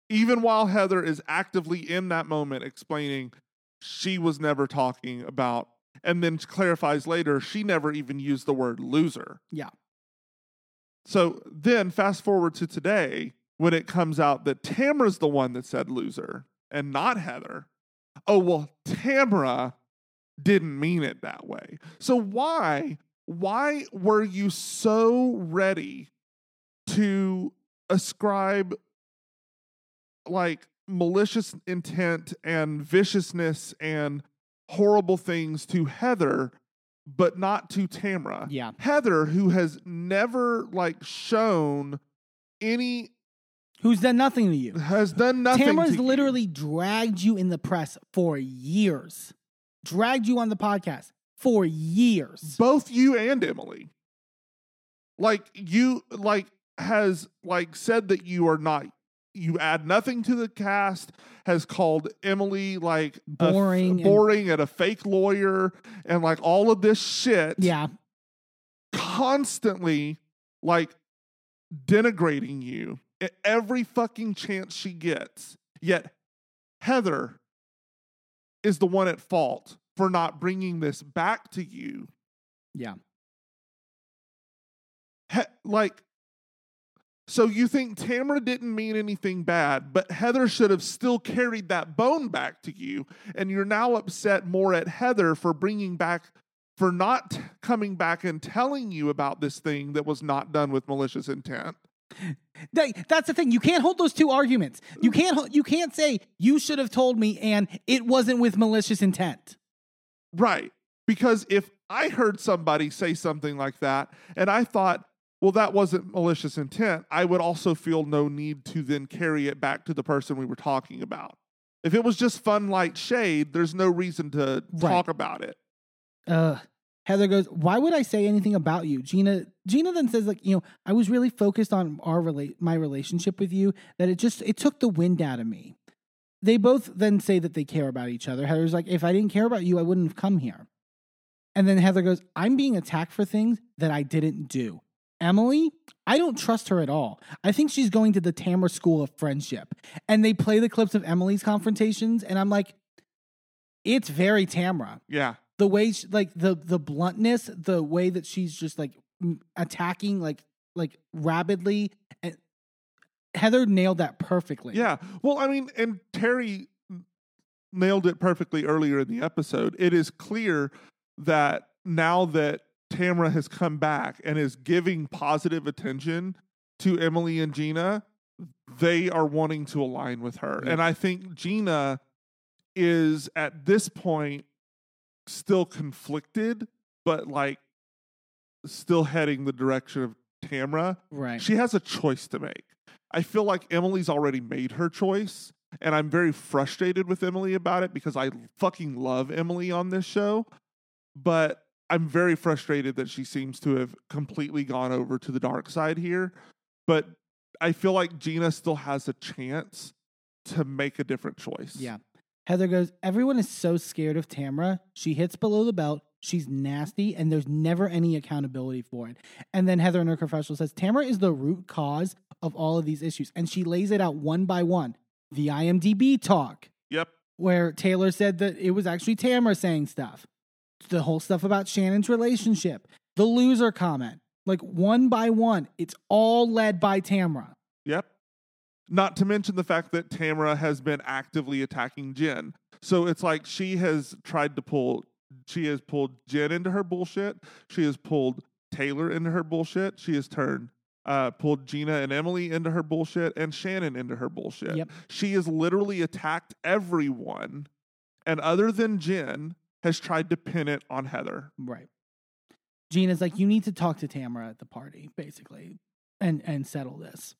Even while Heather is actively in that moment explaining she was never talking about, and then clarifies later she never even used the word loser. Yeah. So then fast forward to today when it comes out that Tamra's the one that said loser and not Heather. Oh, well, Tamra didn't mean it that way. So why why were you so ready to ascribe like malicious intent and viciousness and horrible things to Heather but not to Tamra? Yeah. Heather who has never like shown any Who's done nothing to you? has done nothing Tamra's to you. literally dragged you in the press for years, dragged you on the podcast for years. both you and Emily. Like you like has like said that you are not you add nothing to the cast has called Emily like a f- Boring and- boring and a fake lawyer and like all of this shit Yeah, constantly like denigrating you at every fucking chance she gets. Yet Heather is the one at fault for not bringing this back to you. yeah. He- like so you think Tamra didn't mean anything bad, but Heather should have still carried that bone back to you, and you're now upset more at Heather for bringing back for not coming back and telling you about this thing that was not done with malicious intent. That- that's the thing. You can't hold those two arguments. You can't. You can't say you should have told me and it wasn't with malicious intent. Right. Because if I heard somebody say something like that and I thought, well, that wasn't malicious intent, I would also feel no need to then carry it back to the person we were talking about. If it was just fun, light shade, there's no reason to Right. talk about it. Uh, Heather goes, "Why would I say anything about you?" Gina Gina then says, "Like you know, I was really focused on our relate my relationship with you that it just it took the wind out of me." They both then say that they care about each other. Heather's like, "If I didn't care about you, I wouldn't have come here." And then Heather goes, "I'm being attacked for things that I didn't do." Emily, I don't trust her at all. I think she's going to the Tamra School of Friendship. And they play the clips of Emily's confrontations, and I'm like, it's very Tamra Yeah. The way she, like the the bluntness the way that she's just like attacking like like rapidly and heather nailed that perfectly Yeah. Well, I mean, and Terry nailed it perfectly earlier in the episode. It is clear that now that Tamra has come back and is giving positive attention to Emily and Gina, they are wanting to align with her. Yeah. And I think Gina is at this point still conflicted, but like still heading the direction of Tamra. right she has a choice to make. I feel like Emily's already made her choice, and I'm very frustrated with Emily about it because I fucking love Emily on this show. But I'm very frustrated that she seems to have completely gone over to the dark side here. But I feel like Gina still has a chance to make a different choice. yeah heather goes everyone is so scared of tamra she hits below the belt she's nasty and there's never any accountability for it and then heather in her confessional says tamra is the root cause of all of these issues and she lays it out one by one the imdb talk Yep. where Taylor said that it was actually Tamra saying stuff. The whole stuff about Shannon's relationship, the loser comment, like one by one, it's all led by Tamra. Yep. Not to mention the fact that Tamra has been actively attacking Jen. So it's like she has tried to pull, she has pulled Jen into her bullshit. She has pulled Taylor into her bullshit. She has turned, uh, pulled Gina and Emily into her bullshit and Shannon into her bullshit. Yep. She has literally attacked everyone. And other than Jen, has tried to pin it on Heather. Right. Gina's like, you need to talk to Tamra at the party, basically, and and settle this.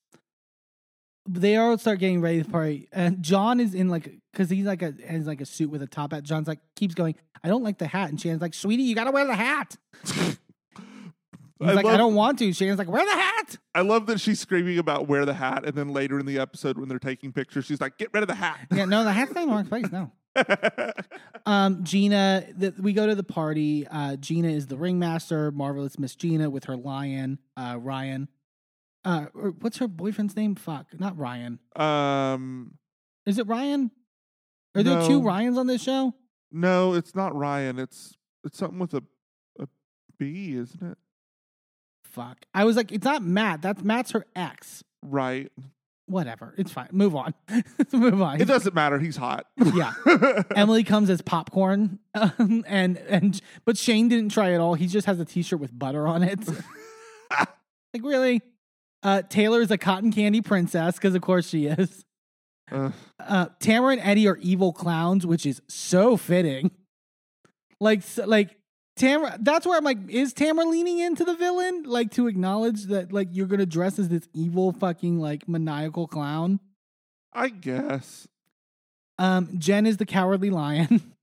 They all start getting ready for party, and John is in like, because he's like a has like a suit with a top hat. John's like keeps going. I don't like the hat, and Shannon's like, sweetie, you gotta wear the hat. He's I like, I don't want to. Shannon's like, wear the hat. I love that she's screaming about wear the hat, and then later in the episode when they're taking pictures, she's like, "Get rid of the hat." Yeah, no, the hat's not in the wrong place. No. Um, Gina, the, we go to the party. Uh, Gina is the ringmaster, marvelous Miss Gina with her lion, uh, Ryan. Uh, what's her boyfriend's name? Fuck, not Ryan. um, Is it Ryan? Are there two No. Ryans on this show? no, it's not Ryan. It's it's something with a a B, isn't it? Fuck. I was like, it's not Matt. That's Matt's her ex. Right. Whatever. It's fine. Move on. Move on. It doesn't matter. He's hot. Yeah. Emily comes as popcorn, um, and and but Shane didn't try at all. He just has a T-shirt with butter on it. like really? Uh, Taylor is a cotton candy princess because of course she is. Uh, Uh, Tamra and Eddie are evil clowns, which is so fitting. Like s- like Tamra, that's where I'm like, is Tamra leaning into the villain, like to acknowledge that like you're gonna dress as this evil fucking like maniacal clown? I guess. Um, Jen is the cowardly lion.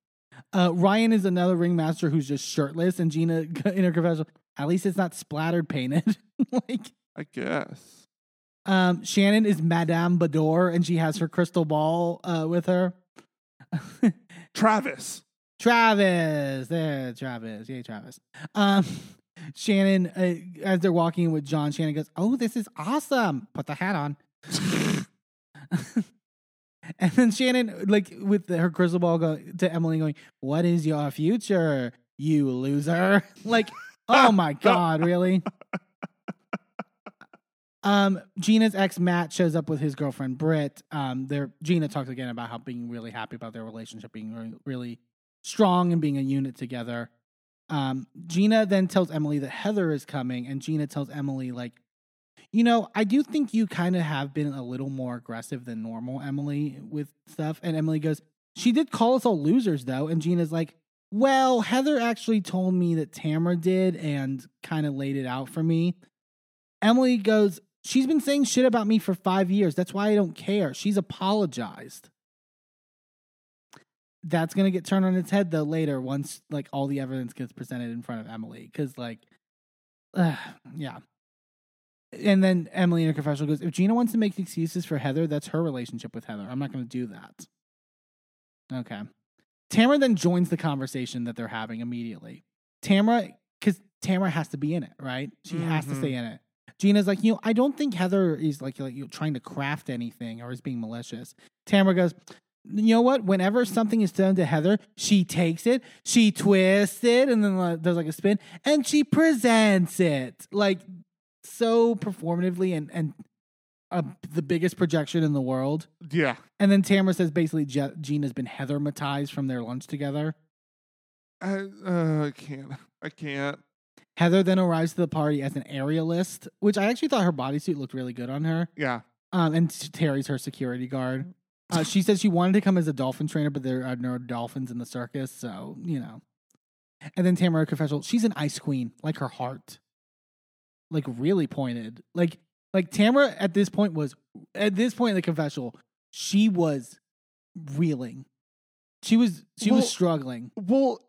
Uh, Ryan is another ringmaster who's just shirtless, and Gina in her confessional. At least it's not splattered painted. like, I guess. um, Shannon is Madame Beador, and she has her crystal ball uh, with her. Travis. Travis, there, Travis, yay, Travis. Um, Shannon, uh, as they're walking with John, Shannon goes, "Oh, this is awesome! Put the hat on." and then Shannon, like with the, her crystal ball, go to Emily, going, "What is your future, you loser?" like, oh my god, really? Um, Gina's ex Matt shows up with his girlfriend Britt. Um, Gina talks again about how being really happy about their relationship, being really, really strong and being a unit together. Um, Gina then tells Emily that Heather is coming, and Gina tells Emily, like, you know, I do think you kind of have been a little more aggressive than normal, Emily, with stuff. And Emily goes, She did call us all losers, though. And Gina's like, Well, Heather actually told me that Tamra did and kind of laid it out for me. Emily goes, She's been saying shit about me for five years. That's why I don't care. She's apologized. That's gonna get turned on its head though later once like all the evidence gets presented in front of Emily. Cause like uh, yeah. And then Emily in her confessional goes, if Gina wants to make excuses for Heather, that's her relationship with Heather. I'm not gonna do that. Okay. Tamra then joins the conversation that they're having immediately. Tamra, because Tamra has to be in it, right? She has to stay in it. Gina's like, you know, I don't think Heather is like, like you trying to craft anything or is being malicious. Tamra goes, you know what? Whenever something is done to Heather, she takes it, she twists it, and then uh, does like a spin, and she presents it like so performatively and and uh, the biggest projection in the world. Yeah. And then Tamra says basically Je- Gina's been Heather-matized from their lunch together. I, uh, I can't. I can't. Heather then arrives to the party as an aerialist, which I actually thought her bodysuit looked really good on her. Yeah. Um, and Terry's her security guard. Uh, she says she wanted to come as a dolphin trainer, but there are no dolphins in the circus, so you know. And then Tamra confessional, she's an ice queen, like her heart, like really pointed. Like like Tamra at this point was at this point in the confessional, she was reeling. She was she Well- was struggling. Well,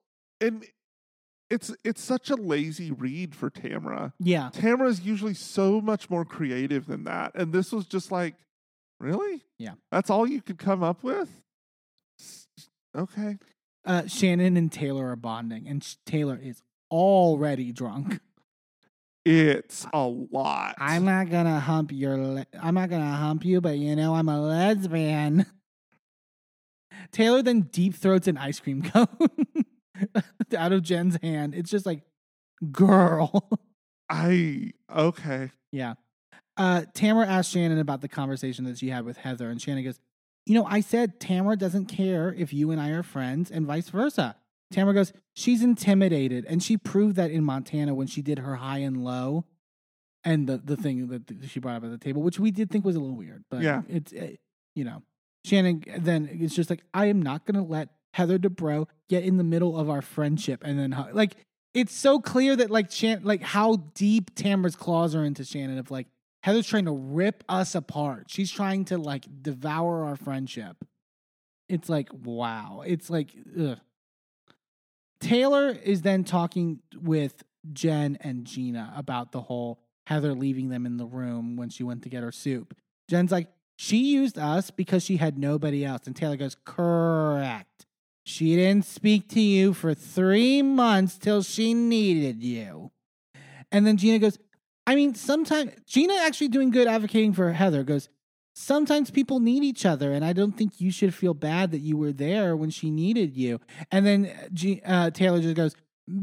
and it's it's such a lazy read for Tamra. Yeah, Tamra is usually so much more creative than that, and this was just like, really? Yeah. That's all you could come up with? Okay. uh, Shannon and Taylor are bonding, and Taylor is already drunk. It's a lot. I'm not gonna hump your. Le- I'm not gonna hump you, but you know I'm a lesbian. Taylor then deep throats an ice cream cone out of Jen's hand. It's just like, girl. I okay. yeah. Uh, Tamra asked Shannon about the conversation that she had with Heather, and Shannon goes, "You know, I said Tamra doesn't care if you and I are friends, and vice versa." Tamra goes, "She's intimidated, and she proved that in Montana when she did her high and low." And the, the thing that she brought up at the table, which we did think was a little weird, but Yeah. it's uh, you know, Shannon then it's just like I am not gonna let Heather Dubrow get in the middle of our friendship, and then hu- like it's so clear that like Shan like how deep Tamra's claws are into Shannon of like Heather's trying to rip us apart. She's trying to like devour our friendship. It's like wow. It's like ugh. Taylor is then talking with Jen and Gina about the whole Heather leaving them in the room when she went to get her soup. Jen's like, she used us because she had nobody else. And Taylor goes, correct. She didn't speak to you for three months till she needed you. And then Gina goes, I mean, sometimes Gina actually doing good advocating for Heather goes, sometimes people need each other, and I don't think you should feel bad that you were there when she needed you. And then G- uh, Taylor just goes,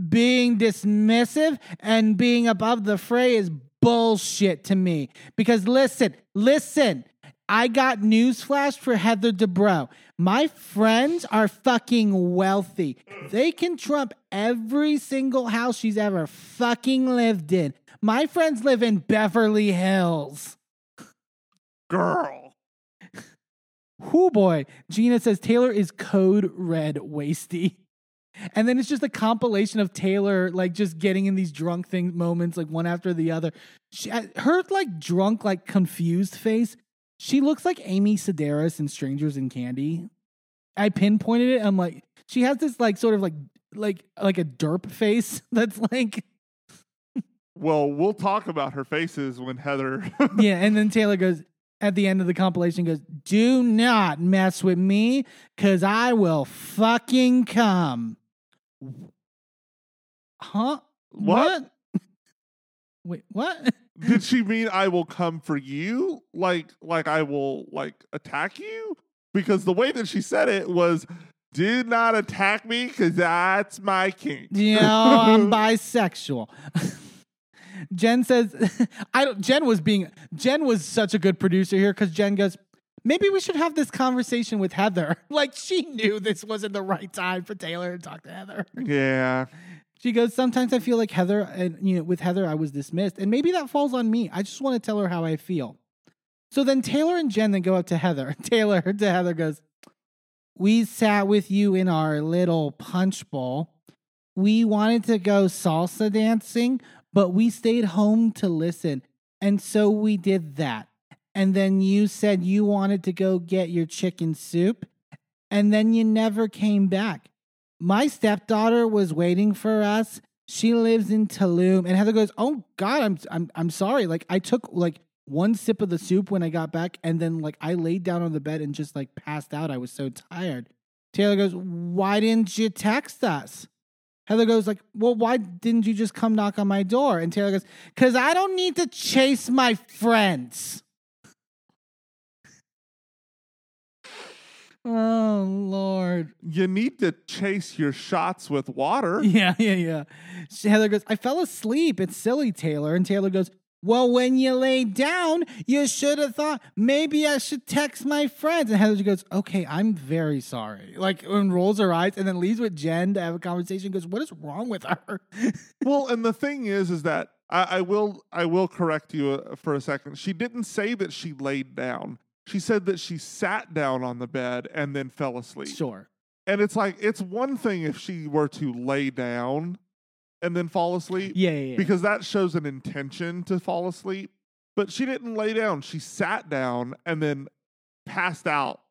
being dismissive and being above the fray is bullshit to me. Because listen, listen, I got newsflash for Heather Dubrow. My friends are fucking wealthy. They can trump every single house she's ever fucking lived in. My friends live in Beverly Hills. Girl. Whoo boy. Gina says Taylor is code red wasty. And then it's just a compilation of Taylor like just getting in these drunk thing moments like one after the other. She, uh, her like drunk like confused face. She looks like Amy Sedaris in Strangers in Candy. I pinpointed it. I'm like she has this like sort of like like like a derp face that's like Well, we'll talk about her faces when Heather. yeah, and then Taylor goes at the end of the compilation goes, "Do not mess with me cuz I will fucking come." Huh? What? Wait, what? Did she mean I will come for you? Like like I will like attack you? Because the way that she said it was do not attack me because that's my kink. you know, I'm bisexual. Jen says, "I don't." Jen was being. Jen was such a good producer here because Jen goes, "Maybe we should have this conversation with Heather." Like she knew this wasn't the right time for Taylor to talk to Heather. yeah. She goes, Sometimes I feel like Heather, and you know, with Heather, I was dismissed. And maybe that falls on me. I just want to tell her how I feel. So then Taylor and Jen then go up to Heather. Taylor to Heather goes, We sat with you in our little punch bowl. We wanted to go salsa dancing, but we stayed home to listen. And so we did that. And then you said you wanted to go get your chicken soup. And then you never came back. My stepdaughter was waiting for us. She lives in Tulum. And Heather goes, Oh God, I'm I'm I'm sorry. Like I took like one sip of the soup when I got back, and then like I laid down on the bed and just like passed out. I was so tired. Taylor goes, Why didn't you text us? Heather goes like, "Well, why didn't you just come knock on my door?" And Taylor goes, "Cause I don't need to chase my friends." Oh Lord. You need to chase your shots with water. Yeah, yeah, yeah. Heather goes, I fell asleep. It's silly, Taylor. And Taylor goes, Well, when you lay down, you should have thought maybe I should text my friends. And Heather goes, Okay, I'm very sorry. Like, and rolls her eyes and then leaves with Jen to have a conversation. Goes, What is wrong with her? well, and the thing is, is that I, I will, I will correct you uh, for a second. She didn't say that she laid down. She said that she sat down on the bed and then fell asleep. sure. And it's like it's one thing if she were to lay down and then fall asleep, Yeah, yeah, yeah. because that shows an intention to fall asleep. But she didn't lay down. She sat down and then passed out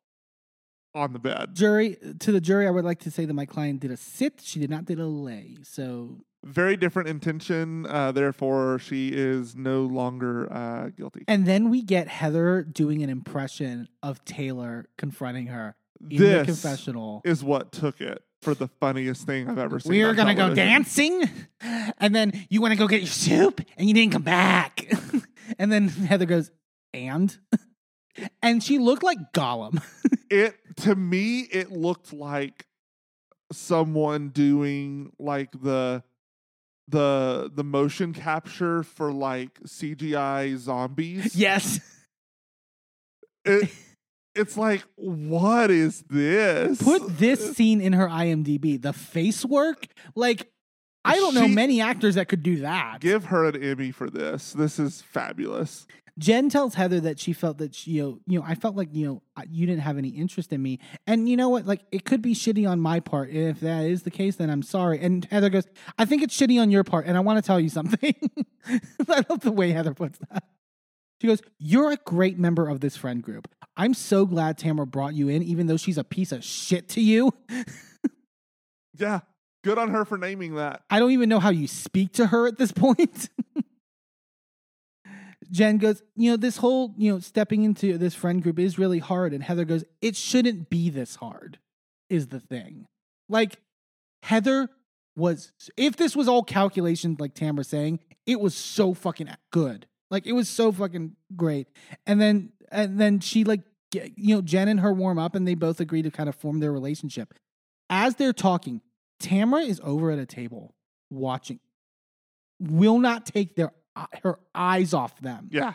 on the bed. jury to the jury, I would like to say that my client did a sit. She did not did a lay. So Very different intention. Uh, therefore, she is no longer uh, guilty. and then we get Heather doing an impression of Taylor confronting her in the confessional. is what took it for the funniest thing I've ever seen. We were gonna go dancing, and then you want to go get your soup, and you didn't come back. and then Heather goes, and, and she looked like Gollum. It to me, it looked like someone doing like the the the motion capture for like CGI zombies. yes, It, it's like, what is this? put this scene in her IMDb. The face work, like I don't know many actors that could do that. Give her an Emmy for this. This is fabulous. Jen tells Heather that she felt that she, you know, you know, I felt like you know you didn't have any interest in me, and you know what? Like it could be shitty on my part. And if that is the case, then I'm sorry. And Heather goes, I think it's shitty on your part, and I want to tell you something. I love the way Heather puts that. She goes, You're a great member of this friend group. I'm so glad Tamra brought you in, even though she's a piece of shit to you. Yeah. Good on her for naming that. I don't even know how you speak to her at this point. Jen goes, you know, this whole, you know, stepping into this friend group is really hard. And Heather goes, it shouldn't be this hard, is the thing. Like, Heather was, if this was all calculations, like Tamra's saying, it was so fucking good. Like, it was so fucking great. And then, and then she, like, you know, Jen and her warm up and they both agree to kind of form their relationship. As they're talking, Tamra is over at a table watching, will not take their her eyes off them. Yeah.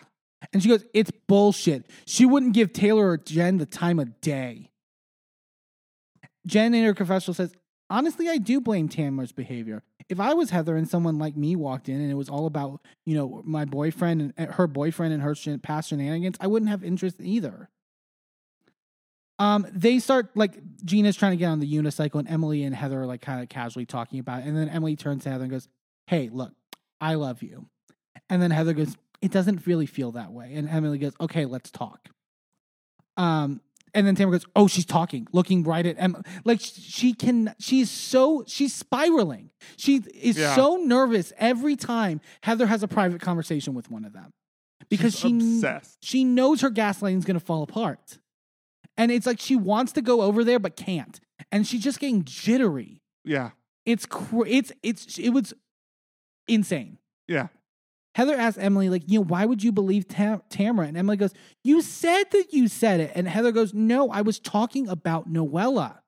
And she goes, It's bullshit. She wouldn't give Taylor or Jen the time of day. Jen in her confessional says, Honestly, I do blame Tamra's behavior. If I was Heather and someone like me walked in and it was all about, you know, my boyfriend and uh, her boyfriend and her past shenanigans, I wouldn't have interest either. Um, they start like Gina's trying to get on the unicycle, and Emily and Heather are like kind of casually talking about it. And then Emily turns to Heather and goes, Hey, look, I love you. And then Heather goes, It doesn't really feel that way. And Emily goes, Okay, let's talk. Um, and then Tamra goes, Oh, she's talking, looking right at Emma. Like she can, she's so, she's spiraling. She is Yeah. so nervous every time Heather has a private conversation with one of them because She's she obsessed. she knows her gaslighting is going to fall apart. And it's like she wants to go over there but can't. And she's just getting jittery. Yeah. It's cr- it's it's it was insane. Yeah. Heather asked Emily, like, you know, why would you believe Tam- Tamra? And Emily goes, you said that you said it. And Heather goes, no, I was talking about Noella.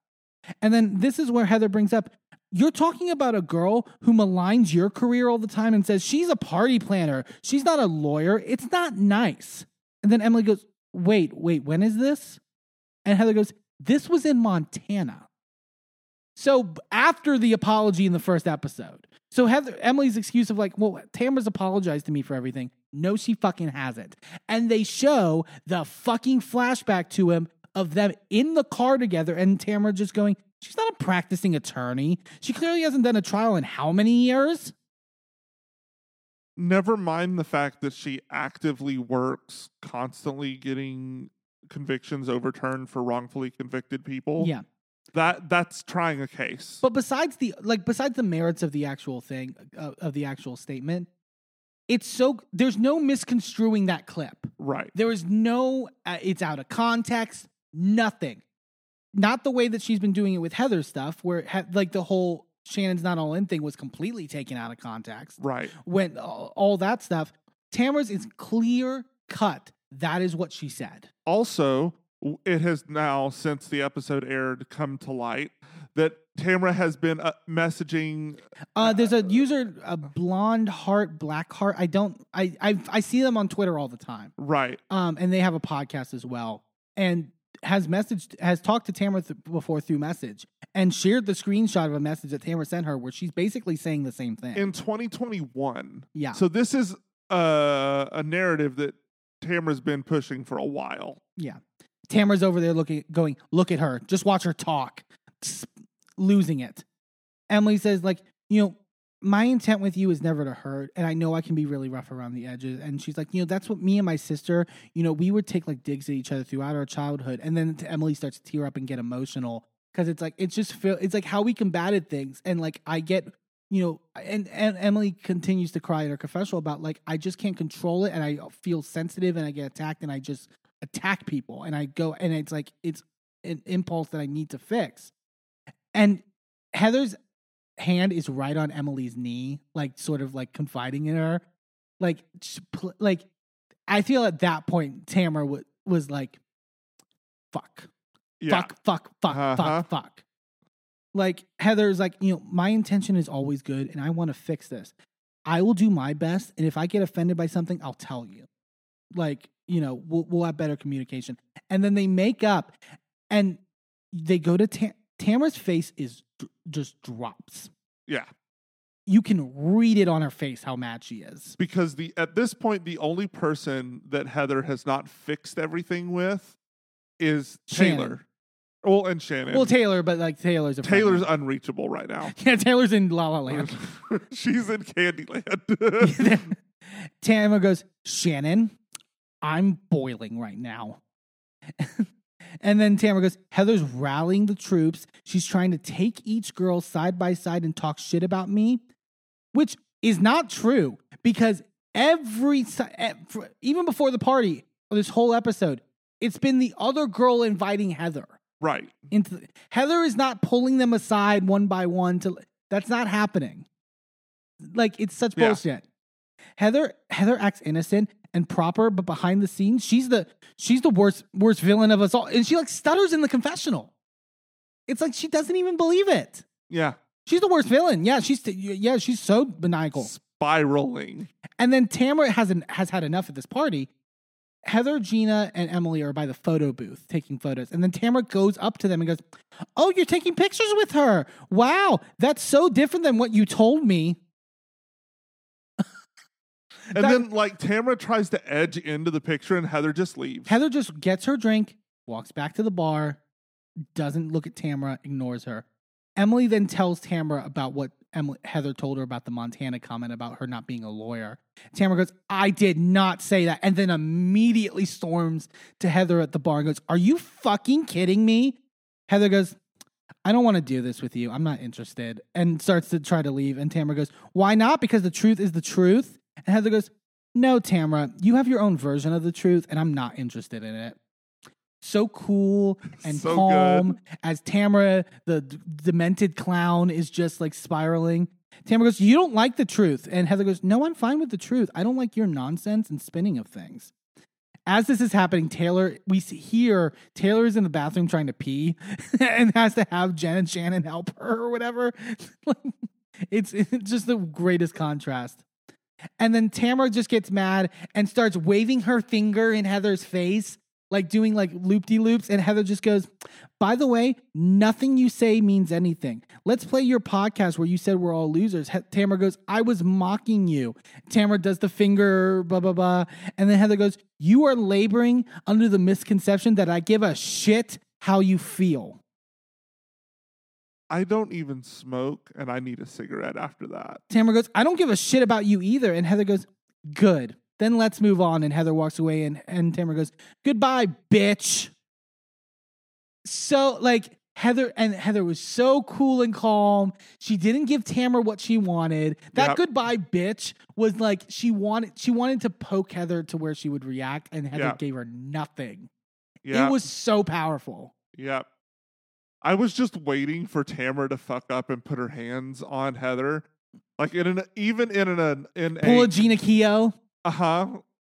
And then this is where Heather brings up, you're talking about a girl who maligns your career all the time and says she's a party planner. She's not a lawyer. It's not nice. And then Emily goes, wait, wait, when is this? And Heather goes, this was in Montana. So after the apology in the first episode. So Heather Emily's excuse of like, well, Tamra's apologized to me for everything. No, she fucking hasn't. And they show the fucking flashback to him of them in the car together and Tamra just going, She's not a practicing attorney. She clearly hasn't done a trial in how many years? Never mind the fact that she actively works, constantly getting convictions overturned for wrongfully convicted people. Yeah. That that's trying a case. But besides the like besides the merits of the actual thing uh, of the actual statement, it's so there's no misconstruing that clip. right. There is no uh, it's out of context, nothing. Not the way that she's been doing it with Heather stuff where ha- like the whole Shannon's not all in thing was completely taken out of context. Right. When all, all that stuff, Tamra's is clear cut. That is what she said. Also, it has now, since the episode aired, come to light that Tamra has been uh, messaging. Uh, there's a user, a blonde heart, black heart. I don't, I, I, I see them on Twitter all the time. Right. Um, and they have a podcast as well, and has messaged, has talked to Tamra th- before through message, and shared the screenshot of a message that Tamra sent her, where she's basically saying the same thing. In 2021. Yeah. So this is uh, a narrative that Tamra's been pushing for a while. yeah, Tamra's over there looking, going, look at her, just watch her talk, s- losing it. Emily says, like, you know, my intent with you is never to hurt, and I know I can be really rough around the edges. And she's like, you know, that's what me and my sister, you know, we would take like digs at each other throughout our childhood, and then Emily starts to tear up and get emotional because it's like it's just feel it's like how we combated things, and like I get, you know, and and Emily continues to cry in her confessional about like I just can't control it, and I feel sensitive, and I get attacked, and I just attack people, and I go, and it's like it's an impulse that I need to fix, and Heather's hand is right on Emily's knee, like sort of like confiding in her. Like, like I feel at that point Tamra w- was like, "Fuck, Yeah. fuck, fuck, fuck, Uh-huh. fuck, fuck." Like Heather's like, you know, my intention is always good, and I want to fix this. I will do my best, and if I get offended by something, I'll tell you. Like, you know, we'll we'll have better communication. And then they make up, and they go to Tam- Tamra's face is just drops Yeah. you can read it on her face how mad she is. Because the at this point, the only person that Heather has not fixed everything with is Shannon. Taylor. Well, and Shannon. Well, Taylor, but like Taylor's a Taylor's friend. unreachable right now. yeah, Taylor's in La La Land. She's in Candyland. Tamra goes, Shannon, I'm boiling right now. and then Tamra goes, Heather's rallying the troops. She's trying to take each girl side by side and talk shit about me, which is not true because every, even before the party, this whole episode, it's been the other girl inviting Heather. right. into the, Heather is not pulling them aside one by one to that's not happening. Like it's such Yeah. bullshit. Heather Heather acts innocent and proper, but behind the scenes, she's the she's the worst worst villain of us all. And she like stutters in the confessional. It's like she doesn't even believe it. Yeah. She's the worst villain. Yeah, she's yeah, she's so maniacal. Spiraling. And then Tamra hasn't has had enough at this party. Heather, Gina, and Emily are by the photo booth taking photos. And then Tamra goes up to them and goes, Oh, you're taking pictures with her. Wow, that's so different than what you told me. And That- then, like, Tamra tries to edge into the picture, and Heather just leaves. Heather just gets her drink, walks back to the bar, doesn't look at Tamra, ignores her. Emily then tells Tamra about what Emily, Heather told her about the Montana comment about her not being a lawyer. Tamra goes, I did not say that. And then immediately storms to Heather at the bar and goes, Are you fucking kidding me? Heather goes, I don't want to do this with you. I'm not interested. And starts to try to leave. And Tamra goes, Why not? Because the truth is the truth. And Heather goes, No, Tamra, you have your own version of the truth, and I'm not interested in it. So cool and So calm good. as Tamra, the d- demented clown, is just like spiraling. Tamra goes, You don't like the truth. And Heather goes, No, I'm fine with the truth. I don't like your nonsense and spinning of things. As this is happening, Taylor, we see here, Taylor is in the bathroom trying to pee and has to have Jen and Shannon help her or whatever. it's, it's just the greatest contrast. And then Tamra just gets mad and starts waving her finger in Heather's face like doing like loop de loops. And Heather just goes, By the way, nothing you say means anything. Let's play your podcast where you said we're all losers. He- Tamra goes, I was mocking you. Tamra does the finger, blah, blah, blah. And then Heather goes, You are laboring under the misconception that I give a shit how you feel. I don't even smoke, and I need a cigarette after that. Tamra goes, I don't give a shit about you either. And Heather goes, Good. Then let's move on. And Heather walks away, and, and Tamra goes, Goodbye, bitch. So, like, Heather and Heather was so cool and calm. She didn't give Tamra what she wanted. That Yep. goodbye bitch was like she wanted she wanted to poke Heather to where she would react, and Heather Yeah. gave her nothing. Yeah, It was so powerful. Yep. I was just waiting for Tamra to fuck up and put her hands on Heather, like in an even in an in Pull a a Gina Keogh. uh huh,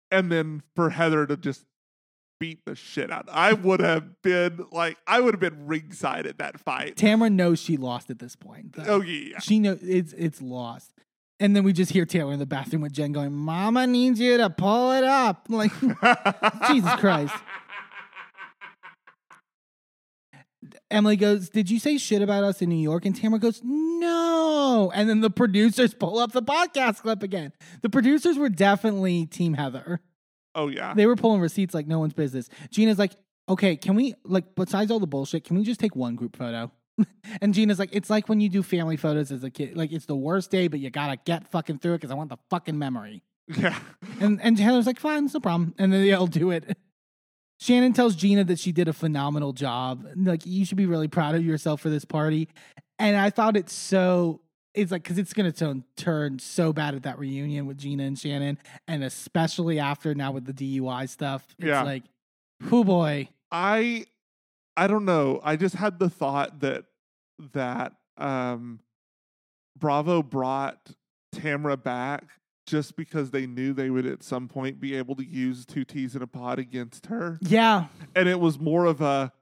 and then for Heather to just beat the shit out. I would have been like, I would have been ringside at that fight. Tamra knows she lost at this point. though. Oh yeah, She knows it's it's lost. And then we just hear Taylor in the bathroom with Jen going, Mama needs you to pull it up. Like, Jesus Christ. Emily goes, Did you say shit about us in New York? And Tamra goes, No. And then the producers pull up the podcast clip again. The producers were definitely Team Heather. oh yeah. They were pulling receipts like no one's business. Gina's like, Okay, can we, like, besides all the bullshit, can we just take one group photo? and Gina's like, It's like when you do family photos as a kid. Like, it's the worst day, but you gotta get fucking through it because I want the fucking memory. Yeah. And and Taylor's like, fine, it's no problem. And then they all do it. Shannon tells Gina that she did a phenomenal job. Like, you should be really proud of yourself for this party. And I thought it's so it's like because it's gonna turn turn so bad at that reunion with Gina and Shannon, and especially after now with the DUI stuff. It's Yeah. like, who boy. I I don't know. I just had the thought that that um Bravo brought Tamra back just because they knew they would at some point be able to use two T's in a pod against her. Yeah. And it was more of a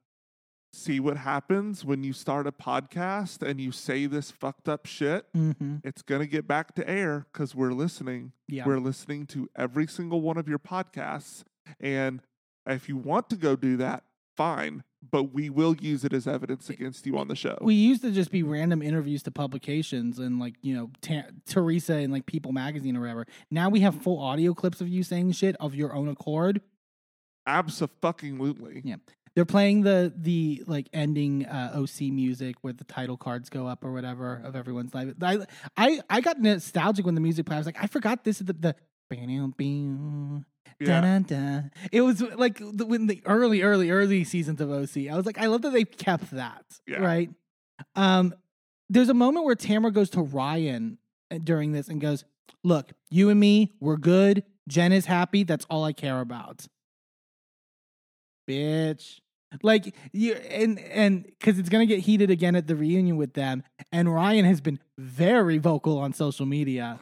see what happens when you start a podcast and you say this fucked up shit. Mm-hmm. It's going to get back to air because we're listening. Yeah. We're listening to every single one of your podcasts. And if you want to go do that, fine. But we will use it as evidence against you on the show. we used to just be random interviews to publications and like you know Ta- Teresa and like People Magazine or whatever. Now we have full audio clips of you saying shit of your own accord. Absolutely. Yeah. They're playing the the like ending uh, OC music where the title cards go up or whatever of everyone's life. I I, I got nostalgic when the music played. I was like, I forgot this is the the. Yeah. Dun-dun-dun. It was like the, when the early, early, early seasons of OC. I was like, I love that they kept that. Yeah. Right. Um, there's a moment where Tamra goes to Ryan uh, during this and goes, "Look, you and me, we're good. Jen is happy. That's all I care about." Bitch. Like you and and because it's gonna get heated again at the reunion with them, and Ryan has been very vocal on social media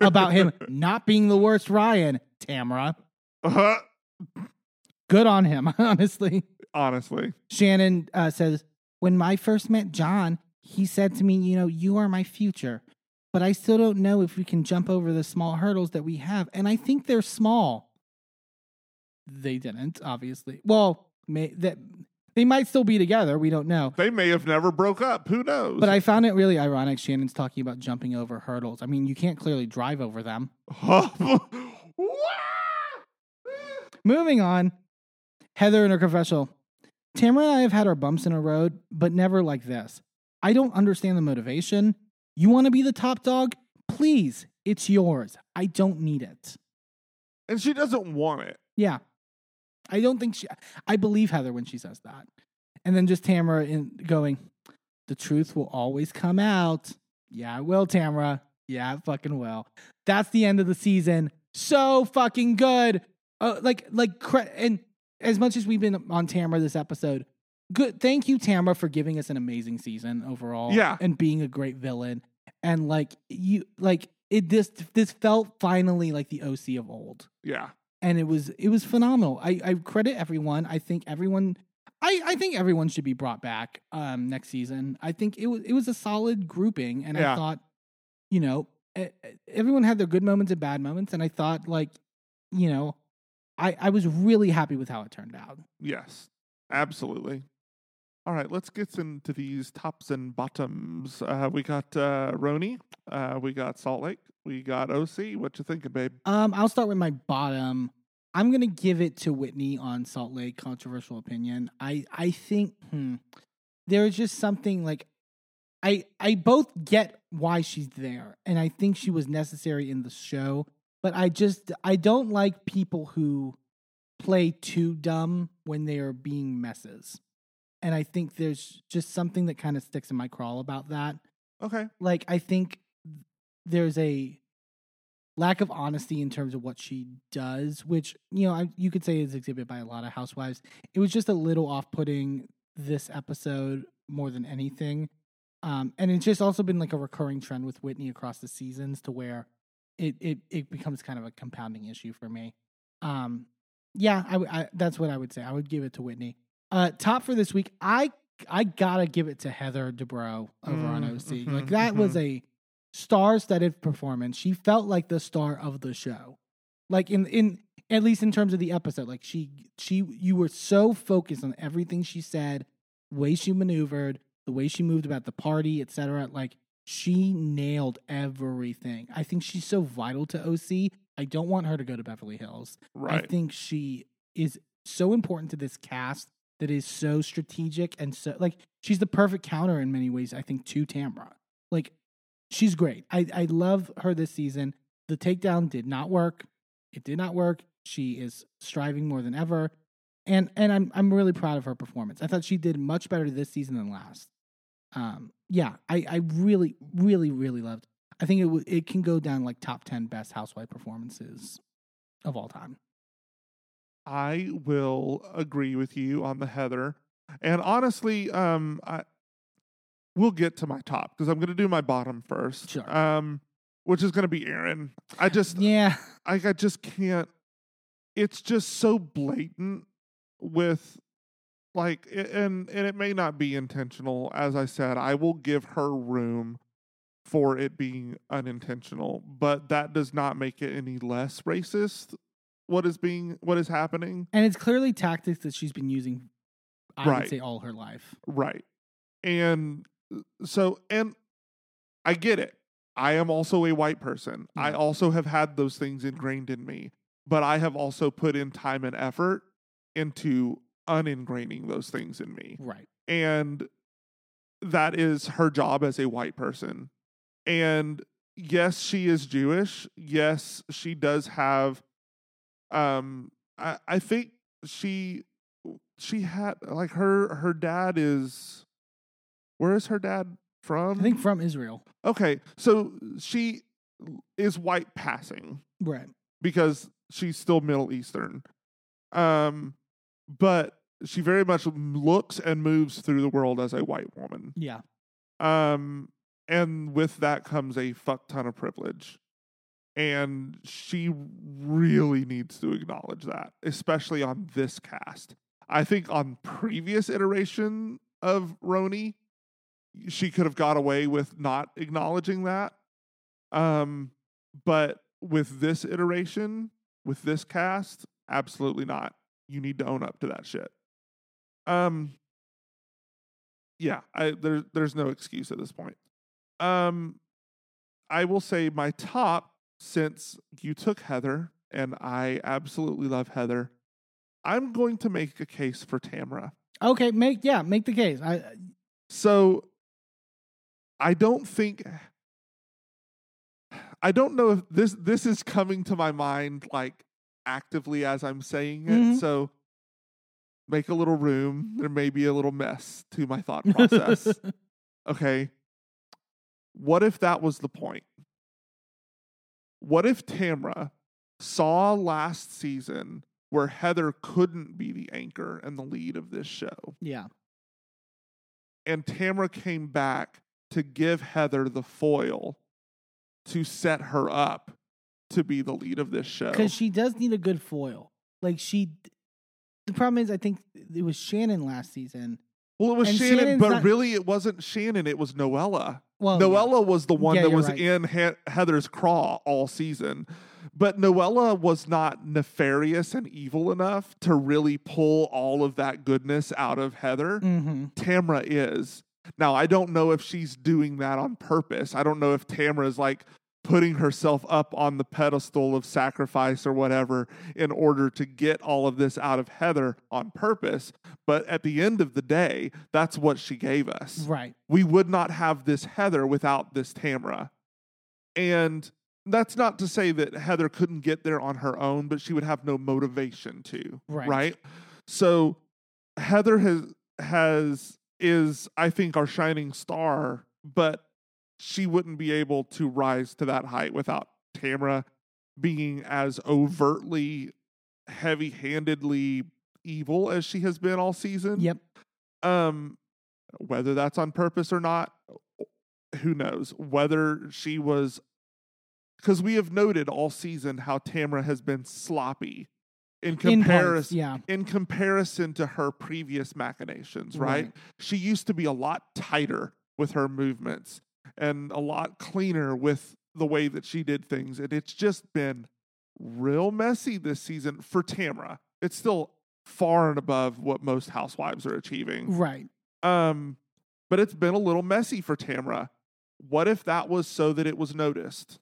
about him not being the worst Ryan. Tamra, Uh-huh. good on him, honestly. Honestly. Shannon uh, says, When I first met John, he said to me, You know, you are my future, but I still don't know if we can jump over the small hurdles that we have. And I think they're small. They didn't, obviously. Well, may, that they might still be together. We don't know. They may have never broke up. Who knows? But I found it really ironic. Shannon's talking about jumping over hurdles. I mean, you can't clearly drive over them. Moving on, Heather in her confessional. Tamra and I have had our bumps in a road, but never like this. I don't understand the motivation. You want to be the top dog? Please, it's yours. I don't need it. and she doesn't want it. Yeah. I don't think she, I believe Heather when she says that. And then just Tamra in going, the truth will always come out. Yeah, it will, Tamra. Yeah, it fucking will. That's the end of the season. So fucking good. Uh, like, like, and as much as we've been on Tamra this episode, good. Thank you, Tamra, for giving us an amazing season overall. Yeah. and being a great villain. And like you, like it. This this felt finally like the OC of old Yeah. and it was it was phenomenal. I, I credit everyone. I think everyone I, I think everyone should be brought back um next season. I think it was it was a solid grouping and I thought you know everyone had their good moments and bad moments and I thought like you know I, I was really happy with how it turned out. Yes, absolutely. All right, let's get into these tops and bottoms. Uh, we got uh, RHONY, uh, we got Salt Lake, we got OC. What you thinking, babe? Um, I'll start with my bottom. I'm gonna give it to Whitney on Salt Lake. Controversial opinion. I I think hmm, there is just something like I I both get why she's there, and I think she was necessary in the show. But I just I don't like people who play too dumb when they are being messes, and I think there's just something that kind of sticks in my crawl about that. Okay, like I think there's a lack of honesty in terms of what she does, which you know I, you could say is exhibited by a lot of housewives. It was just a little off-putting this episode more than anything, um, and it's just also been like a recurring trend with Whitney across the seasons to where it it it becomes kind of a compounding issue for me. Um, yeah, I, I- that's what I would say. I would give it to Whitney. Uh, top for this week, I I gotta give it to Heather Dubrow over on Mm, OC. mhm, like that was a star-studded performance. She felt like the star of the show. Like in in at least in terms of the episode, like she she you were so focused on everything she said, way she maneuvered, the way she moved about the party, etc. Like she nailed everything. I think she's so vital to OC. I don't want her to go to Beverly Hills. right. I think she is so important to this cast that is so strategic and so like she's the perfect counter in many ways. I think to Tamra, like she's great. I I love her this season. The takedown did not work. It did not work. She is striving more than ever, and and I'm I'm really proud of her performance. I thought she did much better this season than last. Um, yeah, I I really really really loved. I think it w- it can go down like top ten best housewife performances of all time. I will agree with you on the Heather. And honestly, um, I we'll get to my top because I'm going to do my bottom first. Sure. Um, which is going to be Erin. I just, Yeah, I, I just can't. It's just so blatant with, like, and and it may not be intentional. As I said, I will give her room for it being unintentional, but that does not make it any less racist. What is being, what is happening? and it's clearly tactics that she's been using. I would Right. say all her life. Right. And uh, so, and I get it. I am also a white person. I also have had those things ingrained in me, but I have also put in time and effort into uningraining those things in me. Right. And that is her job as a white person. And yes, she is Jewish. Yes, she does have um I, I think she she had like her her dad is where is her dad from? I think from Israel. Okay, so she is white passing Right. because she's still Middle Eastern. Um, but she very much looks and moves through the world as a white woman. Yeah. Um, and with that comes a fuck ton of privilege. And she really needs to acknowledge that, especially on this cast. I think on previous iteration of RHONY, she could have got away with not acknowledging that. Um, but with this iteration, with this cast, absolutely not. You need to own up to that shit. Um, yeah, I there, there's no excuse at this point. Um, I will say my top since you took Heather, and I absolutely love Heather. I'm going to make a case for Tamra. Okay. Make yeah. Make the case. I So I don't think I don't know if this this is coming to my mind like actively as I'm saying it. Mhm. So make a little room. There may be a little mess to my thought process. okay. What if that was the point? What if Tamra saw last season where Heather couldn't be the anchor and the lead of this show? yeah. and Tamra came back to give Heather the foil to set her up to be the lead of this show. Because she does need a good foil. Like she. The problem is, I think it was Shannon last season. well, it was and Shannon, Shannon's but not- really it wasn't Shannon, it was Noella. Well, yeah. Noella was the one Yeah, that was right. in he- Heather's craw all season. But Noella was not nefarious and evil enough to really pull all of that goodness out of Heather. Mm-hmm. Tamra is. Now, I don't know if she's doing that on purpose. I don't know if Tamra is like putting herself up on the pedestal of sacrifice or whatever in order to get all of this out of Heather on purpose. But at the end of the day, that's what she gave us Right. we would not have this Heather without this Tamra. And that's not to say that Heather couldn't get there on her own, but she would have no motivation to. Right. So Heather has has is I think our shining star, but she wouldn't be able to rise to that height without Tamra being as overtly heavy-handedly evil as she has been all season Yep. um whether that's on purpose or not who knows whether she was because we have noted all season how tamra has been sloppy in In comparison yeah. in comparison to her previous machinations right? Right. she used to be a lot tighter with her movements and a lot cleaner with the way that she did things and it's just been real messy this season for tamra it's still far and above what most housewives are achieving Right. um, but it's been a little messy for Tamra. What if that was so that it was noticed?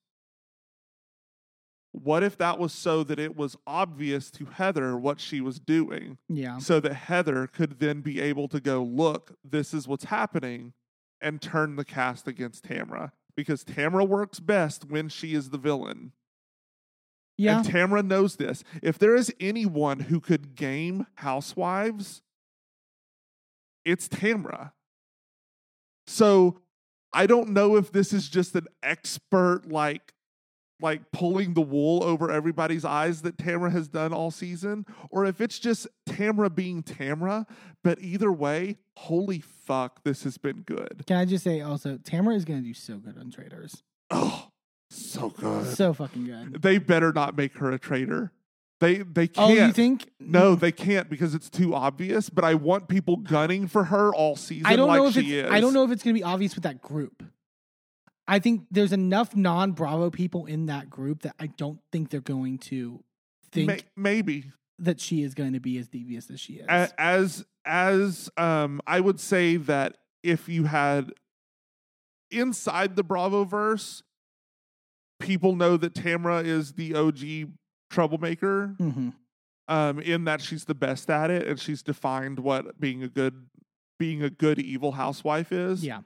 What if that was so that it was obvious to Heather what she was doing, Yeah. so that Heather could then be able to go, look, this is what's happening, and turn the cast against Tamra? Because Tamra works best when she is the villain. Yeah. And Tamra knows this. If there is anyone who could game housewives, it's Tamra. So I don't know if this is just an expert like like pulling the wool over everybody's eyes that Tamra has done all season, or if it's just Tamra being Tamra. But either way, holy fuck, this has been good. Can I just say also, Tamra is going to do so good on Traitors. Oh, so good. So fucking good. They better not make her a traitor. They they Oh, can't. you think? No, they can't because it's too obvious. But I want people gunning for her all season. I don't like know if she it's. is. I don't know if it's going to be obvious with that group. I think there's enough non-Bravo people in that group that I don't think they're going to think May- maybe that she is going to be as devious as she is. As as um, I would say that if you had inside the Bravo verse, people know that Tamra is the OG troublemaker. hmm um, in that she's the best at it and she's defined what being a good being a good evil housewife is. Yeah.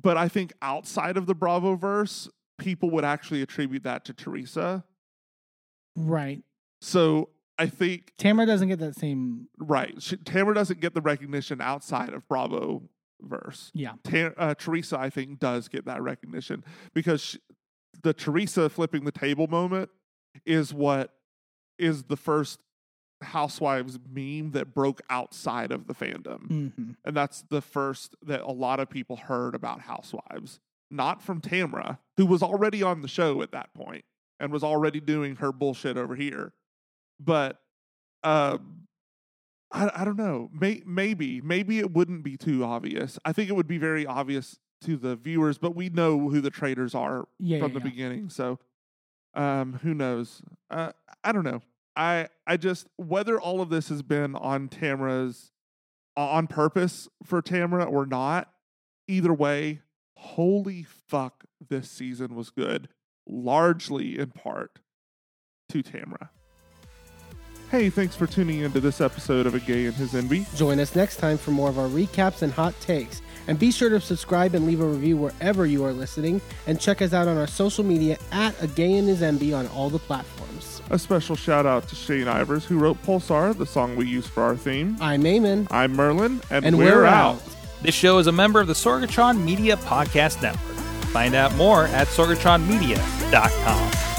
But I think outside of the Bravo verse, people would actually attribute that to Teresa. Right. So I think Tamra doesn't get that same. right, she, Tamra doesn't get the recognition outside of Bravo verse. Yeah. Uh, Teresa, I think, does get that recognition because she, the Teresa flipping the table moment is what is the first Housewives meme that broke outside of the fandom. hmm And that's the first that a lot of people heard about Housewives, not from Tamra, who was already on the show at that point and was already doing her bullshit over here. But um, I, I don't know. May, maybe, maybe it wouldn't be too obvious. I think it would be very obvious to the viewers, but we know who the traitors are Yeah. from yeah, the yeah. beginning. So, um, who knows? Uh, I don't know. I I just whether all of this has been on Tamra's on purpose for Tamra or not. Either way, holy fuck, this season was good, largely in part to Tamra. Hey, thanks for tuning into this episode of A Gay and His Enby. Join us next time for more of our recaps and hot takes. And be sure to subscribe and leave a review wherever you are listening. And check us out on our social media at A Gay and His Enby on all the platforms. A special shout out to Shane Ivers, who wrote Pulsar, the song we use for our theme. I'm Eamon. I'm Merlin, and, And we're, out. This show is a member of the Sorgatron Media Podcast Network. Find out more at sorgatronmedia.com.